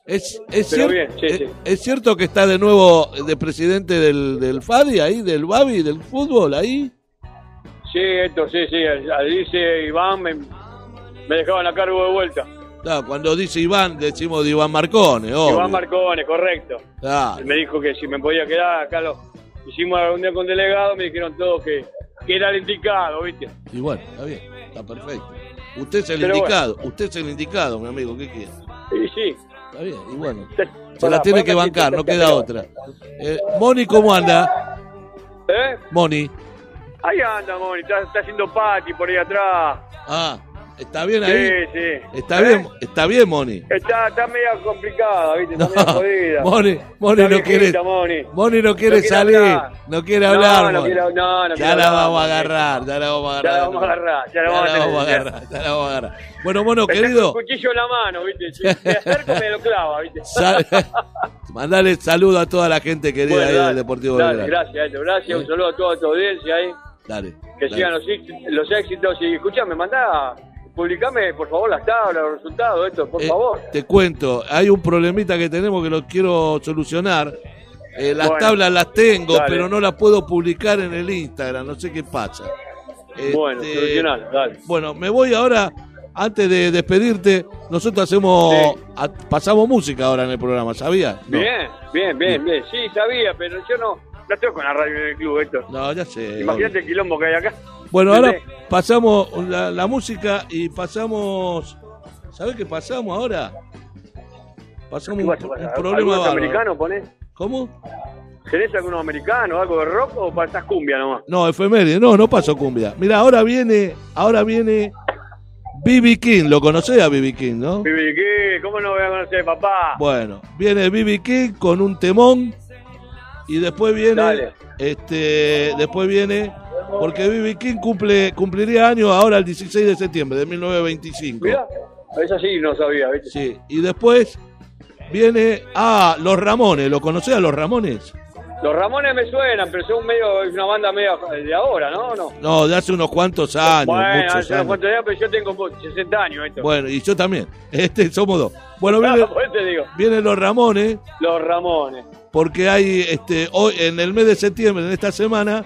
Es, es, cier- bien, sí, es- sí. es cierto que está de nuevo de presidente del, del FADI ahí, del Babi, del fútbol ahí. Sí, esto, sí, sí. Dice Iván, me, me dejaban a cargo de vuelta. Claro, cuando dice Iván, decimos de Iván Marcone, obvio. Iván Marcone, correcto. Claro. Él me dijo que si me podía quedar acá, lo hicimos la reunión con delegados, me dijeron todos que, que era el indicado, ¿viste? Bueno, está bien, está perfecto. Usted es el Pero indicado, usted es el indicado, mi amigo, ¿qué quiere? Y sí. Está bien, y bueno. Se Se la tiene que bancar, no queda otra. Eh, Moni, ¿cómo anda? ¿Eh? Moni. Ahí anda, Moni, está, está haciendo pati por ahí atrás. Ah, ¿Está bien Sí, ahí? sí. Está ¿Eh? bien, está bien, Moni. Está, está media complicada, ¿viste? Está media jodida. Moni, Moni Está no quiere, Moni. Moni no quiere No salir, hablar. no quiere No, hablar. no Moni. quiere- no, no ya la vamos a agarrar, ya la vamos a Ya agarrar. la vamos a agarrar, ya la vamos a Ya la vamos a agarrar, ya la vamos a agarrar. Bueno, mono Está con querido, un cuchillo en la mano, ¿viste? Si me acerco me lo clava, ¿viste? sal- mandale saludo a toda la gente querida Bueno, ahí dale, del Deportivo dale, Belgrano. gracias, Eto, gracias. Un saludo a toda tu audiencia ahí. Dale. Que dale. sigan los, los éxitos. Y escúchame, mandá, publicame por favor las tablas, los resultados, esto, por Eh, favor. Te cuento, hay un problemita que tenemos que lo quiero solucionar. Eh, las Bueno, tablas las tengo, dale. pero no las puedo publicar en el Instagram, no sé qué pasa. Bueno, Este, solucionar, dale. Bueno, me voy ahora, antes de despedirte, nosotros hacemos, a- pasamos música ahora en el programa, ¿sabías? No. Bien, bien, bien, bien. Sí, sabía, pero yo no, no estoy con la radio en el club, esto. No, ya sé. Imagínate el quilombo que hay acá. Bueno, ahora pasamos la, la música y pasamos... ¿Sabés qué pasamos ahora? Pasamos ¿Qué un, un ¿Algún problema americano ponés? ¿Cómo? ¿Tenés alguno americano, algo de rock o pasás cumbia nomás? No, efeméride, no, no pasó cumbia. Mira, ahora viene, ahora viene B.B. King, lo conocés a B.B. King, ¿no? Bibi, ¿qué? ¿Cómo no voy a conocer, papá? Bueno, viene B.B. King con un temón y después viene, Dale. este, después viene, porque B.B. King cumple, cumpliría años ahora el 16 de septiembre de 1925. Mirá, eso sí no sabía, ¿viste? Sí, y después viene, ah, Los Ramones, ¿lo conocés a Los Ramones? Los Ramones me suenan, pero son medio, es una banda medio de ahora, ¿no? no. No, de hace unos cuantos años, bueno, muchos hace unos cuantos años, pero yo tengo po- 60 años, esto. Bueno, y yo también. Este somos dos. Bueno, Ah, viene, te digo. vienen los Ramones, Los Ramones. porque hay este hoy en el mes de septiembre, en esta semana,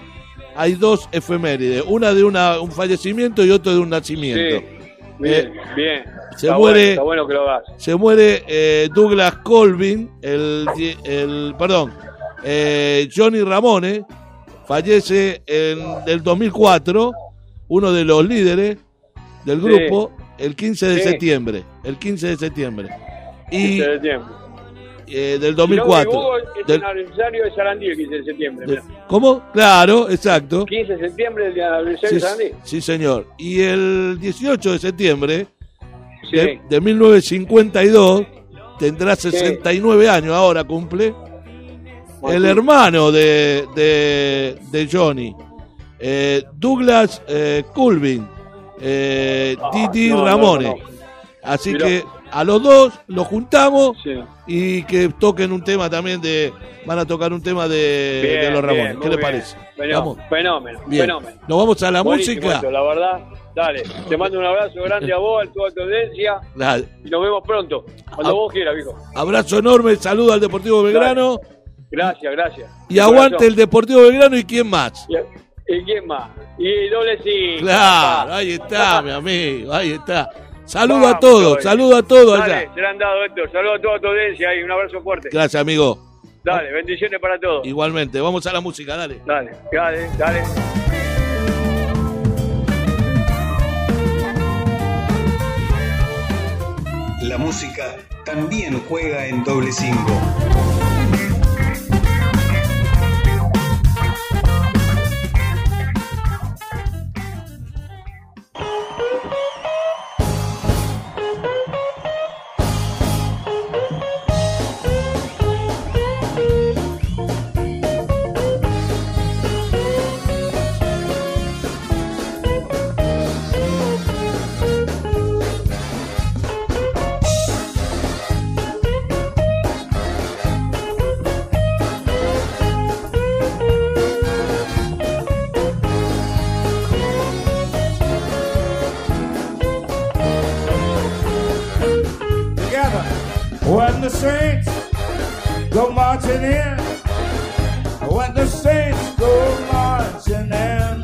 hay dos efemérides, una de una, un fallecimiento y otro de un nacimiento. Sí. Bien, bien. Eh, se Está muere- bueno, está bueno que lo hagas. Se muere eh, Douglas Colvin, el, el perdón, eh, Johnny Ramone, fallece en el 2004, uno de los líderes del Sí. grupo, el 15 de Sí. septiembre, el 15 de septiembre. Y Ese de tiempo. Eh, del Si no me 2004. equivoco, es Del- el aniversario de Sarandí el 15 de septiembre. de-. ¿Cómo? Claro, exacto. 15 de septiembre, el aniversario Sí, de Sarandí. sí, señor. Y el 18 de septiembre Sí. de, de 1952, tendrá 69 años ahora, cumple, el hermano de, de, de Johnny, eh, Douglas eh, Culvin, eh, no, Ramone. Así Mirá. que a los dos los juntamos Sí. y que toquen un tema también de. Van a tocar un tema de, Bien, de los Ramones. bien, ¿Qué le parece? Fenómeno, Vamos. fenómeno, Bien. fenómeno. Nos vamos a la Buenísimo música. esto, la verdad. Dale, te mando un abrazo grande a vos, a toda tu audiencia Dale. y nos vemos pronto, cuando vos quieras, viejo. Abrazo enorme, saludo al Deportivo Belgrano Gracias, gracias. y aguante el Deportivo Belgrano y quién más. ¿Y, y quién más? Y doble sí. Claro, ahí está, mi amigo, ahí está. Saludo a todos, saludo a todos Dale, allá. se le han dado esto. Saludos a toda tu audiencia y un abrazo fuerte. Gracias, amigo. Dale, bendiciones para todos. Igualmente, vamos a la música, dale. Dale, dale, dale. La música también juega en doble cinco. The saints go marching in, when the saints go marching in,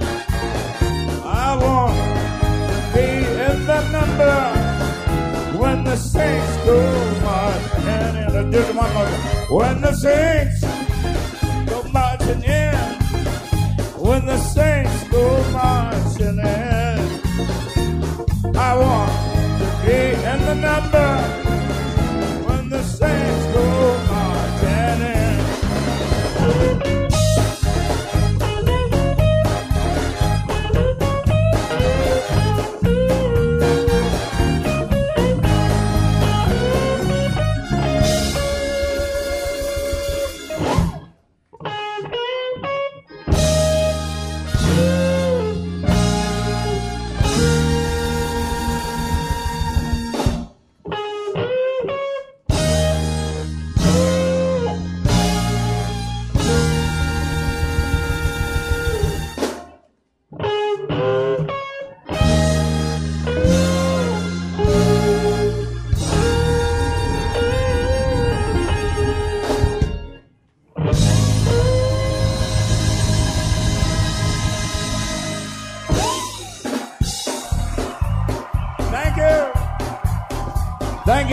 I want to be in the number. When the saints go marching in, just one more. When the saints go marching in, when the saints go marching in, I want to be in the number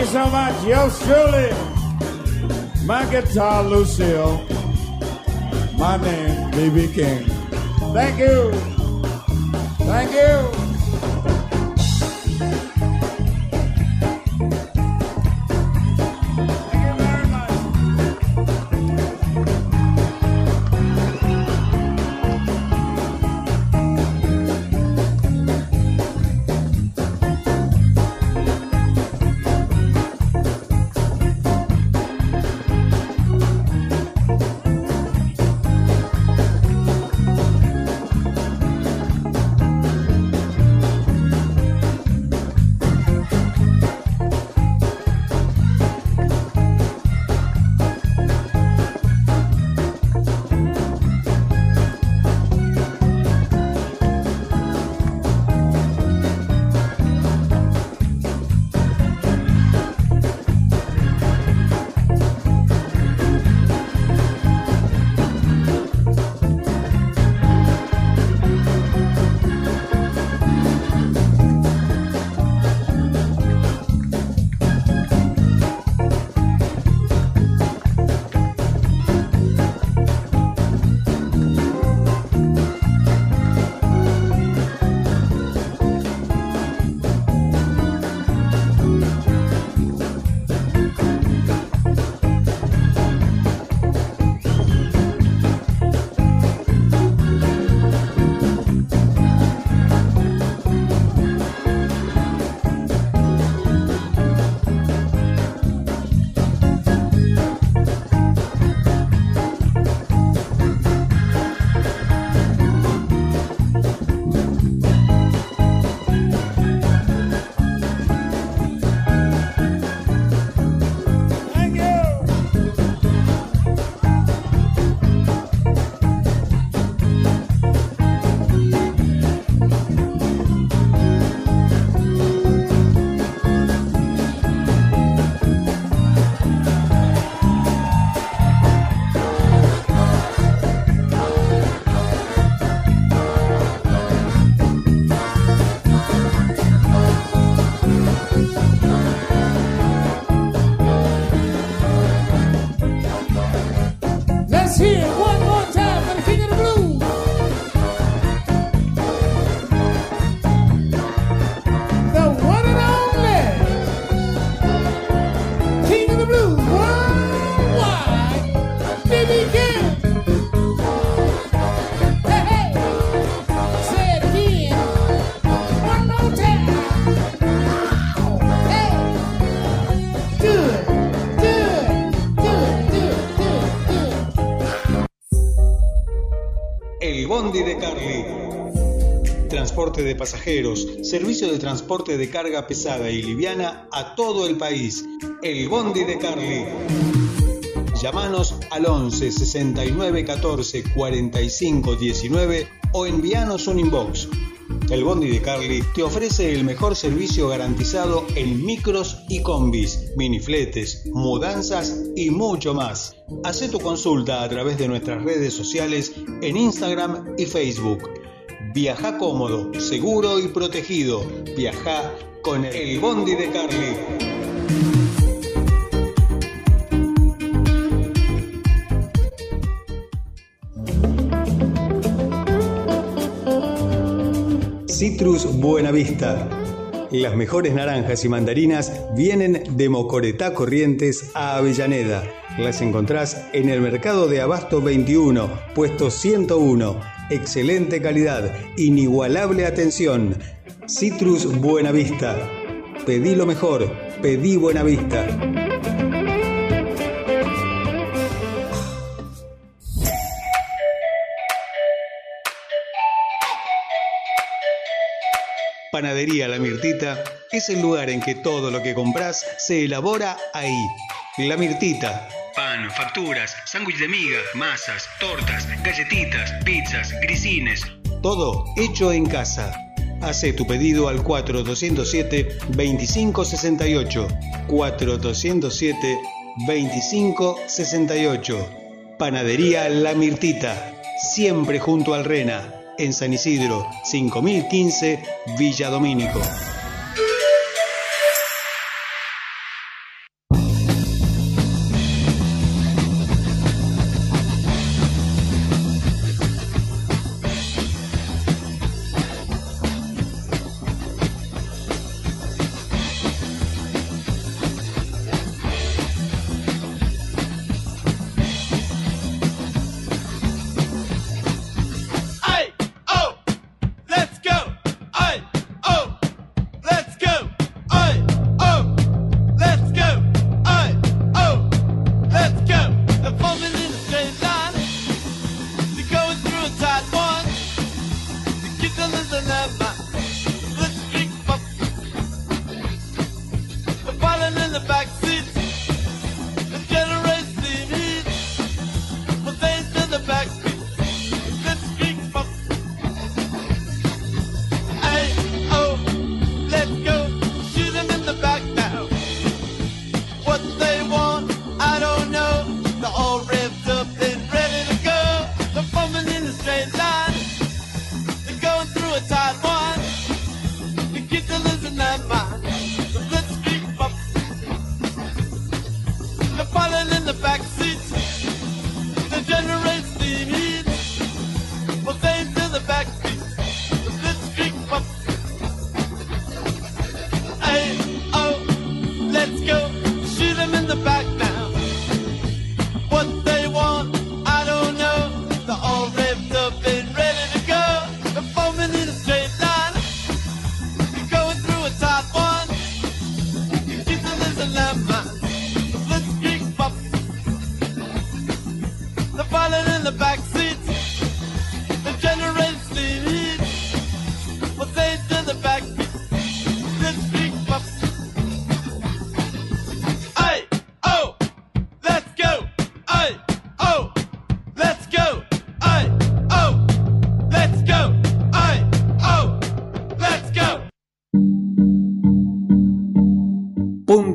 so much, yours truly. My guitar, Lucille. My name, BB King. Thank you. Thank you. Transporte de pasajeros, servicio de transporte de carga pesada y liviana a todo el país. El Bondi de Carly. Llámanos al 11 69 14 45 19 o envíanos un inbox. El Bondi de Carly te ofrece el mejor servicio garantizado en micros y combis, minifletes, mudanzas y mucho más. Haz tu consulta a través de nuestras redes sociales en Instagram y Facebook. Viaja cómodo, seguro y protegido. Viaja con el Bondi de Carly. Citrus Buenavista. Las mejores naranjas y mandarinas vienen de Mocoretá Corrientes a Avellaneda. Las encontrás en el Mercado de Abasto 21, puesto 101. Excelente calidad, inigualable atención. Citrus Buenavista. Pedí lo mejor, pedí Buenavista. Panadería La Mirtita es el lugar en que todo lo que compras se elabora ahí. La Mirtita. Pan, facturas, sándwich de miga, masas, tortas, galletitas, pizzas, grisines. Todo hecho en casa. Hace tu pedido al 4207-2568. 4207-2568. Panadería La Mirtita. Siempre junto al Rena. En San Isidro, 5015, Villa Domínico.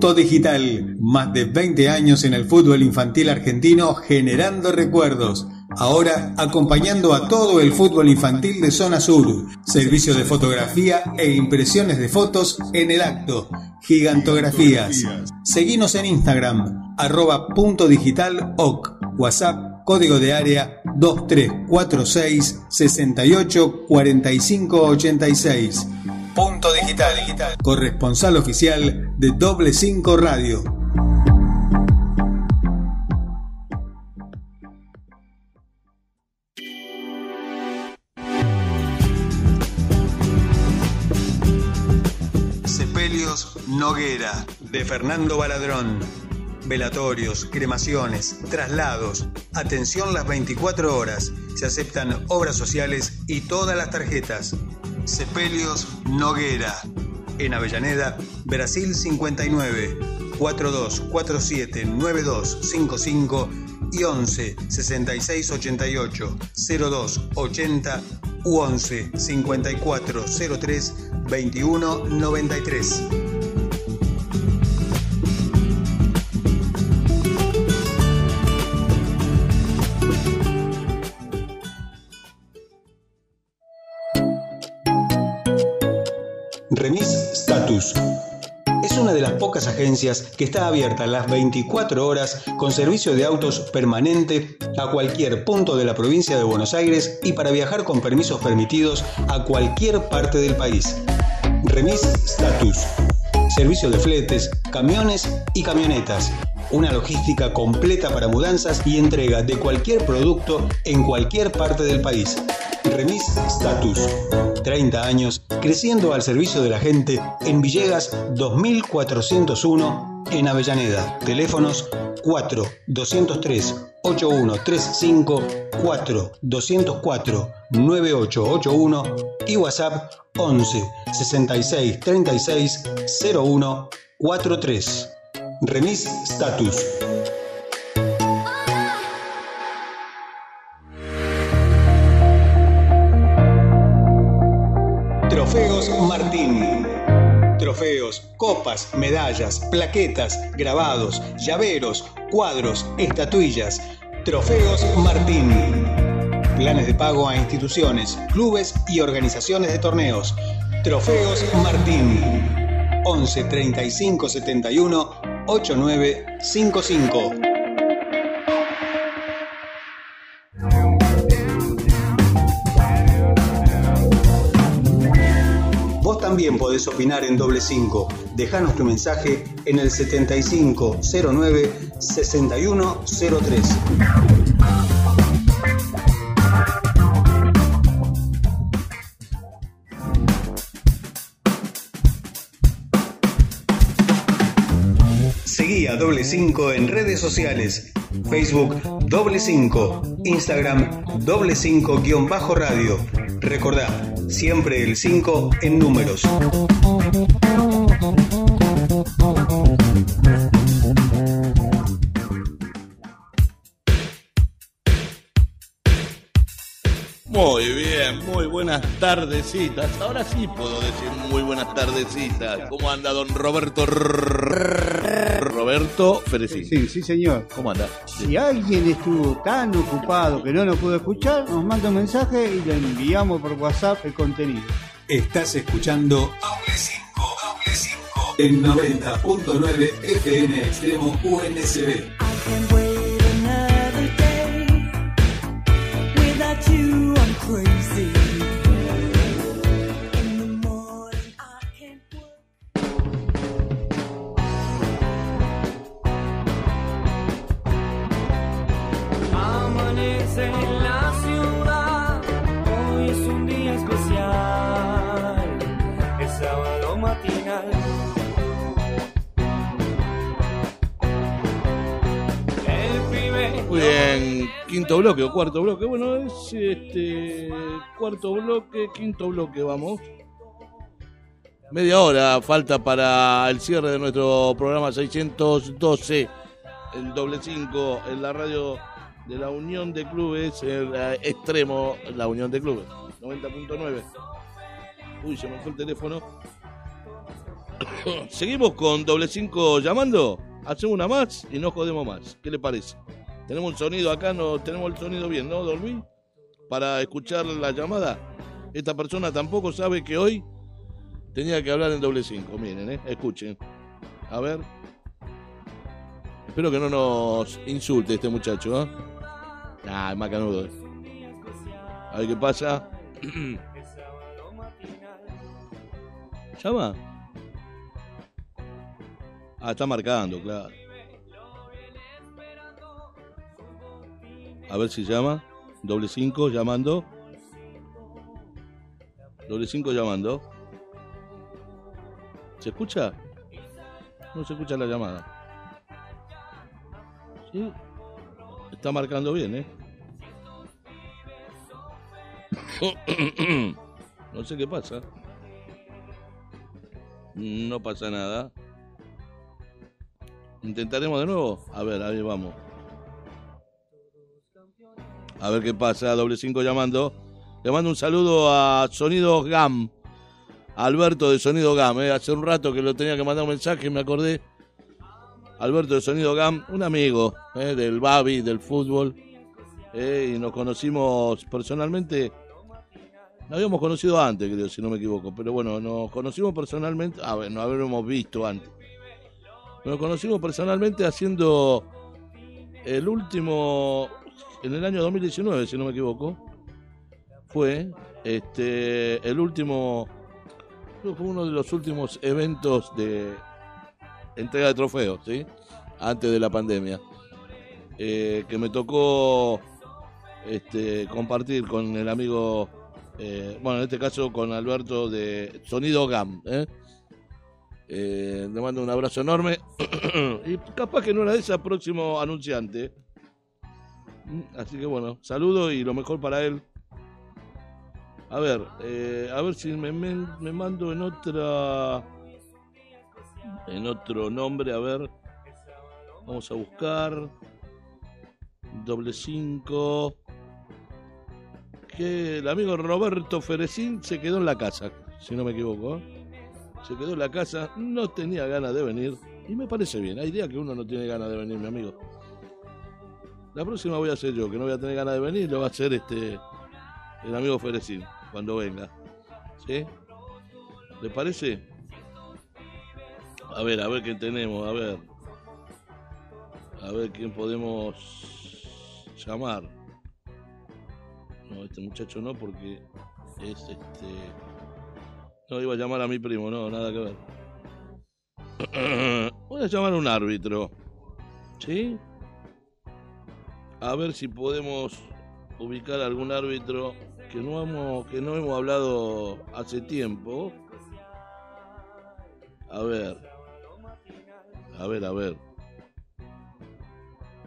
Punto Digital, más de 20 años en el fútbol infantil argentino generando recuerdos. Ahora acompañando a todo el fútbol infantil de Zona Sur. Servicio de fotografía e impresiones de fotos en el acto. Gigantografías. Seguinos en Instagram, arroba punto digital oc. WhatsApp, código de área 2346 68 45 86. Punto Digital, corresponsal oficial de Doble 5 Radio. Sepelios Noguera, de Fernando Baladrón. Velatorios, cremaciones, traslados, atención las 24 horas. Se aceptan obras sociales y todas las tarjetas. Sepelios Noguera. En Avellaneda, Brasil 59, 4247 9255 y 11 66 88 02 80 u 11 54 03 21 93. Remis Status. Es una de las pocas agencias que está abierta las 24 horas con servicio de autos permanente a cualquier punto de la provincia de Buenos Aires y para viajar con permisos permitidos a cualquier parte del país. Remis Status. Servicio de fletes, camiones y camionetas. Una logística completa para mudanzas y entrega de cualquier producto en cualquier parte del país. Remis Status. 30 años creciendo al servicio de la gente en Villegas 2401 en Avellaneda. Teléfonos 4 203 8135 4 204 9881 y WhatsApp 11 66 36 01 43. Remis Status. Copas, medallas, plaquetas, grabados, llaveros, cuadros, estatuillas. Trofeos Martín. Planes de pago a instituciones, clubes y organizaciones de torneos. Trofeos Martín. 11 35 71 89 también podés opinar en doble 5. Dejanos tu mensaje en el 7509 6103. Seguí a doble 5 en redes sociales. Facebook doble 5, Instagram doble 5 guion bajo radio. Recordá, siempre el 5 en números. Muy bien, muy buenas tardecitas. Ahora sí puedo decir muy buenas tardecitas. ¿Cómo anda don Roberto? Roberto Ferecín. Sí, sí, señor. ¿Cómo anda? Si alguien estuvo tan ocupado que no nos pudo escuchar, nos manda un mensaje y le enviamos por WhatsApp el contenido. Estás escuchando Doble 5, Doble 5 en 90.9 FM Extremo UNSB. Quinto bloque o cuarto bloque. Bueno, es este cuarto bloque, quinto bloque, vamos. Media hora falta para el cierre de nuestro programa 612, el doble 5, en la radio de la Unión de Clubes, el eh, extremo, la Unión de Clubes, 90.9. Uy, se me fue el teléfono. Seguimos con doble cinco llamando. Hacemos una más y no jodemos más. ¿Qué le parece? Tenemos un sonido acá, no tenemos el sonido bien, ¿no, Dolby? Para escuchar la llamada. Esta persona tampoco sabe que hoy tenía que hablar en doble cinco. Miren, ¿eh? escuchen. A ver. Espero que no nos insulte este muchacho, ¿eh? Ah, es macanudo. eh. A ver qué pasa. ¿Llama? Ah, está marcando, claro. A ver si llama. Doble cinco llamando. Doble cinco llamando. ¿Se escucha? No se escucha la llamada. Está marcando bien, ¿eh? no sé qué pasa. No pasa nada. Intentaremos de nuevo. A ver, ahí vamos. A ver qué pasa. Doble cinco llamando. Le mando un saludo a Sonido GAM. Alberto de Sonido GAM. eh. Hace un rato que lo tenía que mandar un mensaje y me acordé. Alberto de Sonido GAM, un amigo eh, del Babi, del fútbol. eh, y nos conocimos personalmente. Nos habíamos conocido antes, creo, si no me equivoco. Pero bueno, nos conocimos personalmente. A ver, no habíamos visto antes. Nos conocimos personalmente haciendo el último, en el año 2019, si no me equivoco, fue este el último, fue uno de los últimos eventos de entrega de trofeos, ¿sí? Antes de la pandemia. Eh, que me tocó este, compartir con el amigo, eh, bueno, en este caso con Alberto de Sonido GAM, ¿eh? Eh, le mando un abrazo enorme. y capaz que no era de esa próximo anunciante. Mm, Así que bueno, saludo y lo mejor para él. A ver, eh, a ver si me, mando en otra. En otro nombre, a ver. Vamos a buscar. Doble cinco. Que el amigo Roberto Ferecín se quedó en la casa, si no me equivoco. se quedó en la casa, no tenía ganas de venir. Y me parece bien, hay días que uno no tiene ganas de venir, mi amigo. La próxima voy a hacer yo, que no voy a tener ganas de venir, lo va a hacer este el amigo Ferecín, cuando venga. ¿Sí? ¿Le parece? A ver, a ver qué tenemos, a ver. A ver quién podemos llamar. No, este muchacho no, porque es este. No, iba a llamar a mi primo, no, nada que ver. Voy a llamar a un árbitro. ¿Sí? A ver si podemos ubicar algún árbitro que no hemos, que no hemos hablado hace tiempo. A ver. A ver, a ver.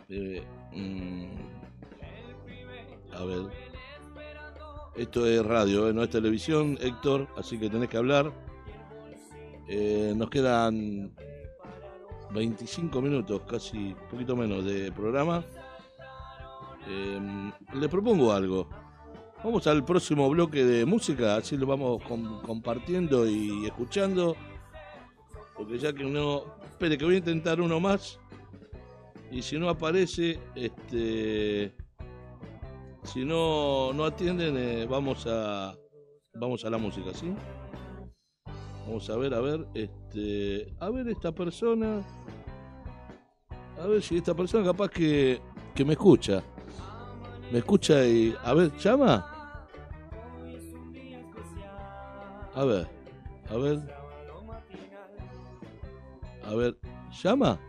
Eh, mm, a ver. Esto es radio, ¿eh? no es televisión, Héctor, así que tenés que hablar. Eh, nos quedan 25 minutos, casi un poquito menos de programa. Eh, le propongo algo. Vamos al próximo bloque de música, así lo vamos com- compartiendo y escuchando. Porque ya que uno... Espere, que voy a intentar uno más. Y si no aparece, este... Si no, no atienden, eh, vamos a vamos a la música, ¿sí? Vamos a ver, a ver, este, a ver esta persona, a ver si esta persona capaz que, que me escucha, me escucha y, a ver, llama, a ver, a ver, a ver, llama,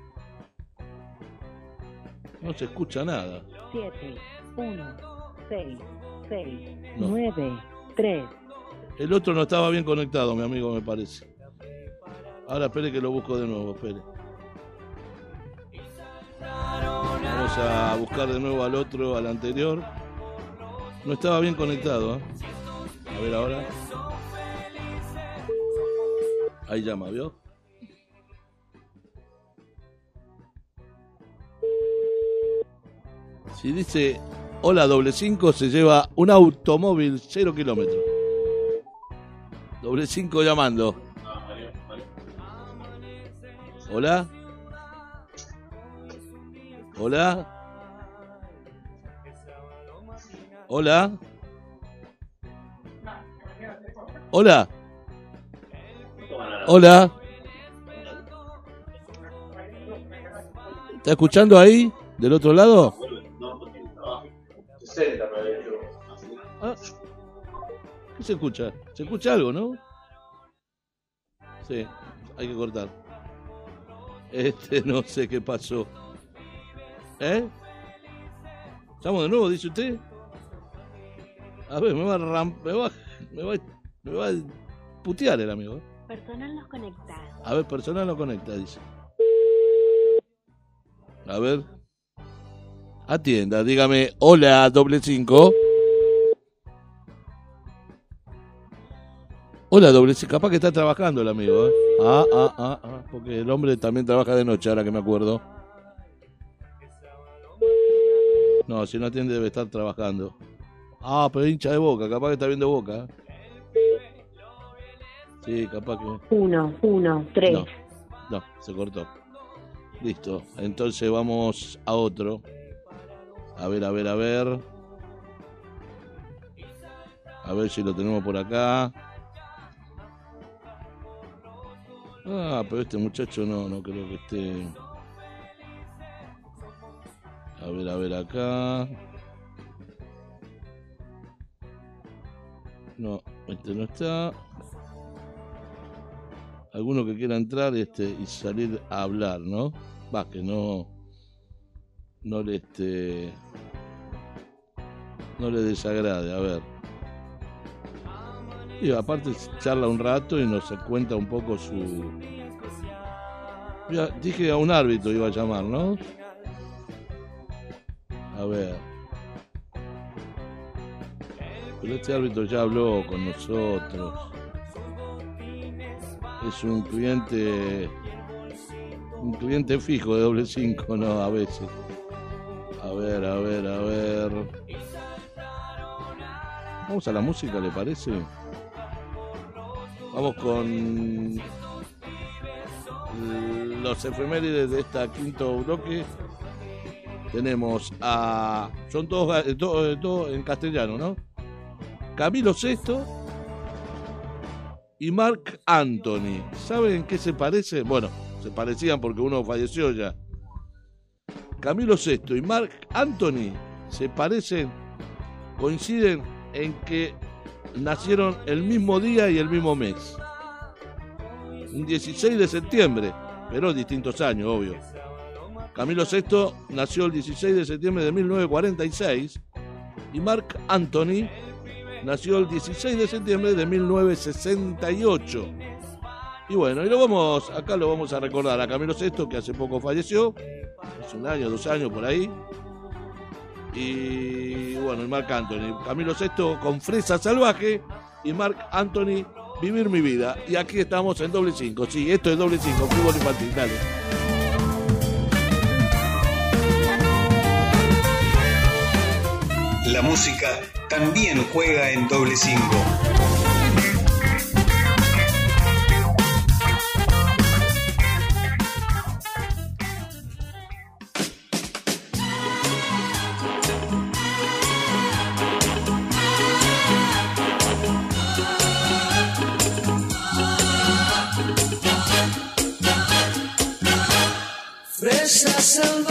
no se escucha nada. 7, 1, 6, 6, No. 9, 3. El otro no estaba bien conectado, mi amigo, me parece. Ahora espere que lo busco de nuevo, espere. A buscar de nuevo al otro, al anterior. No estaba bien conectado, ¿eh? A ver ahora. Ahí llama, ¿vio? Si dice hola doble cinco, se lleva un automóvil cero kilómetros. Doble cinco llamando. Hola. Hola. Hola. Hola. Hola. ¿Está escuchando ahí? ¿Del otro lado? Ah, ¿Qué se escucha? ¿Se escucha algo, no? Sí, hay que cortar. Este, no sé qué pasó. ¿Eh? ¿Estamos de nuevo, dice usted? A ver, me va a ram- me va, me va, me va a putear el amigo. ¿eh? Personal nos conecta. A ver, personal lo conecta, dice. A ver. Atienda, dígame, hola, doble cinco. Hola, doble cinco. Capaz que está trabajando el amigo, ¿eh? Ah, ah, ah, ah, porque el hombre también trabaja de noche, ahora que me acuerdo. No, si no atiende debe estar trabajando. Ah, pero hincha de boca, capaz que está viendo boca. ¿eh? Sí, capaz que... Uno, uno, tres. No, no, se cortó. Listo. Entonces vamos a otro. A ver, a ver, a ver. A ver si lo tenemos por acá. Ah, pero este muchacho no, no creo que esté. A ver, a ver acá. No, este no está. Alguno que quiera entrar este y salir a hablar, ¿no? Va, que no. No le este. No le desagrade, a ver. Y aparte charla un rato y nos cuenta un poco su. Ya, dije a un árbitro iba a llamar, ¿no? A ver. Pero este árbitro ya habló con nosotros. Es un cliente. Un cliente fijo de doble cinco, ¿no? A veces. A ver, a ver, a ver. Vamos a la música, ¿le parece? Vamos con los efemérides de esta quinto bloque. Tenemos a. Son todos, eh, to- eh, todos en castellano, ¿no? Camilo VI y Mark Anthony. ¿Saben en qué se parecen? Bueno, se parecían porque uno falleció ya. Camilo VI y Mark Anthony se parecen, coinciden en que nacieron el mismo día y el mismo mes. Un 16 de septiembre, pero distintos años, obvio. Camilo VI nació el 16 de septiembre de 1946 y Mark Anthony nació el 16 de septiembre de 1968. Y bueno, y lo vamos, acá lo vamos a recordar a Camilo VI, que hace poco falleció, hace un año, dos años por ahí. Y bueno, y Marc Anthony. Camilo VI con Fresa Salvaje y Marc Anthony Vivir mi vida. Y aquí estamos en doble cinco. Sí, esto es doble cinco, fútbol infantil. Dale. La música también juega en doble cinco. Fresa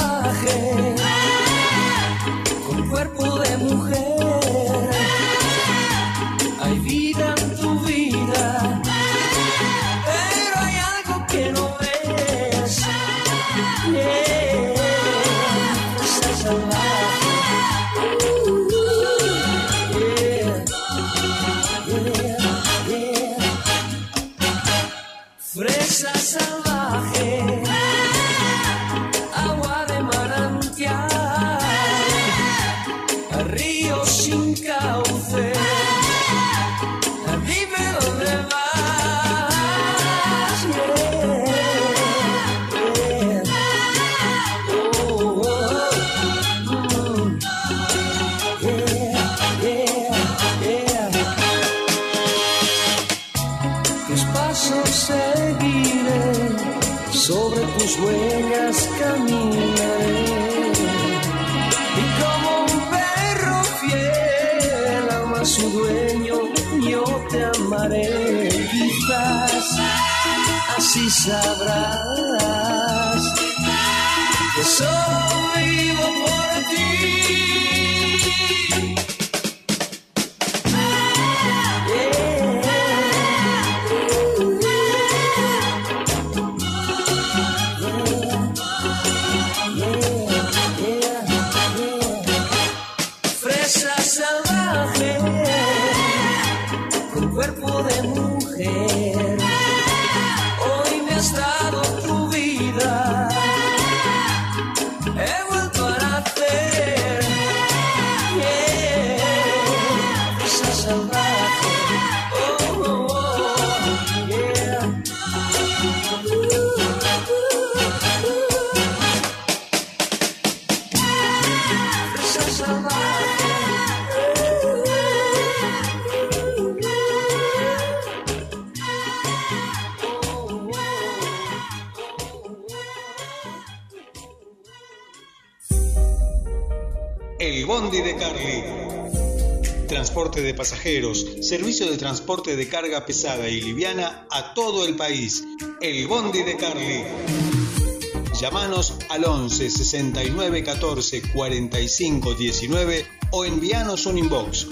pasajeros, servicio de transporte de carga pesada y liviana a todo el país. El Bondi de Carly. Llámanos al 11 69 14 45 19 o envíanos un inbox.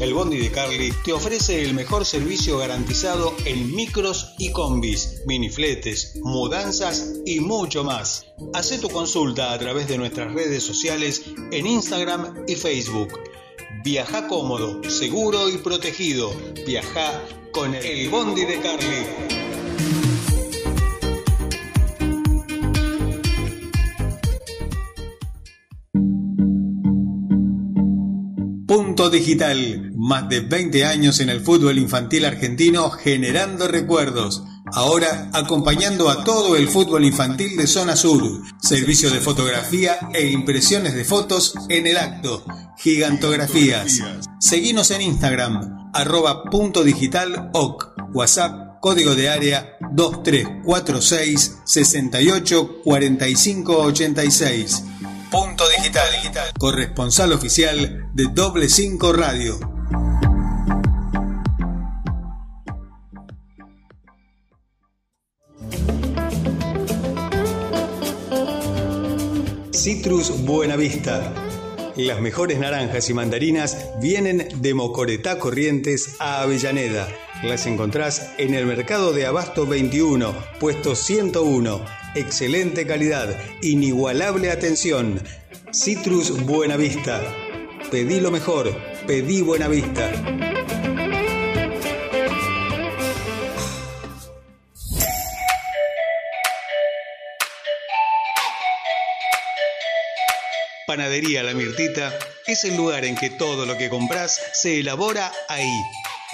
El Bondi de Carly te ofrece el mejor servicio garantizado en micros y combis, minifletes, mudanzas y mucho más. Haz tu consulta a través de nuestras redes sociales en Instagram y Facebook. Viaja cómodo, seguro y protegido. Viaja con el Bondi de Carly. Punto Digital, más de 20 años en el fútbol infantil argentino generando recuerdos. Ahora acompañando a todo el fútbol infantil de zona sur. Servicio de fotografía e impresiones de fotos en el acto. Gigantografías. Seguinos en Instagram, arroba punto digital oc. WhatsApp, código de área 2346 68 45 86. Punto Digital, corresponsal oficial de Doble 5 Radio. Citrus Buenavista. Las mejores naranjas y mandarinas vienen de Mocoretá Corrientes a Avellaneda. Las encontrás en el Mercado de Abasto 21, puesto 101. Excelente calidad, inigualable atención. Citrus Buenavista. Pedí lo mejor, pedí Buenavista. Panadería La Mirtita es el lugar en que todo lo que compras se elabora ahí.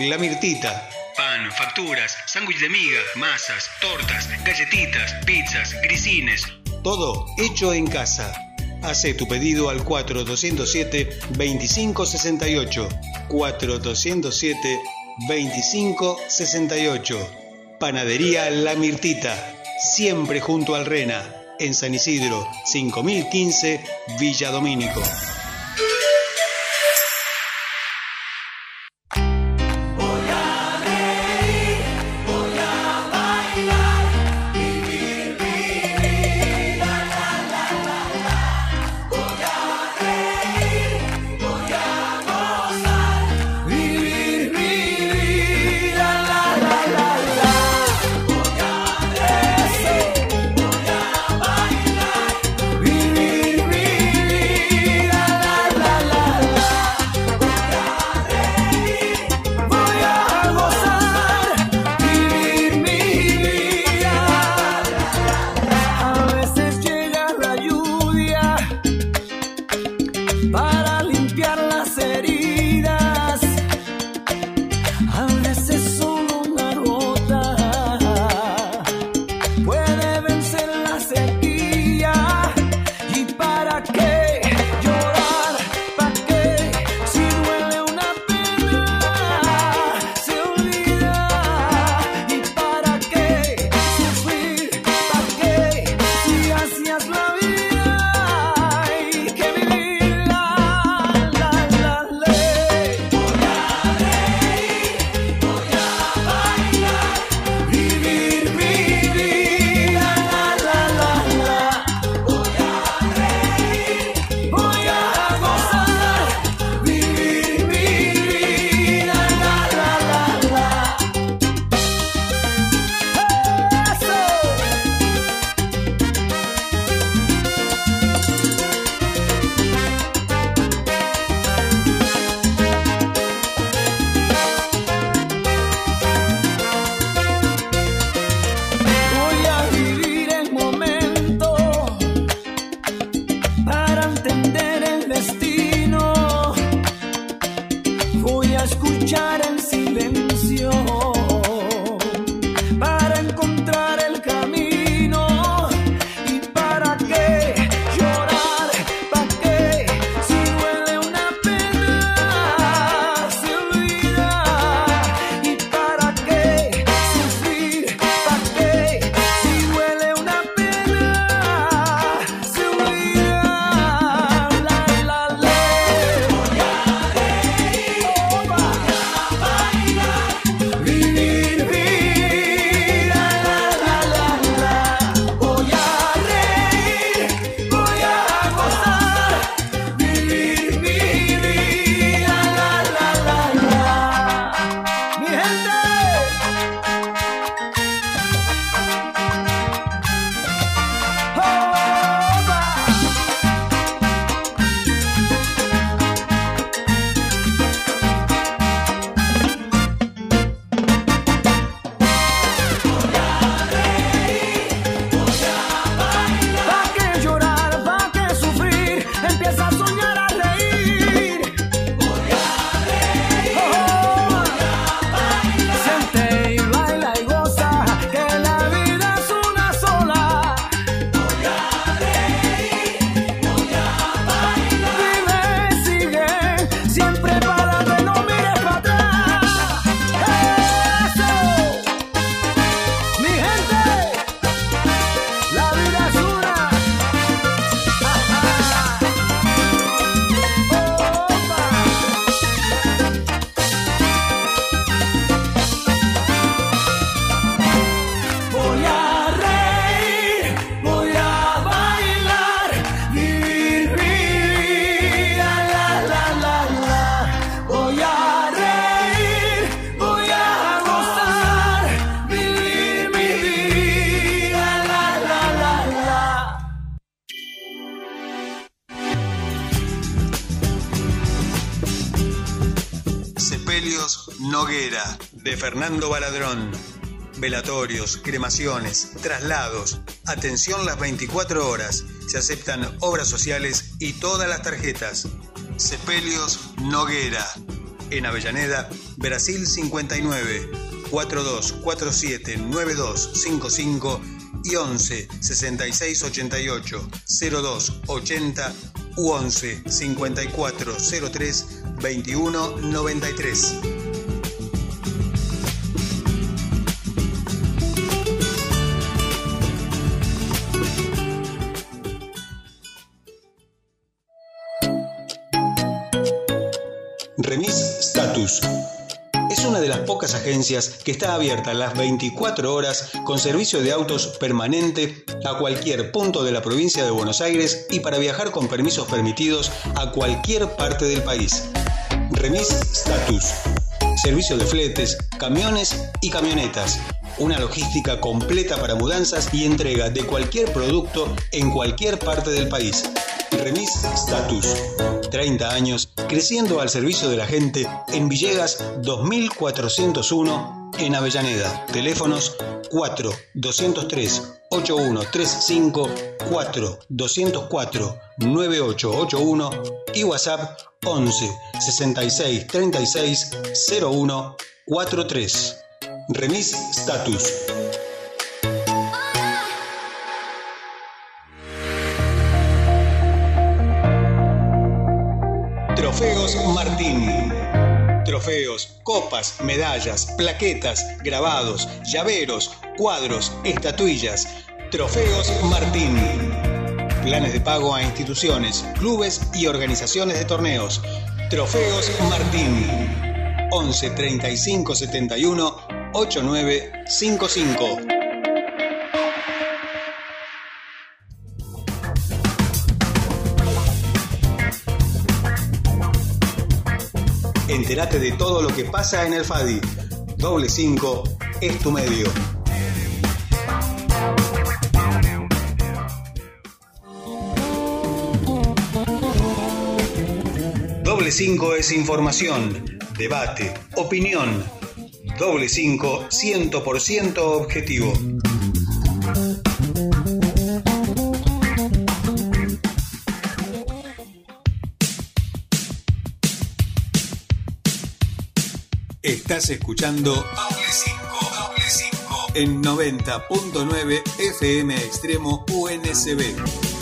La Mirtita. Pan, facturas, sándwich de miga, masas, tortas, galletitas, pizzas, grisines. Todo hecho en casa. Hace tu pedido al 4207-2568. 4207-2568. Panadería La Mirtita. Siempre junto al Rena. En San Isidro, 5015, Villa Domínico. Fernando Baladrón. Velatorios, cremaciones, traslados. Atención las 24 horas. Se aceptan obras sociales y todas las tarjetas. Sepelios Noguera. En Avellaneda, Brasil 59, 4247 9255 y 11 66 88 02 80 u 11 54 03 21 93. Que está abierta las 24 horas con servicio de autos permanente a cualquier punto de la provincia de Buenos Aires y para viajar con permisos permitidos a cualquier parte del país. Remis Status. Servicio de fletes, camiones y camionetas. Una logística completa para mudanzas y entrega de cualquier producto en cualquier parte del país. Remis Status. 30 años creciendo al servicio de la gente en Villegas 2401 en Avellaneda. Teléfonos 4 203 8135 4 204 9881 y WhatsApp 11 66 36 01 43. Remis Status. Trofeos, copas, medallas, plaquetas, grabados, llaveros, cuadros, estatuillas. Trofeos Martín. Planes de pago a instituciones, clubes y organizaciones de torneos. Trofeos Martín. 11 35 71 8955. Entérate de todo lo que pasa en el FADI. Doble 5 es tu medio. Doble 5 es información, debate, opinión. Doble 5 100% objetivo. Estás escuchando Doble 5, Doble 5 en 90.9 FM Extremo UNSB.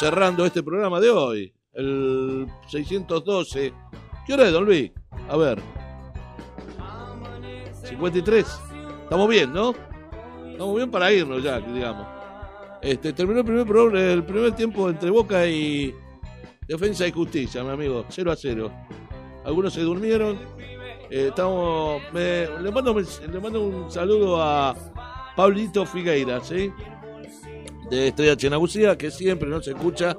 Cerrando este programa de hoy. El 612. ¿Qué hora es, Don Luis? A ver. 53. Estamos bien, ¿no? Estamos bien para irnos ya, digamos. Este, terminó el primer, pro- el primer tiempo entre Boca y Defensa y Justicia, mi amigo. 0 a 0. Algunos se durmieron. Eh, estamos, le, mando, le mando un saludo a Pablito Figueira, ¿sí? De Estrella Chenagucía, que siempre nos escucha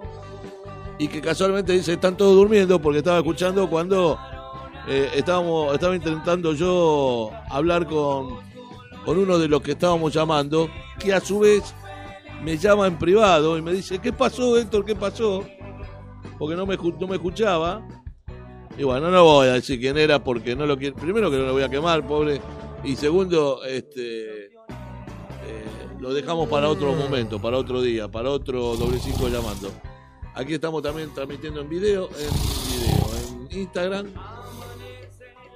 y que casualmente dice están todos durmiendo porque estaba escuchando cuando eh, estábamos, estaba intentando yo hablar con, con uno de los que estábamos llamando, que a su vez me llama en privado y me dice, ¿qué pasó Héctor? ¿Qué pasó? Porque no me, no me escuchaba. Y bueno, no voy a decir quién era porque no lo quiero. Primero que no lo voy a quemar, pobre. Y segundo, este lo dejamos para otro momento, para otro día, para otro doble cinco llamando. Aquí estamos también transmitiendo en video, en video, en Instagram.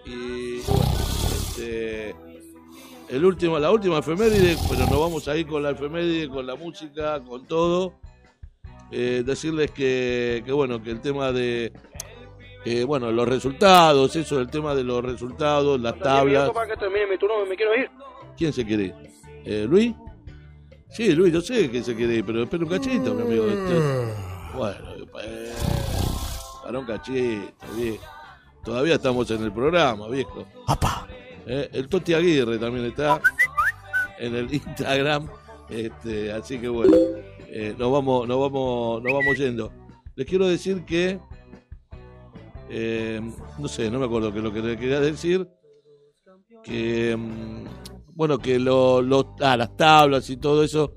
Y bueno, este, el último, la última efeméride, pero nos vamos a ir con la efeméride, con la música, con todo. Eh, decirles que, que bueno, que el tema de Eh, bueno, los resultados, eso, el tema de los resultados, las tablas. ¿Quién se quiere ir? Eh, ¿Luis? Sí, Luis, yo sé que se quiere ir, pero espera un cachito, mi amigo. Este- Bueno, eh, para un cachito, viejo. Todavía estamos en el programa, viejo. Eh, el Toti Aguirre también está en el Instagram. Este, así que bueno, eh, nos vamos, nos vamos, nos vamos yendo. Les quiero decir que eh, no sé, no me acuerdo qué es lo que le quería decir. Que mm, bueno, que lo, lo- ah, las tablas y todo eso.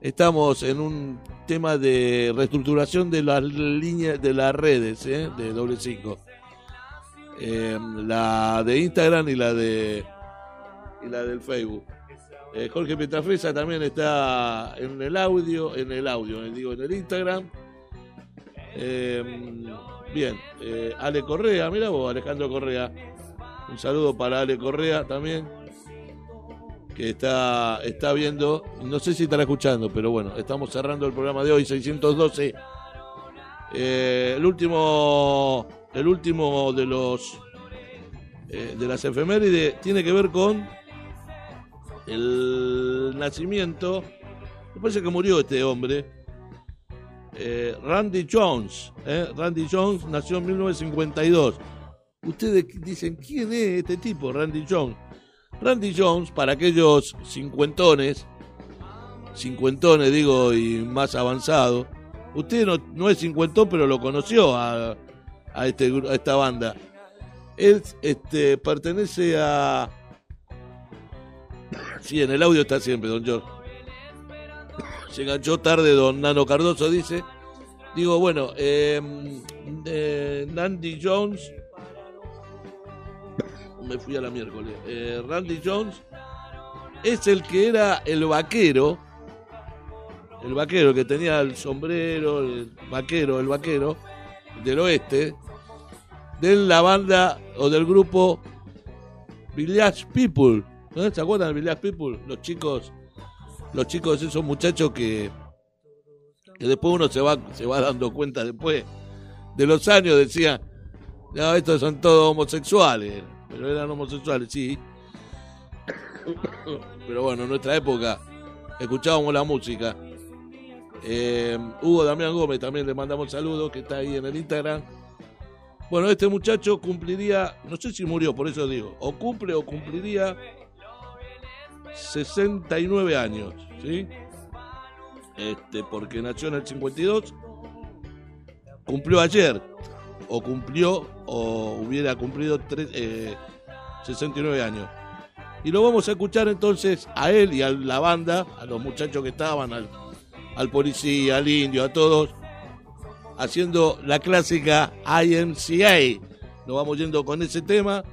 Estamos en un tema de reestructuración de las líneas de las redes ¿eh? de doble cinco. Eh, la de Instagram y la de y la del Facebook. Eh, Jorge Petrafresa también está en el audio, en el audio, eh, digo, en el Instagram. Eh, bien, eh, Ale Correa, mira vos, Alejandro Correa. Un saludo para Ale Correa también, que está, está viendo, no sé si estará escuchando, pero bueno, estamos cerrando el programa de hoy, 612. Eh, el último, el último de los eh, de las efemérides tiene que ver con el nacimiento. Me parece que murió este hombre. Eh, Randy Jones. Randy Jones nació en 1952. Ustedes dicen, ¿quién es este tipo, Randy Jones? Randy Jones, para aquellos cincuentones, cincuentones digo, y más avanzados, usted no, es cincuentón, pero lo conoció este, a esta banda. Él este, pertenece a... Sí, en el audio está siempre, don George. Se enganchó tarde don Nano Cardoso, dice. Digo, bueno, eh, eh, Randy Jones. Me fui a la miércoles. Eh, Randy Jones es el que era el vaquero. El vaquero que tenía el sombrero, el vaquero, el vaquero del oeste. De la banda o del grupo Village People. ¿no? ¿Se acuerdan de Village People? Los chicos, los chicos, esos muchachos que, que después uno se va, se va dando cuenta después de los años, decía, no, estos son todos homosexuales, pero eran homosexuales, sí. Pero bueno, en nuestra época escuchábamos la música. Eh, Hugo Damián Gómez también le mandamos saludos, que está ahí en el Instagram. Bueno, este muchacho cumpliría, no sé si murió, por eso digo, o cumple o cumpliría 69 años, ¿sí? Este, porque nació en el 52, cumplió ayer, o cumplió, o hubiera cumplido tres- eh, 69 años. Y lo vamos a escuchar entonces a él y a la banda, a los muchachos que estaban, al, al policía, al indio, a todos, haciendo la clásica IMCA. Nos vamos yendo con ese tema.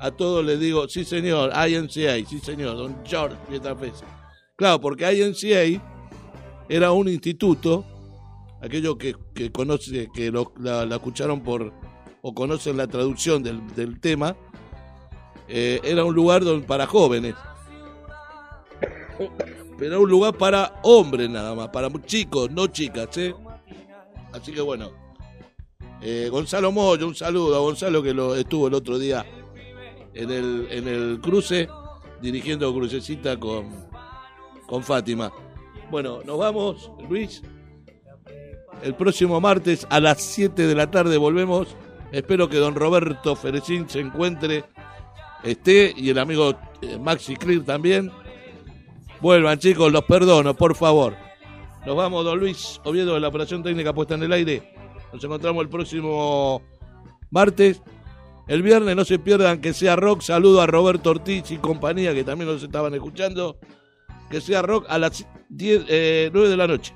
A todos les digo, sí señor, IMCA, sí señor, don George Pietrafesa. Claro, porque IMCA era un instituto, aquellos que, que conoce, que lo- la, escucharon por o conocen la traducción del, del tema, eh, era un lugar para jóvenes. Pero era un lugar para hombres nada más, para chicos, no chicas, ¿eh? Así que bueno. Eh, Gonzalo Moyo, un saludo a Gonzalo que lo estuvo el otro día en el, en el cruce, dirigiendo crucecita con, con Fátima. Bueno, nos vamos, Luis. El próximo martes a las 7 de la tarde volvemos. Espero que don Roberto Ferecín se encuentre, esté, y el amigo eh, Maxi Clear también. Vuelvan, chicos, los perdono, por favor. Nos vamos, don Luis Oviedo de la Operación Técnica Puesta en el Aire. Nos encontramos el próximo martes. El viernes no se pierdan que sea rock. Saludo a Roberto Ortiz y compañía que también nos estaban escuchando. Que sea rock a las 10, eh, 9 de la noche.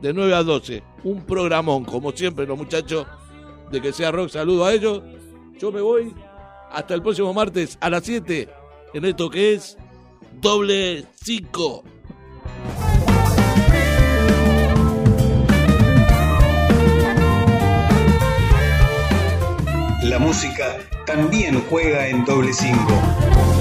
De 9 a 12. Un programón, como siempre, los muchachos de que sea rock. Saludo a ellos. Yo me voy hasta el próximo martes a las 7 en esto que es doble 5. La música también juega en doble 5.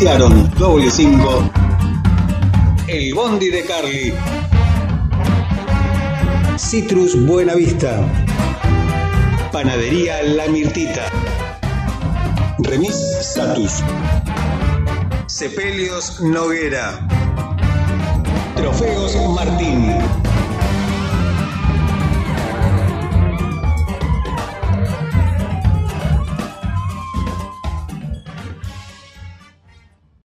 W5, el Bondi de Carly, Citrus Buenavista, Panadería La Mirtita, Remis Satus, Sepelios Noguera, Trofeos Martín.